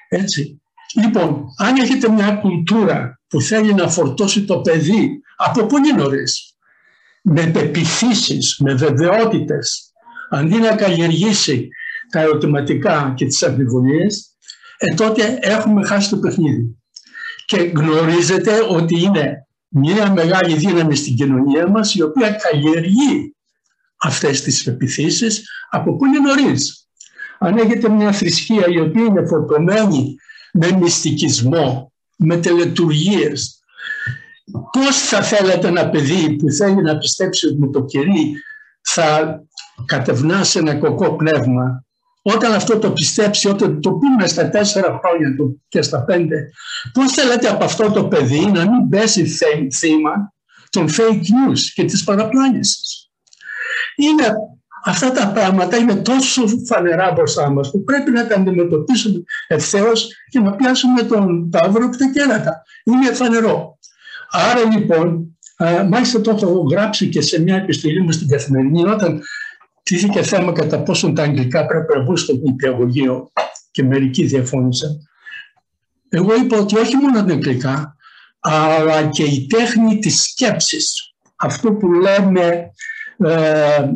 Έτσι. Λοιπόν, αν έχετε μια κουλτούρα που θέλει να φορτώσει το παιδί από πολύ νωρίς, με πεπιθήσεις, με βεβαιότητες, αντί να καλλιεργήσει τα ερωτηματικά και τις αμφιβολίες, ε, τότε έχουμε χάσει το παιχνίδι. Και γνωρίζετε ότι είναι μια μεγάλη δύναμη στην κοινωνία μας η οποία καλλιεργεί αυτές τις πεπιθήσεις από πολύ νωρίς; Αν έχετε μια θρησκεία η οποία είναι φορτωμένη με μυστικισμό, με τελετουργίες, πώς θα θέλετε ένα παιδί που θέλει να πιστέψει ότι με το κερί θα κατευνάσει ένα κοκό πνεύμα όταν αυτό το πιστέψει, όταν το πούμε στα τέσσερα χρόνια του και στα πέντε, πώς θέλετε από αυτό το παιδί να μην πέσει θύμα των fake news και της παραπλάνησης; Είναι, αυτά τα πράγματα είναι τόσο φανερά μπροστά μας που πρέπει να τα αντιμετωπίσουμε ευθέως και να πιάσουμε τον τάβρο και τα κέρατα. Είναι φανερό. Άρα λοιπόν, μάλιστα το έχω γράψει και σε μια επιστολή μου στην καθημερινή, όταν Τήθηκε θέμα κατά πόσον τα αγγλικά πρέπει να μπουν στο νηπιαγωγείο και μερικοί διαφώνησαν. Εγώ είπα ότι όχι μόνο τα αγγλικά, αλλά και η τέχνη της σκέψης. Αυτό που λέμε ε,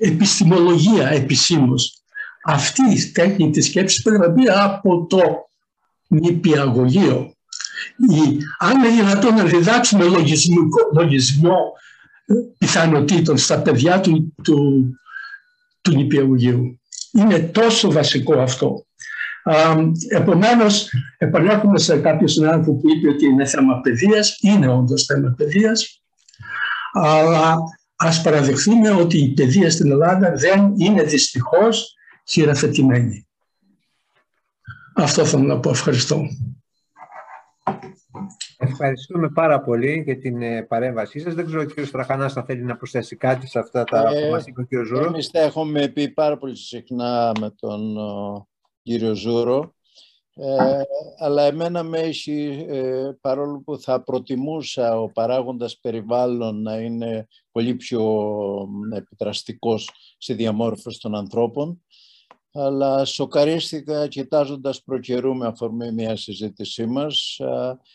επιστημολογία επισήμως. Αυτή η τέχνη της σκέψης πρέπει να μπει από το νηπιαγωγείο. Η, αν είναι δυνατόν να διδάξουμε λογισμό, λογισμό πιθανότητων στα παιδιά του, του του νηπιαγωγείου. είναι τόσο βασικό αυτό. Επομένως, επανέρχομαι σε κάποιο συνάδελφο που είπε ότι είναι θέμα παιδείας. Είναι όντως θέμα παιδείας. Αλλά ας παραδεχθούμε ότι η παιδεία στην Ελλάδα δεν είναι δυστυχώς χειραφετημένη. Αυτό θέλω να πω. Ευχαριστώ. Ευχαριστούμε πάρα πολύ για την ε, παρέμβασή σας. Δεν ξέρω ότι ο κ. Στραχανάς θα θέλει να προσθέσει κάτι σε αυτά τα ε, που μας είπε ο κ. Ζούρο. Εμείς τα έχουμε πει πάρα πολύ συχνά με τον ο, κύριο Ζούρο. Ε, αλλά εμένα με έχει, ε, παρόλο που θα προτιμούσα ο παράγοντας περιβάλλον να είναι πολύ πιο επιδραστικός στη διαμόρφωση των ανθρώπων, αλλά σοκαρίστηκα κοιτάζοντας προκαιρού με αφορμή μια συζήτησή μας,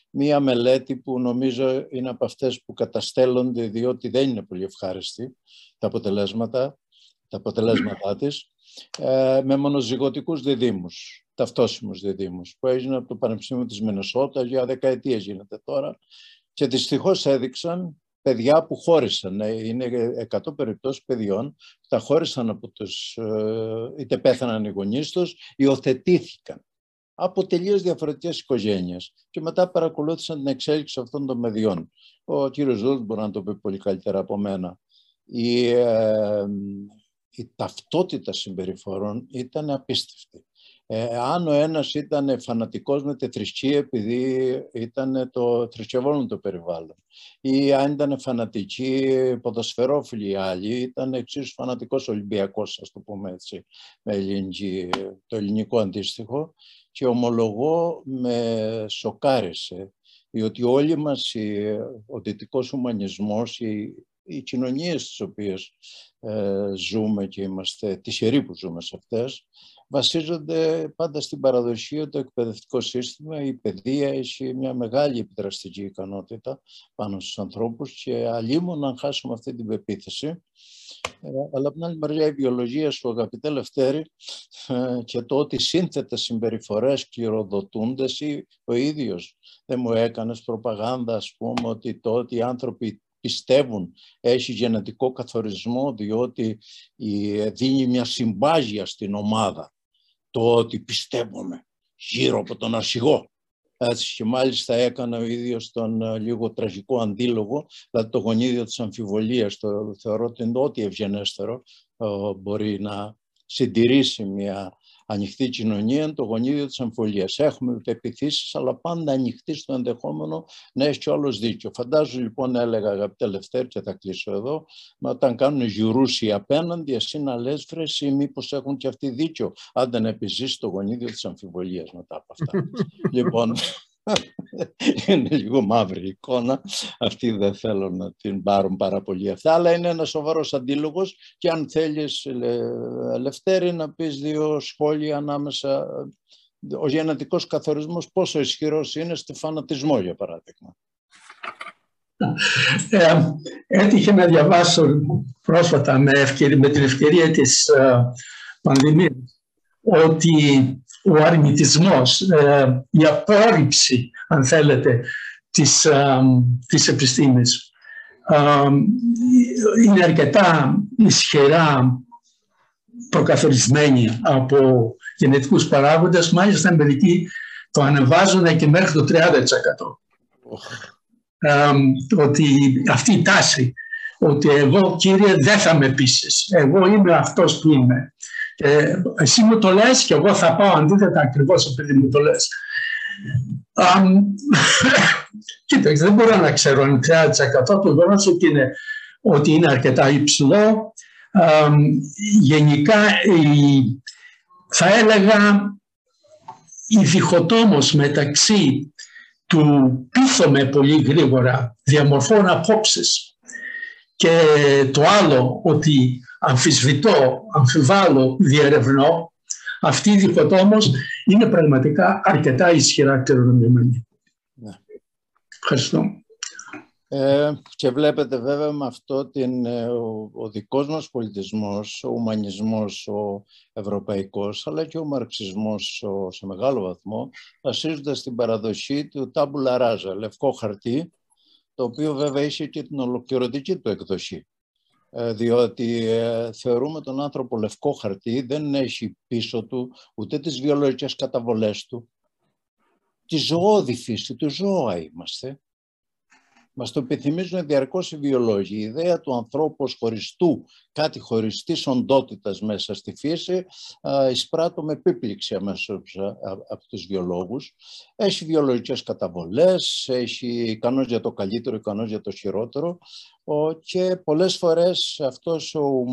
μια μελέτη που νομίζω είναι από αυτές που καταστέλλονται διότι δεν είναι πολύ ευχάριστη τα αποτελέσματα, τα αποτελέσματά της, ε, με μονοζυγωτικούς διδήμους, ταυτόσιμους διδήμους, που έγινε από το Πανεπιστήμιο της Μενεσότας, για δεκαετίες γίνεται τώρα, και δυστυχώς έδειξαν παιδιά που χώρισαν. Ε, είναι 100 περιπτώσεις παιδιών που τα χώρισαν από τους, ε, είτε πέθαναν οι γονείς τους, υιοθετήθηκαν από τελείως διαφορετικές οικογένειες και μετά παρακολούθησαν την εξέλιξη αυτών των παιδιών. Ο κύριος Ζούλτ μπορεί να το πει πολύ καλύτερα από μένα. Η, ε, η ταυτότητα συμπεριφορών ήταν απίστευτη. Ε, αν ο ένας ήταν φανατικός με τη θρησκεία επειδή ήταν το θρησκευόμενο το περιβάλλον ή αν ήταν φανατικοί ποδοσφαιρόφιλοι οι άλλοι, ήταν εξίσου φανατικός Ολυμπιακός, ας το πούμε έτσι, με ελληνική, το ελληνικό αντίστοιχο και ομολογώ με σοκάρισε διότι όλοι μας ο δυτικός ουμανισμός, οι, οι κοινωνίες τις οποίες ε, ζούμε και είμαστε τυχεροί που ζούμε σε αυτές, βασίζονται πάντα στην παραδοσία το εκπαιδευτικό σύστημα. Η παιδεία έχει μια μεγάλη επιδραστική ικανότητα πάνω στους ανθρώπους και αλλήμον να χάσουμε αυτή την πεποίθηση. Ε, αλλά από την άλλη μεριά η βιολογία σου αγαπητέ Λευτέρη ε, και το ότι σύνθετες συμπεριφορές κληροδοτούνται εσύ ο ίδιος δεν μου έκανες προπαγάνδα ας πούμε ότι το ότι οι άνθρωποι πιστεύουν έχει γενετικό καθορισμό διότι δίνει μια συμπάγια στην ομάδα το ότι πιστεύουμε γύρω από τον αρχηγό. Έτσι, και μάλιστα έκανε ο ίδιος τον ε, λίγο τραγικό αντίλογο, δηλαδή το γονίδιο της αμφιβολίας, το θεωρώ ότι είναι ό,τι ευγενέστερο ε, μπορεί να συντηρήσει μια ανοιχτή κοινωνία το γονίδιο της αμφιβολίας. Έχουμε επιθύσεις, αλλά πάντα ανοιχτή στο ενδεχόμενο να έχει όλο δίκιο. Φαντάζομαι λοιπόν, έλεγα αγαπητέ Λευτέρη και θα κλείσω εδώ, μα όταν κάνουν γιουρούσι απέναντι, εσύ να λες βρες ή μήπως έχουν και αυτοί δίκιο, αν δεν επιζήσει το γονίδιο της αμφιβολίας μετά από αυτά. [laughs] λοιπόν, [laughs] είναι λίγο μαύρη εικόνα. Αυτή δεν θέλω να την πάρουν πάρα πολύ αυτά, αλλά είναι ένας σοβαρός αντίλογος και αν θέλεις, Λευτέρη, να πεις δύο σχόλια ανάμεσα ο γενετικός καθορισμός πόσο ισχυρός είναι στη φανατισμό, για παράδειγμα. Ε, έτυχε να διαβάσω πρόσφατα με, ευκαιρία, με την ευκαιρία της uh, πανδημίας ότι ο αρνητισμός, ε, η απόρριψη, αν θέλετε, της, ε, της επιστήμης ε, είναι αρκετά ισχυρά προκαθορισμένη από γενετικούς παράγοντες, μάλιστα μερικοί το ανεβάζουν και μέχρι το 30%. ότι αυτή η τάση, ότι εγώ κύριε δεν θα με πείσεις, εγώ είμαι αυτός που είμαι. Ε, εσύ μου το λες και εγώ θα πάω αντίθετα ακριβώς επειδή μου το λες. Um, [coughs] κοίταξε, δεν μπορώ να ξέρω αν 30% το γεγονό ότι είναι, ότι είναι αρκετά υψηλό. Um, γενικά, η, θα έλεγα, η διχοτόμος μεταξύ του πείθομαι πολύ γρήγορα, διαμορφών απόψεις και το άλλο ότι αμφισβητώ, αμφιβάλλω, διερευνώ, αυτή η διχοτόμως είναι πραγματικά αρκετά ισχυρά κληρονομημένη. Ναι. Ευχαριστώ. Ε, και βλέπετε βέβαια με αυτό την, ε, ο, ο δικός μας πολιτισμός, ο ουμανισμός, ο ευρωπαϊκός, αλλά και ο μαρξισμός ο, σε μεγάλο βαθμό, βασίζονται στην παραδοσή του τάμπουλα ράζα, λευκό χαρτί, το οποίο βέβαια είχε και την ολοκληρωτική του εκδοσή. Ε, διότι ε, θεωρούμε τον άνθρωπο λευκό χαρτί, δεν έχει πίσω του ούτε τις βιολογικές καταβολές του, τη ζωώδη φύση του, ζώα είμαστε. Μας το επιθυμίζουν διαρκώς οι βιολόγοι. Η ιδέα του ανθρώπου ως χωριστού, κάτι χωριστής οντότητας μέσα στη φύση, εισπράττω με επίπληξη αμέσως από τους βιολόγους. Έχει βιολογικές καταβολές, έχει ικανός για το καλύτερο, ικανός για το χειρότερο και πολλές φορές αυτός ο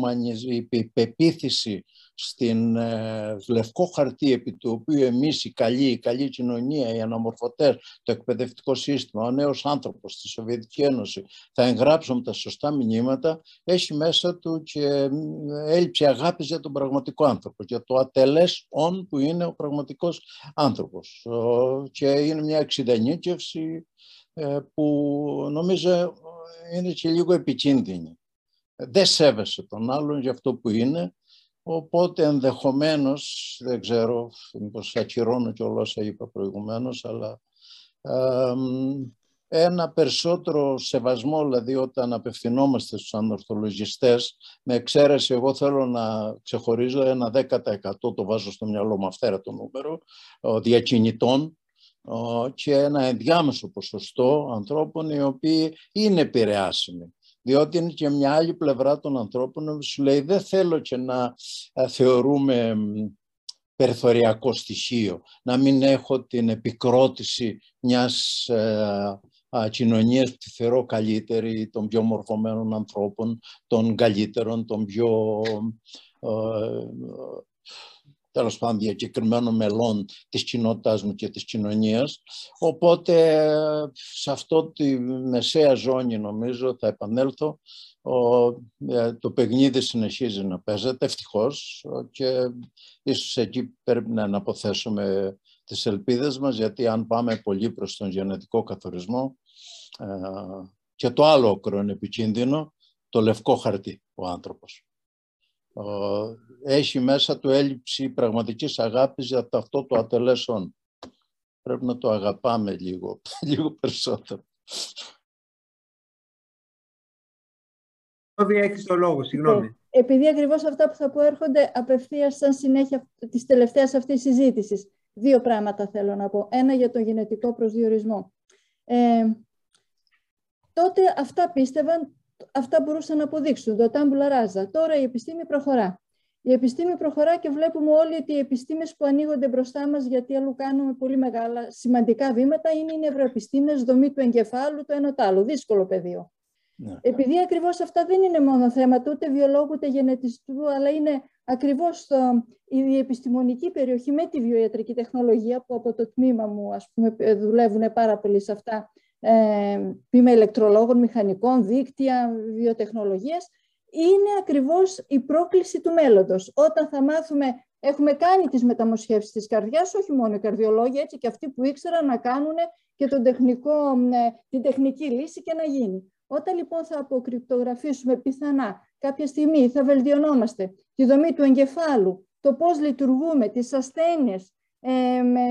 η πεποίθηση στην ε, λευκό χαρτί επί του οποίου εμείς η καλή, η καλή κοινωνία, οι αναμορφωτές, το εκπαιδευτικό σύστημα, ο νέος άνθρωπος στη Σοβιετική Ένωση θα εγγράψουμε τα σωστά μηνύματα, έχει μέσα του και έλλειψη αγάπης για τον πραγματικό άνθρωπο, για το ατελές όν που είναι ο πραγματικός άνθρωπος. Και είναι μια εξειδανίκευση ε, που νομίζω είναι και λίγο επικίνδυνη. Δεν σέβεσαι τον άλλον για αυτό που είναι Οπότε ενδεχομένως, δεν ξέρω, μήπως ακυρώνω και όλα όσα είπα προηγουμένως, αλλά ένα περισσότερο σεβασμό, δηλαδή όταν απευθυνόμαστε στους ανορθολογιστές, με εξαίρεση εγώ θέλω να ξεχωρίζω ένα 10% το βάζω στο μυαλό μου αυτέρα το νούμερο, διακινητών, και ένα ενδιάμεσο ποσοστό ανθρώπων οι οποίοι είναι επηρεάσιμοι. Διότι είναι και μια άλλη πλευρά των ανθρώπων που σου λέει δεν θέλω και να ε, θεωρούμε περιθωριακό στοιχείο, να μην έχω την επικρότηση μιας ε, κοινωνίας που τη θεωρώ καλύτερη, των πιο μορφωμένων ανθρώπων, των καλύτερων, των πιο ε, τέλος πάντων διακεκριμένων μελών της κοινότητάς μου και της κοινωνίας. Οπότε σε αυτό τη μεσαία ζώνη νομίζω θα επανέλθω. Ο, ε, το παιχνίδι συνεχίζει να παίζεται ευτυχώς και ίσως εκεί πρέπει να αποθέσουμε τις ελπίδες μας γιατί αν πάμε πολύ προς τον γενετικό καθορισμό ε, και το άλλο όκρο είναι επικίνδυνο, το λευκό χαρτί ο άνθρωπος έχει μέσα του έλλειψη πραγματικής αγάπης για αυτό το ατελέσον. Πρέπει να το αγαπάμε λίγο, [laughs] λίγο περισσότερο. Έχεις το λόγο, συγγνώμη. Ε, επειδή ακριβώς αυτά που θα πω έρχονται απευθείας σαν συνέχεια της τελευταίας αυτής της συζήτησης. Δύο πράγματα θέλω να πω. Ένα για τον γενετικό προσδιορισμό. Ε, τότε αυτά πίστευαν αυτά μπορούσαν να αποδείξουν, το τάμπουλα ράζα. Τώρα η επιστήμη προχωρά. Η επιστήμη προχωρά και βλέπουμε όλοι ότι οι επιστήμες που ανοίγονται μπροστά μας, γιατί αλλού κάνουμε πολύ μεγάλα σημαντικά βήματα, είναι οι νευροεπιστήμες, δομή του εγκεφάλου, το ένα το άλλο. Δύσκολο πεδίο. Ναι. Επειδή ακριβώς αυτά δεν είναι μόνο θέματα ούτε βιολόγου ούτε γενετιστού, αλλά είναι ακριβώς η επιστημονική περιοχή με τη βιοιατρική τεχνολογία, που από το τμήμα μου ας πούμε, δουλεύουν πάρα πολύ σε αυτά, ε, είμαι ηλεκτρολόγων, μηχανικών, δίκτυα, βιοτεχνολογίες, είναι ακριβώς η πρόκληση του μέλλοντος. Όταν θα μάθουμε, έχουμε κάνει τις μεταμοσχεύσεις της καρδιάς, όχι μόνο οι καρδιολόγοι, έτσι και αυτοί που ήξεραν να κάνουν και τον τεχνικό, ε, την τεχνική λύση και να γίνει. Όταν λοιπόν θα αποκρυπτογραφήσουμε πιθανά κάποια στιγμή θα βελτιωνόμαστε τη δομή του εγκεφάλου, το πώς λειτουργούμε, τις ασθένειες, ε, με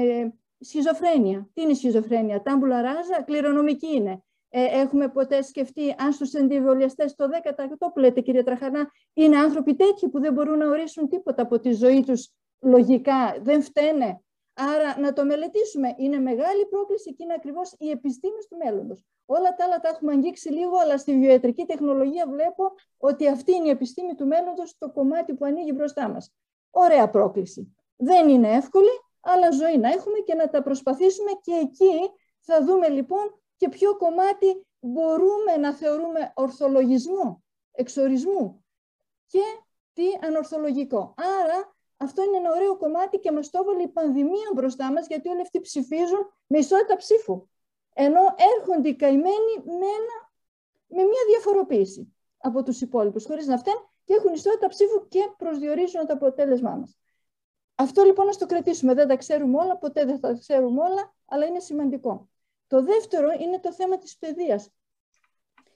Σχιζοφρένεια. Τι είναι η σχιζοφρένεια, τάμπουλα ράζα, κληρονομική είναι. Ε, έχουμε ποτέ σκεφτεί αν στους αντιβολιαστές το 10% που λέτε κύριε Τραχανά, είναι άνθρωποι τέτοιοι που δεν μπορούν να ορίσουν τίποτα από τη ζωή τους λογικά, δεν φταίνε. Άρα να το μελετήσουμε. Είναι μεγάλη πρόκληση και είναι ακριβώς οι επιστήμες του μέλλοντος. Όλα τα άλλα τα έχουμε αγγίξει λίγο, αλλά στη βιοετρική τεχνολογία βλέπω ότι αυτή είναι η επιστήμη του μέλλοντος, το κομμάτι που ανοίγει μπροστά μας. Ωραία πρόκληση. Δεν είναι εύκολη, αλλά ζωή να έχουμε και να τα προσπαθήσουμε και εκεί θα δούμε λοιπόν και ποιο κομμάτι μπορούμε να θεωρούμε ορθολογισμό, εξορισμού και τι ανορθολογικό. Άρα αυτό είναι ένα ωραίο κομμάτι και μας το έβαλε η πανδημία μπροστά μας γιατί όλοι αυτοί ψηφίζουν με ισότητα ψήφου. Ενώ έρχονται οι καημένοι με, με μια διαφοροποίηση από τους υπόλοιπους χωρίς να φταίνουν και έχουν ισότητα ψήφου και προσδιορίζουν το αποτέλεσμά μας. Αυτό λοιπόν να το κρατήσουμε. Δεν τα ξέρουμε όλα, ποτέ δεν τα ξέρουμε όλα, αλλά είναι σημαντικό. Το δεύτερο είναι το θέμα της παιδείας.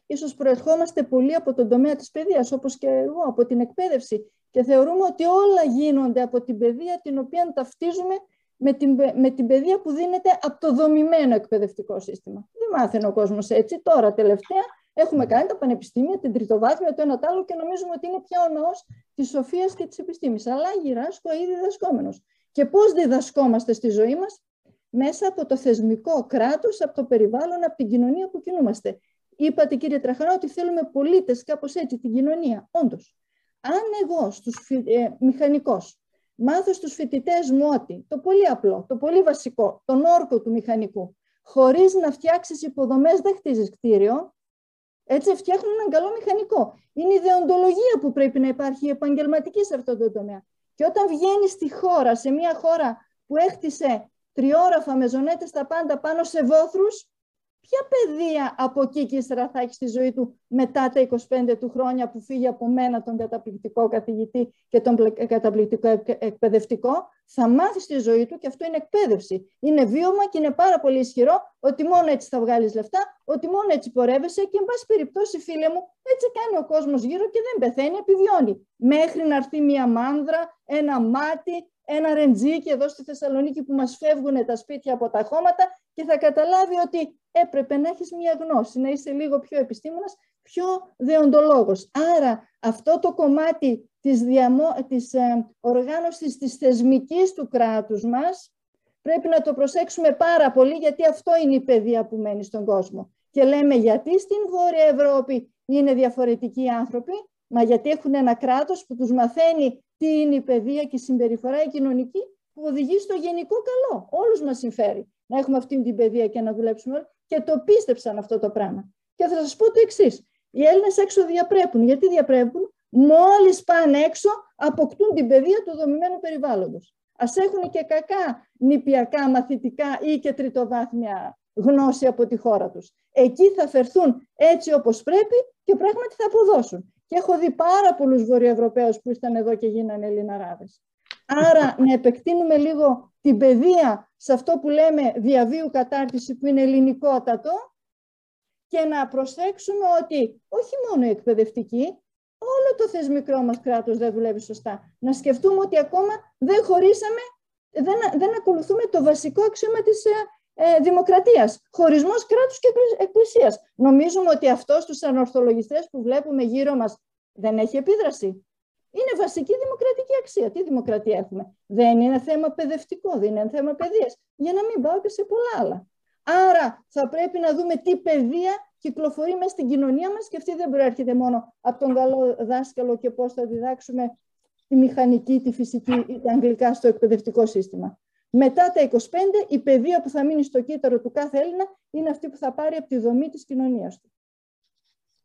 Ίσως προερχόμαστε πολύ από τον τομέα της παιδείας, όπως και εγώ, από την εκπαίδευση και θεωρούμε ότι όλα γίνονται από την παιδεία την οποία ταυτίζουμε με την, με την παιδεία που δίνεται από το δομημένο εκπαιδευτικό σύστημα. Δεν μάθαινε ο κόσμος έτσι. Τώρα τελευταία Έχουμε κάνει τα πανεπιστήμια, την τριτοβάθμια, το ένα το άλλο και νομίζουμε ότι είναι πια ο ναός της σοφίας και της επιστήμης. Αλλά γυράσκω ήδη διδασκόμενος. Και πώς διδασκόμαστε στη ζωή μας, μέσα από το θεσμικό κράτος, από το περιβάλλον, από την κοινωνία που κινούμαστε. Είπατε, κύριε Τραχαρά, ότι θέλουμε πολίτες, κάπως έτσι, την κοινωνία. Όντως. Αν εγώ, στους, ε, μηχανικός, μάθω στους φοιτητές μου ότι το πολύ απλό, το πολύ βασικό, τον όρκο του μηχανικού, χωρίς να φτιάξεις υποδομές δεν χτίζεις κτίριο, έτσι φτιάχνουν έναν καλό μηχανικό. Είναι η ιδεοντολογία που πρέπει να υπάρχει η επαγγελματική σε αυτό το τομέα. Και όταν βγαίνει στη χώρα, σε μια χώρα που έχτισε τριόραφα με ζωνέτες τα πάντα πάνω σε βόθρους, ποια παιδεία από εκεί και ύστερα θα έχεις στη ζωή του μετά τα 25 του χρόνια που φύγει από μένα τον καταπληκτικό καθηγητή και τον καταπληκτικό εκπαιδευτικό, θα μάθεις στη ζωή του και αυτό είναι εκπαίδευση. Είναι βίωμα και είναι πάρα πολύ ισχυρό ότι μόνο έτσι θα βγάλεις λεφτά, ότι μόνο έτσι πορεύεσαι και εν πάση περιπτώσει φίλε μου έτσι κάνει ο κόσμος γύρω και δεν πεθαίνει, επιβιώνει. Μέχρι να έρθει μια μάνδρα, ένα μάτι, ένα ρεντζίκι εδώ στη Θεσσαλονίκη που μας φεύγουν τα σπίτια από τα χώματα και θα καταλάβει ότι έπρεπε να έχεις μια γνώση, να είσαι λίγο πιο επιστήμονας, πιο δεοντολόγος. Άρα αυτό το κομμάτι της, διαμο... της ε, οργάνωσης της θεσμικής του κράτους μας πρέπει να το προσέξουμε πάρα πολύ γιατί αυτό είναι η παιδεία που μένει στον κόσμο. Και λέμε γιατί στην Βόρεια Ευρώπη είναι διαφορετικοί άνθρωποι, μα γιατί έχουν ένα κράτος που τους μαθαίνει τι είναι η παιδεία και η συμπεριφορά η κοινωνική που οδηγεί στο γενικό καλό. Όλους μας συμφέρει να έχουμε αυτή την παιδεία και να δουλέψουμε όλοι και το πίστεψαν αυτό το πράγμα. Και θα σας πω το εξής. Οι Έλληνες έξω διαπρέπουν. Γιατί διαπρέπουν; Μόλις πάνε έξω αποκτούν την παιδεία του δομημένου περιβάλλοντος. Ας έχουν και κακά νηπιακά, μαθητικά ή και τριτοβάθμια γνώση από τη χώρα τους. Εκεί θα φερθούν έτσι όπως πρέπει και πράγματι θα αποδώσουν. Και έχω δει πάρα πολλούς Βορειοευρωπαίους που ήρθαν εδώ και γίνανε Ελληναράδες. Άρα [laughs] να επεκτείνουμε λίγο την παιδεία σε αυτό που λέμε διαβίου κατάρτιση που είναι ελληνικότατο και να προσέξουμε ότι όχι μόνο η εκπαιδευτική, όλο το θεσμικό μας κράτος δεν δουλεύει σωστά. Να σκεφτούμε ότι ακόμα δεν χωρίσαμε, δεν, δεν ακολουθούμε το βασικό αξίωμα της ε, ε δημοκρατίας. Χωρισμός κράτους και εκκλησίας. Νομίζουμε ότι αυτός στους ανορθολογιστές που βλέπουμε γύρω μας δεν έχει επίδραση. Είναι βασική δημοκρατική αξία. Τι δημοκρατία έχουμε; Δεν είναι θέμα παιδευτικό, δεν είναι θέμα παιδείας. Για να μην πάω και σε πολλά άλλα. Άρα θα πρέπει να δούμε τι παιδεία κυκλοφορεί μέσα στην κοινωνία μας και αυτή δεν προέρχεται μόνο από τον καλό δάσκαλο και πώς θα διδάξουμε τη μηχανική, τη φυσική ή τα αγγλικά στο εκπαιδευτικό σύστημα. Μετά τα 25, η παιδεία που θα μείνει στο κύτταρο του κάθε Έλληνα είναι αυτή που θα πάρει από τη δομή της κοινωνίας του.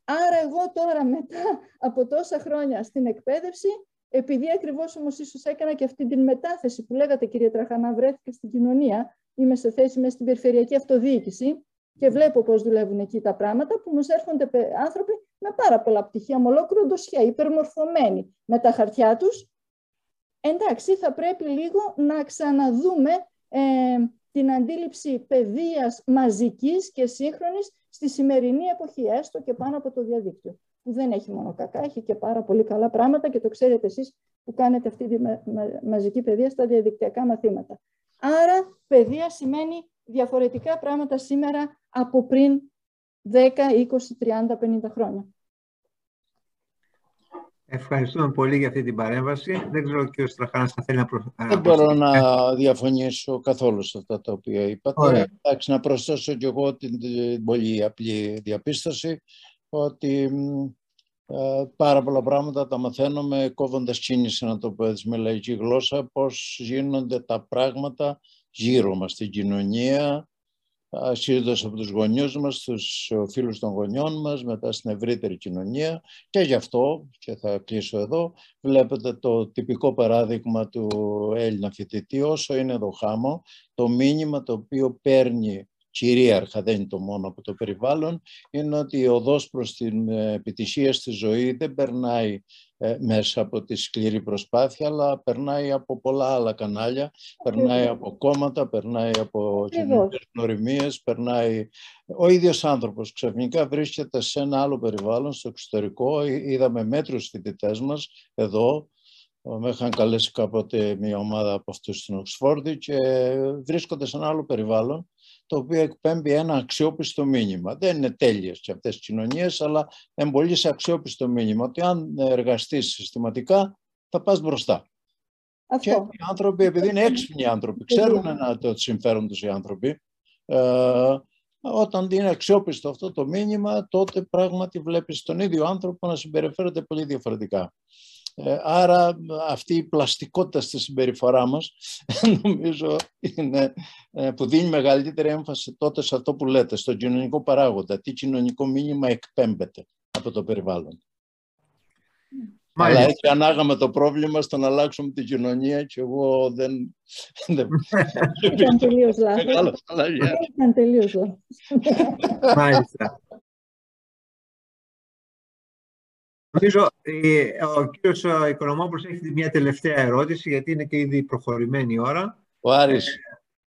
Άρα εγώ τώρα μετά από τόσα χρόνια στην εκπαίδευση, επειδή ακριβώς όμως ίσως έκανα και αυτή την μετάθεση που λέγατε κύριε Τραχανά, βρέθηκα στην κοινωνία, είμαι σε θέση μέσα στην περιφερειακή αυτοδιοίκηση και βλέπω πώς δουλεύουν εκεί τα πράγματα, που μου έρχονται άνθρωποι με πάρα πολλά πτυχία, με ολόκληρο ντοσιά, υπερμορφωμένοι με τα χαρτιά τους. Εντάξει, θα πρέπει λίγο να ξαναδούμε ε, την αντίληψη παιδείας μαζικής και σύγχρονης στη σημερινή εποχή, έστω και πάνω από το διαδίκτυο, που δεν έχει μόνο κακά, έχει και πάρα πολύ καλά πράγματα και το ξέρετε εσείς που κάνετε αυτή τη μαζική παιδεία στα διαδικτυακά μαθήματα. Άρα, παιδεία σημαίνει διαφορετικά πράγματα σήμερα από πριν 10, 20, 30, 50 χρόνια. Ευχαριστούμε πολύ για αυτή την παρέμβαση. Δεν ξέρω και ο Στραχάνας θα θέλει να προσθέσει. Δεν μπορώ να διαφωνήσω καθόλου σε αυτά τα οποία είπατε. Εντάξει, να προσθέσω και εγώ την, πολύ απλή διαπίστωση ότι ε, πάρα πολλά πράγματα τα μαθαίνουμε κόβοντας κίνηση, να το πω έτσι με λαϊκή γλώσσα, πώς γίνονται τα πράγματα γύρω μας στην κοινωνία, ασύρδος από τους γονιούς μας, τους φίλους των γονιών μας, μετά στην ευρύτερη κοινωνία. Και γι' αυτό, και θα κλείσω εδώ, βλέπετε το τυπικό παράδειγμα του Έλληνα φοιτητή, όσο είναι εδώ χάμο, το μήνυμα το οποίο παίρνει κυρίαρχα, δεν είναι το μόνο από το περιβάλλον, είναι ότι η οδός προς την ε, επιτυχία στη ζωή δεν περνάει ε, μέσα από τη σκληρή προσπάθεια, αλλά περνάει από πολλά άλλα κανάλια, περνάει από κόμματα, περνάει από κοινωνικές γνωριμίες, περνάει... Ο ίδιος άνθρωπος ξαφνικά βρίσκεται σε ένα άλλο περιβάλλον, στο εξωτερικό. Είδαμε μέτρους φοιτητές μας εδώ, με είχαν καλέσει κάποτε μια ομάδα από αυτούς στην Οξφόρδη και βρίσκονται σε ένα άλλο περιβάλλον το οποίο εκπέμπει ένα αξιόπιστο μήνυμα. Δεν είναι τέλειες και αυτές τις κοινωνίες, αλλά είναι πολύ σε αξιόπιστο μήνυμα, ότι αν εργαστείς συστηματικά θα πας μπροστά. Αυτό. Και οι άνθρωποι, επειδή είναι έξυπνοι άνθρωποι, ξέρουν να το συμφέρον τους οι άνθρωποι, ε, όταν είναι αξιόπιστο αυτό το μήνυμα, τότε πράγματι βλέπεις τον ίδιο άνθρωπο να συμπεριφέρεται πολύ διαφορετικά. Ε, άρα αυτή η πλαστικότητα στη συμπεριφορά μας [laughs] νομίζω είναι ε, που δίνει μεγαλύτερη έμφαση τότε σε αυτό που λέτε, στον κοινωνικό παράγοντα. Τι κοινωνικό μήνυμα εκπέμπεται από το περιβάλλον. Αλλά έτσι ανάγαμε το πρόβλημα στο να αλλάξουμε την κοινωνία και εγώ δεν... Ήταν τελείως λάθος. Ήταν τελείως λάθος. Μάλιστα. Νομίζω ε, ο κύριος Οικονομόπουλος έχει μια τελευταία ερώτηση, γιατί είναι και ήδη προχωρημένη η ώρα. Ο Άρης.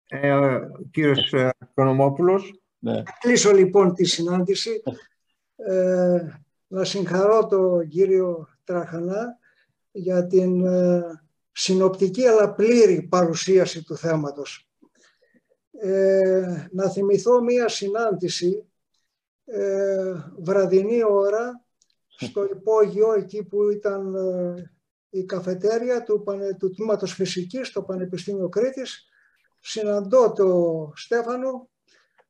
Ε, ε ο κύριος Οικονομόπουλος. Ναι. Κλείσω λοιπόν τη συνάντηση. Ε, να συγχαρώ τον κύριο Τραχανά για την ε, συνοπτική αλλά πλήρη παρουσίαση του θέματος. Ε, να θυμηθώ μία συνάντηση ε, βραδινή ώρα στο υπόγειο εκεί που ήταν ε, η καφετέρια του, του Τμήματος Φυσικής στο Πανεπιστήμιο Κρήτης. Συναντώ το Στέφανο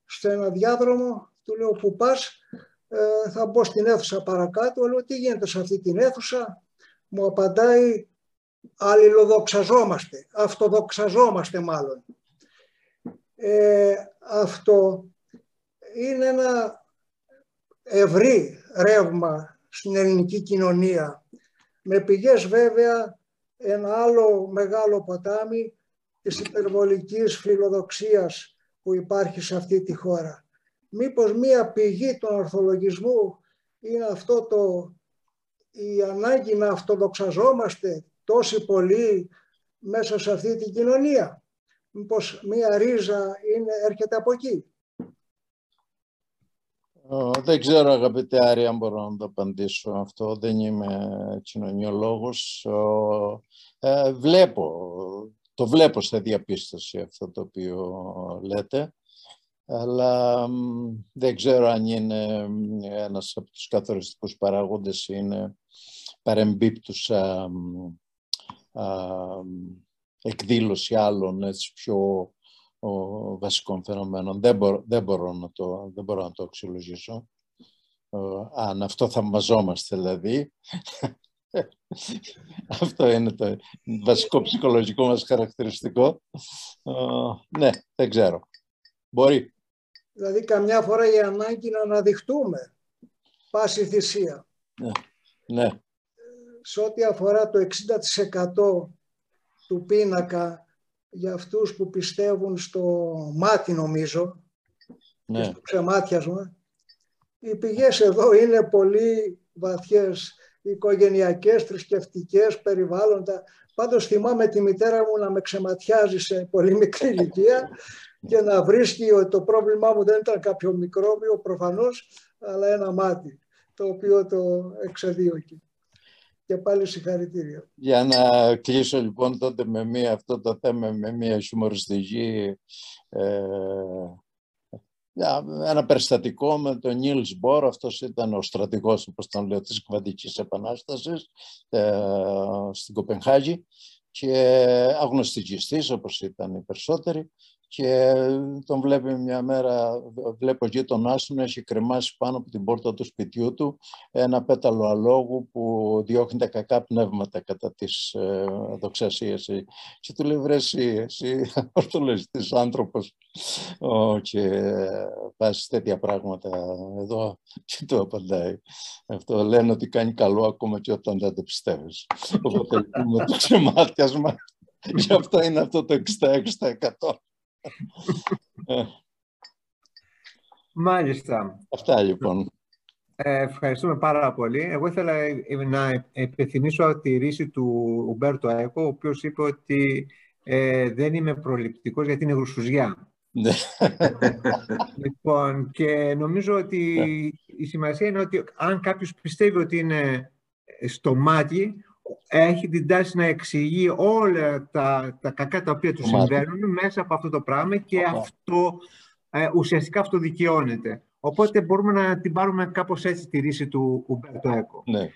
στο ένα διάδρομο, του λέω που πας, ε, θα μπω στην αίθουσα παρακάτω, λέω τι γίνεται σε αυτή την αίθουσα, μου απαντάει αλληλοδοξαζόμαστε, αυτοδοξαζόμαστε μάλλον. Ε, αυτό είναι ένα ευρύ ρεύμα στην ελληνική κοινωνία, με πηγές βέβαια ένα άλλο μεγάλο ποτάμι της υπερβολικής φιλοδοξίας που υπάρχει σε αυτή τη χώρα μήπως μία πηγή του ορθολογισμού είναι αυτό το, η ανάγκη να αυτοδοξαζόμαστε τόσοι πολλοί μέσα σε αυτή την κοινωνία; Μήπως μία ρίζα είναι, έρχεται από εκεί; Δεν ξέρω αγαπητέ Άρη αν μπορώ να το απαντήσω αυτό. Δεν είμαι κοινωνιολόγος. Ε, βλέπω, το βλέπω σε διαπίστωση αυτό το οποίο λέτε αλλά δεν ξέρω αν είναι ένας από τους καθοριστικούς παράγοντες είναι παρεμπίπτουσα εκδήλωση άλλων έτσι, πιο ο, βασικών φαινομένων. Δεν, δεν, μπορώ να το, δεν μπορώ να το αξιολογήσω. αν αυτό θα μαζόμαστε δηλαδή. [laughs] αυτό είναι το βασικό ψυχολογικό μας χαρακτηριστικό. ναι, δεν ξέρω. Μπορεί. Δηλαδή καμιά φορά η ανάγκη να αναδειχτούμε πάση θυσία. Ναι. ναι. Σε ό,τι αφορά το 60% του πίνακα για αυτούς που πιστεύουν στο μάτι νομίζω ναι. και στο ξεμάτιασμα, οι πηγές εδώ είναι πολύ βαθιές, οικογενειακές, θρησκευτικές, περιβάλλοντα. Πάντως θυμάμαι τη μητέρα μου να με ξεματιάζει σε πολύ μικρή ηλικία και να βρίσκει ότι το πρόβλημά μου δεν ήταν κάποιο μικρόβιο προφανώς, αλλά ένα μάτι, το οποίο το εξεδίωκε. Και πάλι συγχαρητήρια. Για να κλείσω λοιπόν τότε με μία, αυτό το θέμα με μία χιουμοριστική ε, ένα περιστατικό με τον Νίλς Μπορ, αυτός ήταν ο στρατηγός, όπως τον λέω, της Κβαντικής Επανάστασης ε, στην Κοπενχάγη. Και αγνωστικιστής όπως ήταν οι περισσότεροι και τον βλέπει μια μέρα, βλέπω γείτονά του να έχει κρεμάσει πάνω από την πόρτα του σπιτιού του ένα πέταλο αλόγου που διώχνει τα κακά πνεύματα κατά τις ε, δοξασίες. Και του λέει, βρε εσύ, εσύ [laughs] ορθολογιστής άνθρωπος και πας τέτοια πράγματα εδώ και του απαντάει. Αυτό λένε ότι κάνει καλό ακόμα και όταν δεν το πιστεύεις. Οπότε [laughs] με το [laughs] ξεμάτιασμα, γι' αυτό είναι αυτό το 66%. Μάλιστα. Αυτά λοιπόν. Ε, ευχαριστούμε πάρα πολύ. Εγώ ήθελα να επιθυμίσω τη ρίση του Ουμπέρτο Έκο, ο οποίος είπε ότι ε, δεν είμαι προληπτικός γιατί είναι γρουσουζιά. Ναι. [laughs] λοιπόν, και νομίζω ότι ναι. η σημασία είναι ότι αν κάποιος πιστεύει ότι είναι στο μάτι, έχει την τάση να εξηγεί όλα τα, τα κακά τα οποία του συμβαίνουν μέσα από αυτό το πράγμα και αυτό ε, ουσιαστικά αυτοδικαιώνεται. Οπότε μπορούμε να την πάρουμε κάπως έτσι τη ρίση του Ουμπέρτο Έκο. Ναι.